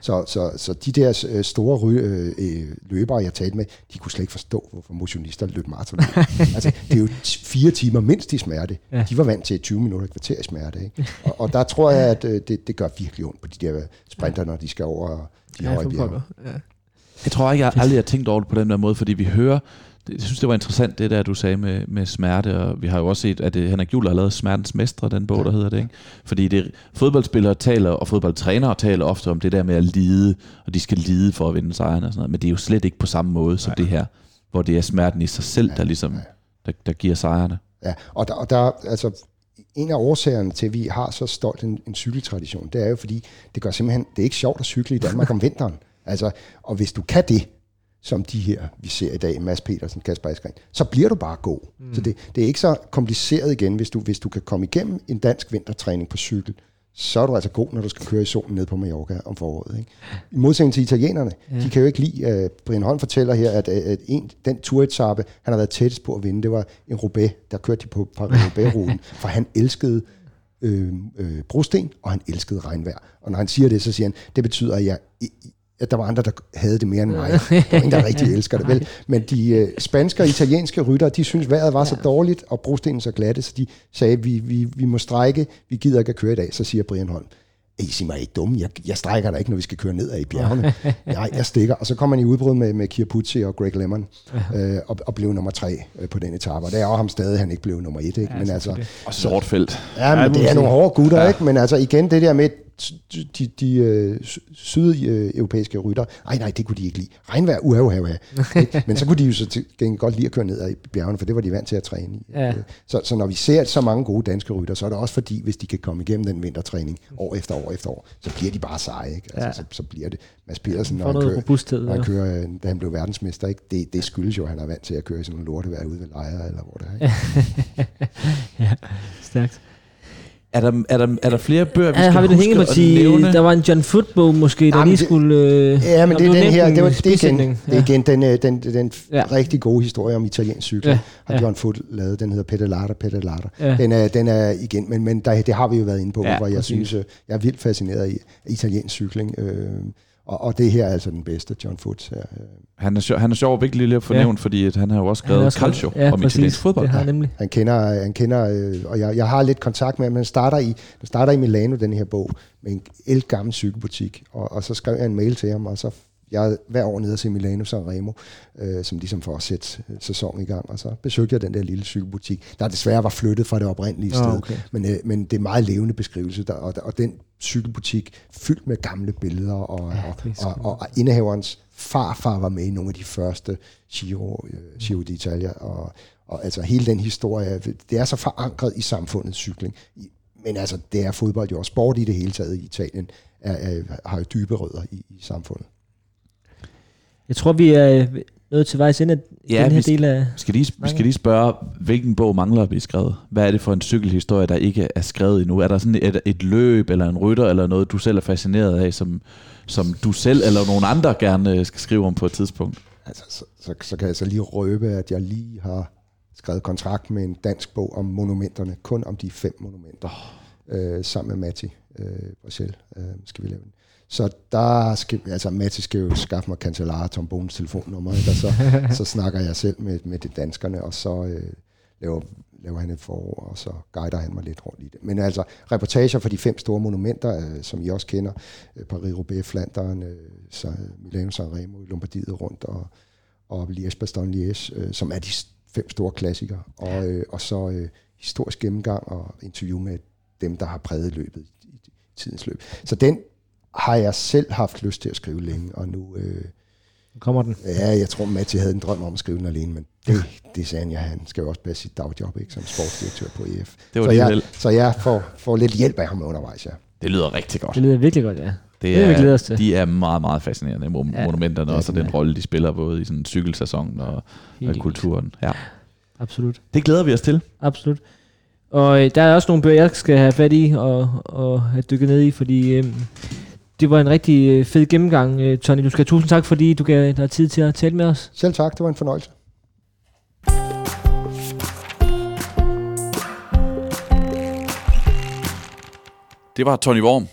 Så, så, så de der øh, store ry, øh, øh, løbere, jeg talte med, de kunne slet ikke forstå, hvorfor motionister løb maraton. altså, det er jo fire timer mindst i smerte. Ja. De var vant til 20 minutter i kvarter i smerte. Ikke? Og, og der tror jeg, at øh, det, det gør virkelig ondt på de der sprinter, når de skal over de ja, høje bjerge. Ja. Jeg tror ikke, jeg aldrig har tænkt over det på den der måde, fordi vi hører, jeg synes, det var interessant, det der, du sagde med, med smerte, og vi har jo også set, at det, Henrik Juhl har lavet Smertens Mestre, den bog, der hedder det, ikke? Fordi det, fodboldspillere taler, og fodboldtrænere taler ofte om det der med at lide, og de skal lide for at vinde sejren og sådan noget, men det er jo slet ikke på samme måde som Nej. det her, hvor det er smerten i sig selv, der ligesom, der, der giver sejrene. Ja, og der, og der altså, en af årsagerne til, at vi har så stolt en, en cykeltradition, det er jo fordi, det gør simpelthen, det er ikke sjovt at cykle i Danmark om vinteren. Altså, og hvis du kan det, som de her, vi ser i dag, Mads Petersen, Kasper Eskren, så bliver du bare god. Mm. Så det, det er ikke så kompliceret igen, hvis du, hvis du kan komme igennem en dansk vintertræning på cykel, så er du altså god, når du skal køre i solen ned på Mallorca om foråret. Ikke? I modsætning til italienerne, ja. de kan jo ikke lide, uh, Brian Holm fortæller her, at, at en, den turetappe, han har været tættest på at vinde, det var en Roubaix, der kørte de på Paris-Roubaix-ruten, for han elskede øh, øh, brosten, og han elskede regnvejr. Og når han siger det, så siger han, det betyder, at jeg at der var andre, der havde det mere end mig. Der var ingen, der rigtig elsker det, vel? Men de uh, spanske og italienske ryttere, de synes vejret var så dårligt, og brostenen så glatte, så de sagde, vi, vi, vi må strække, vi gider ikke at køre i dag. Så siger Brian Holm, I siger mig ikke dumme, jeg, jeg strækker dig ikke, når vi skal køre ned ad i bjergene. Nej, jeg stikker. Og så kommer han i udbrud med, med Kirpuzzi og Greg Lemon, øh, og, og blev nummer tre øh, på den etape. Og det er jo ham stadig, han ikke blev nummer et. Ikke? Ja, men altså, Og Sortfeldt. ja, men det er nogle hårde gutter, ja. ikke? Men altså igen, det der med de, de, øh, sydeuropæiske rytter, ej nej, det kunne de ikke lide. Regnvejr, uha, uha, uha. Men så kunne de jo så til gengæld godt lide at køre ned i bjergene, for det var de vant til at træne i. Ja. Så, så når vi ser så mange gode danske rytter, så er det også fordi, hvis de kan komme igennem den vintertræning år efter år efter år, så bliver de bare seje. Ikke? Altså, Ja. så, så bliver det. Mads Petersen, når han, kører, når han kører, da han blev verdensmester, ikke? Det, det skyldes jo, at han er vant til at køre i sådan nogle lortevejr ude ved lejre, eller hvor det er. Ikke? ja, stærkt. Er der, er, der, er der flere bøger, vi Ja, skal har vi det huske hængende at at nævne? Der var en John Foot-bog måske, der Nej, men lige skulle... Øh, Ja, men det er den her, det, var, det, er igen, det er igen den, øh, den, den Ja. ja. rigtig gode historie om italiensk cykling, Ja, har ja. John Foot lavet. Den hedder Pedalata, Pedalata. Ja. Den, er, den er igen, men, men der, det har vi jo været inde på, Ja, hvor jeg præcis. synes, øh, jeg er vildt fascineret i italiensk cykling. Øh, og, og det her er altså den bedste, John Foot. Her. øh. Han er, sjov, han er sjov og vigtig lige at få Ja. nævnt, fordi at han har jo også skrevet også- Calcio ja, om præcis. italiensk fodbold. Det har han nemlig. Han kender, han kender øh, og jeg, jeg har lidt kontakt med ham, men han starter i, han starter i Milano, den her bog, med en elgammel cykelbutik, og, og så skrev jeg en mail til ham, og så jeg er hver år nede og se Milano San Remo, øh, som ligesom for at sætte øh, sæsonen i gang, og så besøgte jeg den der lille cykelbutik, der desværre var flyttet fra det oprindelige Åh, sted, okay. men, øh, men det er meget levende beskrivelse, der, og, og den cykelbutik fyldt med gamle billeder, og, Ja, sgu og, og, og indehaverens farfar var med i nogle af de første Giro, øh, Giro d'Italia, og, og altså hele den historie, det er så forankret i samfundets cykling. Men altså, det er fodbold jo også. Sport i det hele taget i Italien er, er, har jo dybe rødder i, i samfundet. Jeg tror, vi er nået til vejs ende Ja, den her vi- del af... Vi skal, lige, vi skal lige spørge, hvilken bog mangler at blive skrevet? Hvad er det for en cykelhistorie, der ikke er skrevet endnu? Er der sådan et, et løb, eller en rytter, eller noget, du selv er fascineret af, som, som du selv eller nogen andre gerne skal skrive om på et tidspunkt? Altså, så, så, så kan jeg så lige røbe, at jeg lige har skrevet kontrakt med en dansk bog om monumenterne, kun om de fem monumenter, øh, sammen med Matti øh, Brachel, øh, skal vi lave den. Så der skal, altså Matti skal jo skaffe mig Cancellara Tom Bones telefonnummer, ikke? og så, så snakker jeg selv med, med de danskerne, og så øh, laver, laver han et forår, og så guider han mig lidt rundt i det. Men altså, reportager for de fem store monumenter, øh, som I også kender, øh, Paris-Roubaix, Flandern, øh, så Milano Sanremo, Lombardiet rundt, og, og Liège-Bastogne-Liège, øh, som er de fem store klassikere. Og, øh, og så øh, historisk gennemgang og interview med dem, der har præget løbet i, i, i tidens løb. Så den har jeg selv haft lyst til at skrive længe, og nu, øh, kommer den. ja, jeg tror, Matti havde en drøm om at skrive den alene, men det, det sagde han, ja, han skal jo også passe sit dagjob, ikke, som sportsdirektør på EF. Det var så, jeg, held. så jeg får, får lidt hjælp af ham undervejs, ja. Det lyder rigtig godt. Det lyder virkelig godt, ja. Det det vi glæde os til. De er meget, meget fascinerende, mon- Ja. monumenterne, Ja, også og de den er. rolle, de spiller både i sådan cykelsæson og, og kulturen. Ja. Absolut. Det glæder vi os til. Absolut. Og øh, der er også nogle bøger, jeg skal have fat i og, og have dykket ned i, fordi øh, det var en rigtig øh, fed gennemgang, øh, Tony. Du skal have tusind tak, fordi du gav dig tid til at tale med os. Selv tak, det var en fornøjelse. Det var Tony Worm.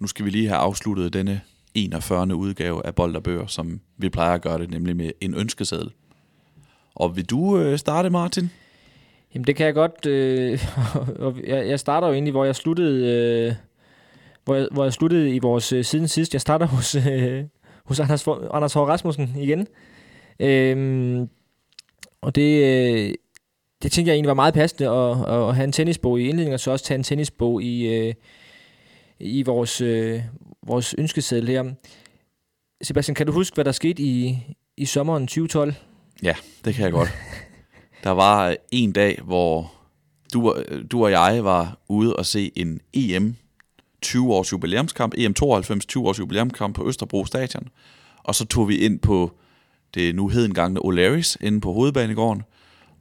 Nu skal vi lige have afsluttet denne 41. udgave af Bold og Bøger, som vi plejer at gøre det, nemlig med en ønskeseddel. Og vil du øh, starte, Martin? Jamen det kan jeg godt. Øh, jeg, jeg starter jo egentlig, hvor jeg sluttede, øh, hvor, jeg, hvor jeg sluttede i vores øh, siden sidst. Jeg starter hos, øh, hos Anders, For- Anders H. Rasmussen igen. Øhm, og det, øh, det tænkte jeg egentlig var meget passende at, at have en tennisbog i indledningen, og så også tage en tennisbog i, øh, i vores, øh, vores ønskeseddel her. Sebastian, kan du huske, hvad der skete i, i sommeren 2012? Det kan jeg godt. Der var øh, en dag, hvor du, og- du og jeg var ude og se en EM 20-års jubilæumskamp, EM 92 20-års jubilæumskamp på Østerbro Stadion. Og så tog vi ind på det nu hedengangne O'Larrys inde på hovedbanegården.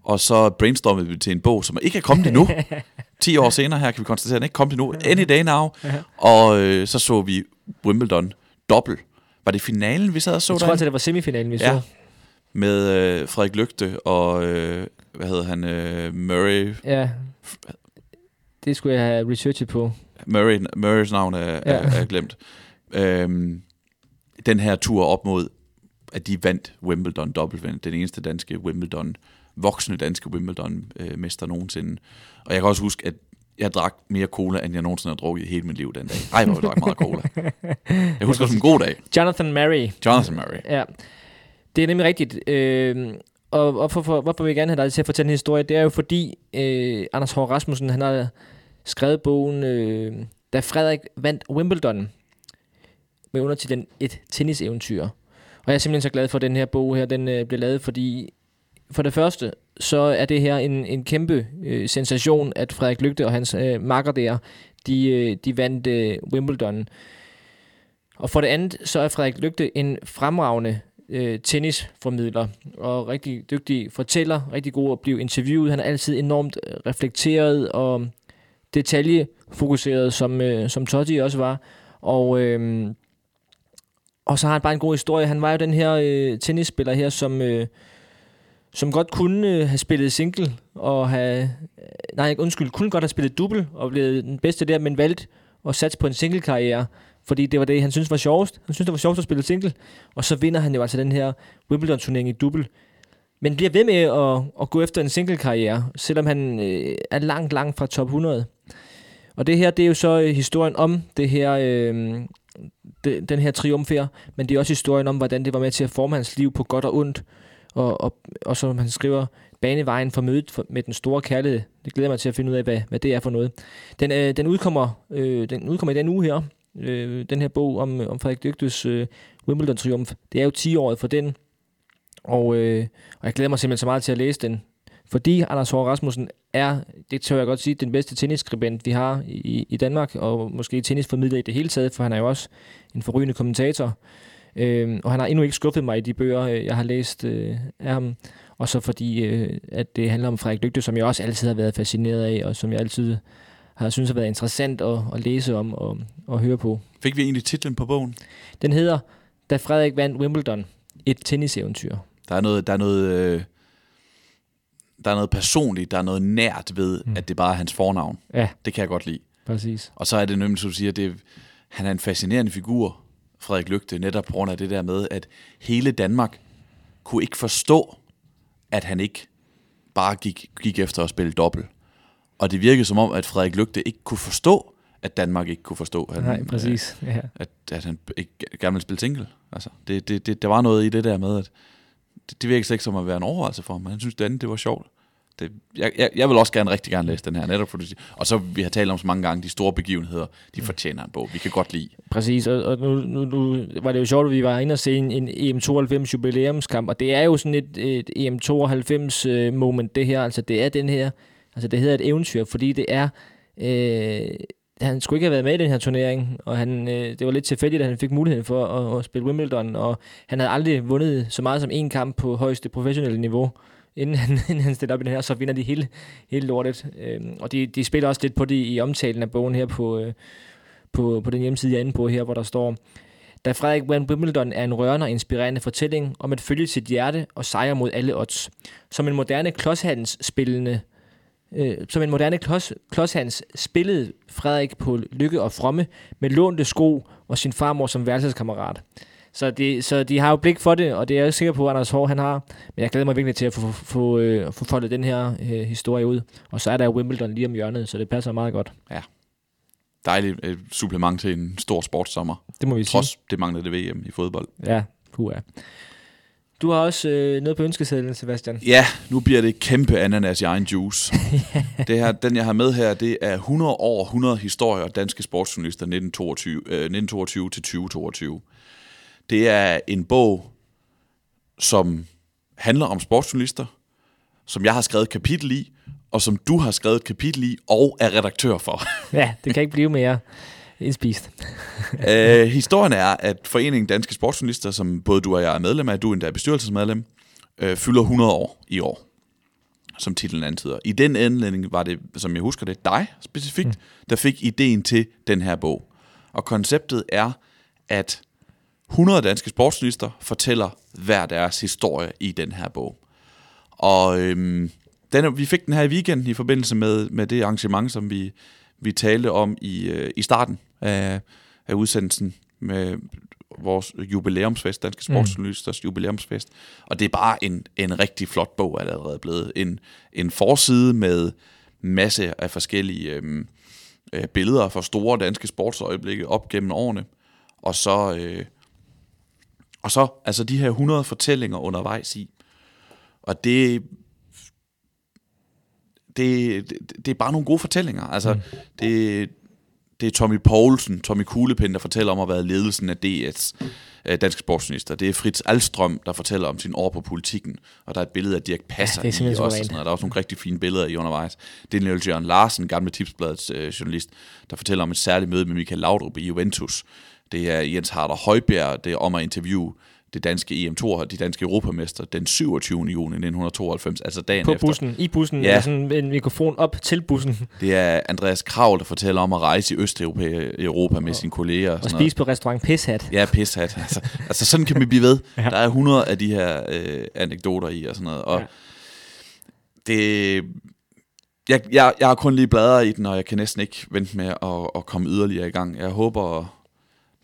Og så brainstormede vi til en bog, som ikke er kommet endnu. 10 år senere her kan vi konstatere, at den ikke er kommet endnu. Any day now. Og øh, så så vi Wimbledon dobbelt. Var det finalen, vi sad og så Jeg tror altså, det var semifinalen, vi Ja. så. med øh, Frederik Lygte og, øh, hvad hedder han, øh, Murray. Ja. Det skulle jeg have researchet på. Murray Murrays navn er, ja. Er, er glemt. Øhm, den her tur op mod, at de vandt Wimbledon dobbeltvind. Den eneste danske Wimbledon, voksne danske Wimbledon-mester nogensinde. Og jeg kan også huske, at jeg drak mere cola, end jeg nogensinde har drukket i hele mit liv den dag. Ej, hvor jeg drak meget cola. Jeg husker det som en god dag. Jonathan Mary. Jonathan Murray. Ja, det er nemlig rigtigt. Øh, og hvorfor, for, hvorfor vil jeg gerne have dig til at fortælle en historie? Det er jo fordi, øh, Anders Hård Rasmussen, han har skrevet bogen, øh, da Frederik vandt Wimbledon, med undertitlen Et tenniseventyr. Og jeg er simpelthen så glad for, at den her bog her, den øh, blev lavet, fordi for det første, så er det her en, en kæmpe øh, sensation, at Frederik Lygte og hans øh, makker der, de, øh, de vandt øh, Wimbledon. Og for det andet, så er Frederik Lygte en fremragende øh, tennisformidler og rigtig dygtig fortæller, rigtig god at blive interviewet. Han er altid enormt øh, reflekteret og detaljefokuseret, som, øh, som Totti også var. Og, øh, og så har han bare en god historie. Han var jo den her øh, tennisspiller her, som, øh, som godt kunne øh, have spillet single og have... Øh, nej, undskyld, kunne godt have spillet double og blevet den bedste der, men valgte at satse på en single-karriere fordi det var det, han synes var sjovest. Han synes, det var sjovest at spille single, og så vinder han jo altså den her Wimbledon-turnering i double. Men bliver ved med at, at gå efter en single-karriere, selvom han øh, er langt, langt fra top 100. Og det her, det er jo så øh, historien om det her, øh, det, den her triumf her, men det er også historien om, hvordan det var med til at forme hans liv på godt og ondt. Og, og, og som han skriver, banevejen for mødet for, med den store kærlighed. Det glæder mig til at finde ud af, hvad, hvad det er for noget. Den, øh, den, udkommer, øh, den udkommer i den uge her, øh, den her bog om, øh, om Frederik Dygtes øh, Wimbledon-triumf. Det er jo 10 året for den, og, øh, og jeg glæder mig simpelthen så meget til at læse den. Fordi Anders Hård Rasmussen er, det tør jeg godt sige, den bedste tennisskribent, vi har i, i Danmark, og måske tennisformidler i det hele taget, for han er jo også en forrygende kommentator. Øh, og han har endnu ikke skuffet mig i de bøger, øh, jeg har læst øh, af ham. Og så fordi, øh, at det handler om Frederik Dygte, som jeg også altid har været fascineret af, og som jeg altid har synes har været interessant at, at læse om og, og høre på. Fik vi egentlig titlen på bogen? Den hedder Da Frederik vandt Wimbledon. Et tenniseventyr. Der er noget, der er noget, øh, der er noget personligt, der er noget nært ved, mm. at det bare er hans fornavn. Ja. Det kan jeg godt lide. Præcis. Og så er det nemlig, som du siger, det, han er en fascinerende figur, Frederik Lygte, netop på grund af det der med, at hele Danmark kunne ikke forstå, at han ikke bare gik, gik efter at spille dobbelt. Og det virkede som om, at Frederik Lygte ikke kunne forstå, at Danmark ikke kunne forstå, at, Nej, præcis. Ja. At, at han ikke gerne ville spille single. Altså, det, det, det, der var noget i det der med, at det, det slet ikke som at være en overvejelse for ham, men han synes, det andet det var sjovt. Det, jeg, jeg, jeg vil også gerne rigtig gerne læse den her, netop fordi, og så vi har talt om så mange gange, de store begivenheder, de mm. fortjener en bog. Vi kan godt lide. Præcis, og, og nu, nu, nu, var det jo sjovt, at vi var inde og se en, en EM92 jubilæumskamp, og det er jo sådan et, et EM92 øh, moment, det her, altså det er den her Altså det hedder et eventyr, fordi det er... Øh, han skulle ikke have været med i den her turnering, og han, øh, det var lidt tilfældigt, at han fik muligheden for at, at spille Wimbledon, og han havde aldrig vundet så meget som én kamp på højeste professionelle niveau, inden han, inden han stillede op i den her, så vinder de hele, hele lortet. Øh, og de, de spiller også lidt på det i omtalen af bogen her på, øh, på, på den hjemmeside, jeg er inde på her, hvor der står, da Frederik vandt Wimbledon er en rørende og inspirerende fortælling om at følge sit hjerte og sejre mod alle odds. Som en moderne klodshandelsspillende spillende Øh, som en moderne klods, klodshands spillede Frederik på Lykke og Fromme med lånte sko og sin farmor som værelseskammerat. Så de, så de har jo blik for det, og det er jeg sikker på, at Anders Hård han har. Men jeg glæder mig virkelig til at få, få, få, øh, få foldet den her øh, historie ud. Og så er der Wimbledon lige om hjørnet, så det passer meget godt. Ja. Dejligt øh, supplement til en stor sportssommer. Det må vi Trods sige. det manglede VM i fodbold. Ja, puha. Du har også øh, noget på ønskesedlen, Sebastian. Ja, nu bliver det kæmpe ananas i egen juice. det her, den, jeg har med her, det er 100 år, 100 historier danske sportsjournalister 1922, øh, 1922 til 2022. Det er en bog, som handler om sportsjournalister, som jeg har skrevet kapitel i, og som du har skrevet kapitel i og er redaktør for. ja, det kan ikke blive mere indspist. øh, historien er, at Foreningen Danske Sportsjournalister, som både du og jeg er medlem af, du er endda bestyrelsesmedlem, øh, fylder 100 år i år, som titlen antyder. I den anledning var det, som jeg husker det, dig specifikt, mm. der fik ideen til den her bog. Og konceptet er, at 100 danske sportsjournalister fortæller hver deres historie i den her bog. Og øhm, den, vi fik den her i weekenden i forbindelse med, med det arrangement, som vi vi talte om i, øh, i starten af, af udsendelsen med vores jubilæumsfest, Danske mm. Sportsjournalisters mm. jubilæumsfest. Og det er bare en, en rigtig flot bog, er allerede blevet. En, en forside med, masse af forskellige øh, øh, billeder fra store danske sportsøjeblikke op gennem årene. Og så, øh, og så altså de her 100 fortællinger undervejs i. Og det, det, det, det er bare nogle gode fortællinger. Altså, mm. det, det er Tommy Poulsen, Tommy Kuglepind, der fortæller om at være ledelsen af DS, øh, danske sportsminister. Det er Fritz Alstrøm, der fortæller om sin år på politikken. Og der er et billede af Dirk Passer ja, i også. Og sådan noget. Der er også nogle rigtig fine billeder i undervejs. Det er Niels Jørgen Larsen, gamle tipsbladets øh, journalist, der fortæller om et særligt møde med Michael Laudrup i Juventus. Det er Jens Harder Højbjerg, det er om at interviewe det danske EM2, de danske europamester, den 27. juni 1992, altså dagen På efter. bussen, i bussen, ja. sådan en mikrofon op til bussen. Det er Andreas Krav, der fortæller om at rejse i Østeuropa Europa med og, sine kolleger. Og, og spise på restaurant Pishat. Ja, Pishat. altså, altså sådan kan vi blive ved. ja. Der er 100 af de her øh, anekdoter i og sådan noget. Og ja. det... Jeg, jeg, jeg har kun lige bladret i den, og jeg kan næsten ikke vente med at, at komme yderligere i gang. Jeg håber,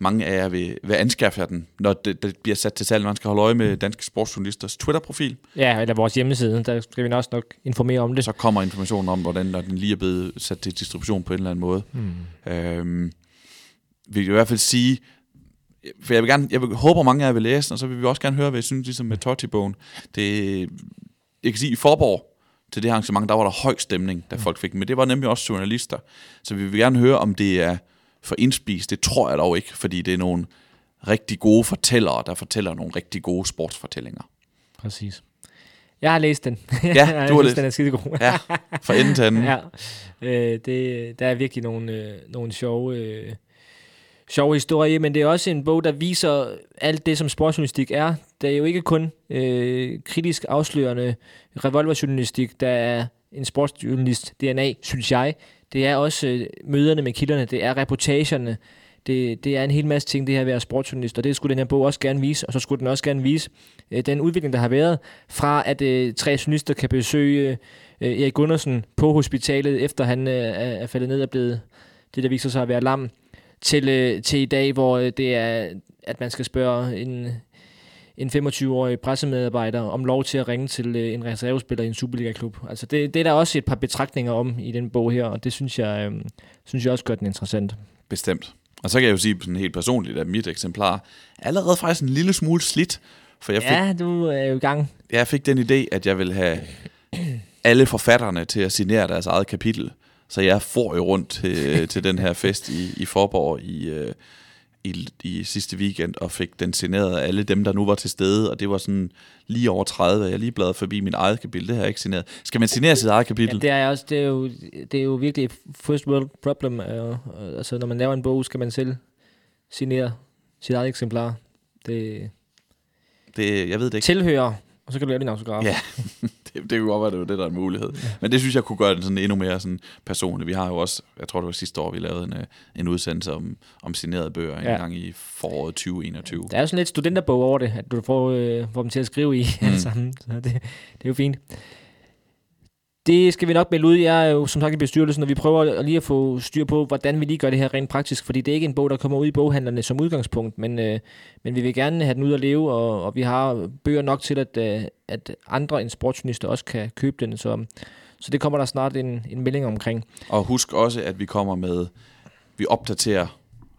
mange af jer vil, vil anskaffe den, når det, det bliver sat til salg. Man skal holde øje med Danske Sportsjournalisters Twitter-profil. Ja, eller vores hjemmeside, der skal vi også nok informere om det. Så kommer informationen om, hvordan når den lige er blevet sat til distribution på en eller anden måde. Hmm. Øhm, vi vil i hvert fald sige, for jeg vil gerne, jeg vil, håber mange af jer vil læse den, og så vil vi også gerne høre, hvad I synes ligesom med Totti-bogen. Det, jeg kan sige, i Forborg, til det arrangement, der var der høj stemning, da folk fik men det var nemlig også journalister. Så vi vil gerne høre, om det er for indspist. Det tror jeg dog ikke, fordi det er nogle rigtig gode fortællere, der fortæller nogle rigtig gode sportsfortællinger. Præcis. Jeg har læst den. Ja, du har læst den. er skide god. ja, fra enden til anden. Ja, øh, det, der er virkelig nogle, øh, nogle sjove, øh, sjove historier, men det er også en bog, der viser alt det, som sportsjournalistik er. Det er jo ikke kun øh, kritisk afslørende revolverjournalistik, der er en sportsjournalist DNA, synes jeg. Det er også øh, møderne med kilderne, det er reportagerne, det, det er en hel masse ting, det her ved at være sportsjournalist, og det skulle den her bog også gerne vise, og så skulle den også gerne vise øh, den udvikling, der har været, fra at øh, tre journalister kan besøge øh, øh Erik Gundersen på hospitalet, efter han øh, er faldet ned og blevet det, der viser sig at være lam, til, øh, til i dag, hvor øh, det er, at man skal spørge en, en 25-årig pressemedarbejder om lov til at ringe til øh, en reservespiller i en Superliga-klub. Altså det, det er der også et par betragtninger om i den bog her, og det synes jeg, øh, synes jeg også gør den interessant. Bestemt. Og så kan jeg jo sige sådan helt personligt, at mit eksemplar er allerede faktisk en lille smule slidt. For jeg fik, ja, du er jo i gang. Jeg fik den idé, at jeg vil have alle forfatterne til at signere deres eget kapitel. Så jeg får jo rundt til, til den her fest i, i Forborg i, øh, i, i sidste weekend og fik den signeret af alle dem, der nu var til stede, og det var sådan lige over 30, jeg lige bladet forbi min eget kapitel, det har jeg ikke signeret. Skal man signere sit eget kapitel? Ja, det er, også, det er, jo, det er jo virkelig et first world problem. Uh, altså, når man laver en bog, skal man selv signere sit eget eksemplar. Det, det jeg ved det ikke. Tilhører og så kan du lave din autograf. Ja, det, det kunne godt være, det var det, der er en mulighed. Ja. Men det synes jeg kunne gøre det sådan endnu mere sådan personligt. Vi har jo også, jeg tror det var sidste år, vi lavede en, øh, en udsendelse om, om signerede bøger ja. en gang i foråret 2021. Der er jo sådan lidt studenterbog over det, at du får, øh, får dem til at skrive i. Mm. altså, så det, det er jo fint. Det skal vi nok melde ud. Jeg er jo som sagt i bestyrelsen, og vi prøver lige at få styr på, hvordan vi lige gør det her rent praktisk, fordi det er ikke en bog, der kommer ud i boghandlerne som udgangspunkt, men, øh, men vi vil gerne have den ud at leve, og, og vi har bøger nok til, at, øh, at andre end sportsjournalister også kan købe den, så, så det kommer der snart en, en melding omkring. Og husk også, at vi kommer med, vi opdaterer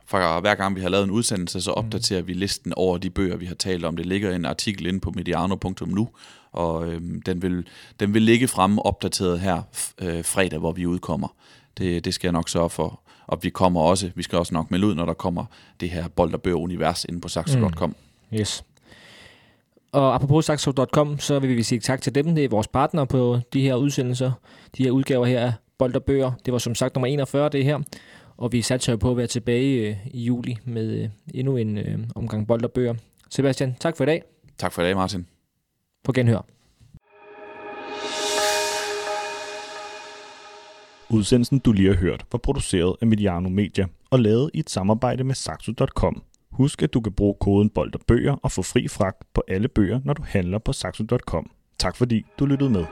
fra hver gang vi har lavet en udsendelse, så opdaterer mm. vi listen over de bøger, vi har talt om. Det ligger en artikel inde på mediano.nu, og øhm, den, vil, den vil ligge fremme opdateret her øh, fredag, hvor vi udkommer. Det, det skal jeg nok sørge for. Og vi kommer også, vi skal også nok melde ud, når der kommer det her bold og univers inde på saxo.com. Mm. Yes. Og apropos saxo.com, så vil vi sige tak til dem. Det er vores partner på de her udsendelser. De her udgaver her af Bold og Bøger. Det var som sagt nummer 41, det her. Og vi satser på at være tilbage øh, i juli med øh, endnu en øh, omgang Bold og Bøger. Sebastian, tak for i dag. Tak for i dag, Martin. På genhør. Udsendelsen, du lige har hørt, var produceret af Mediano Media og lavet i et samarbejde med Saxo.com. Husk, at du kan bruge koden Bold og Bøger og få fri fragt på alle bøger, når du handler på Saxo.com. Tak fordi du lyttede med.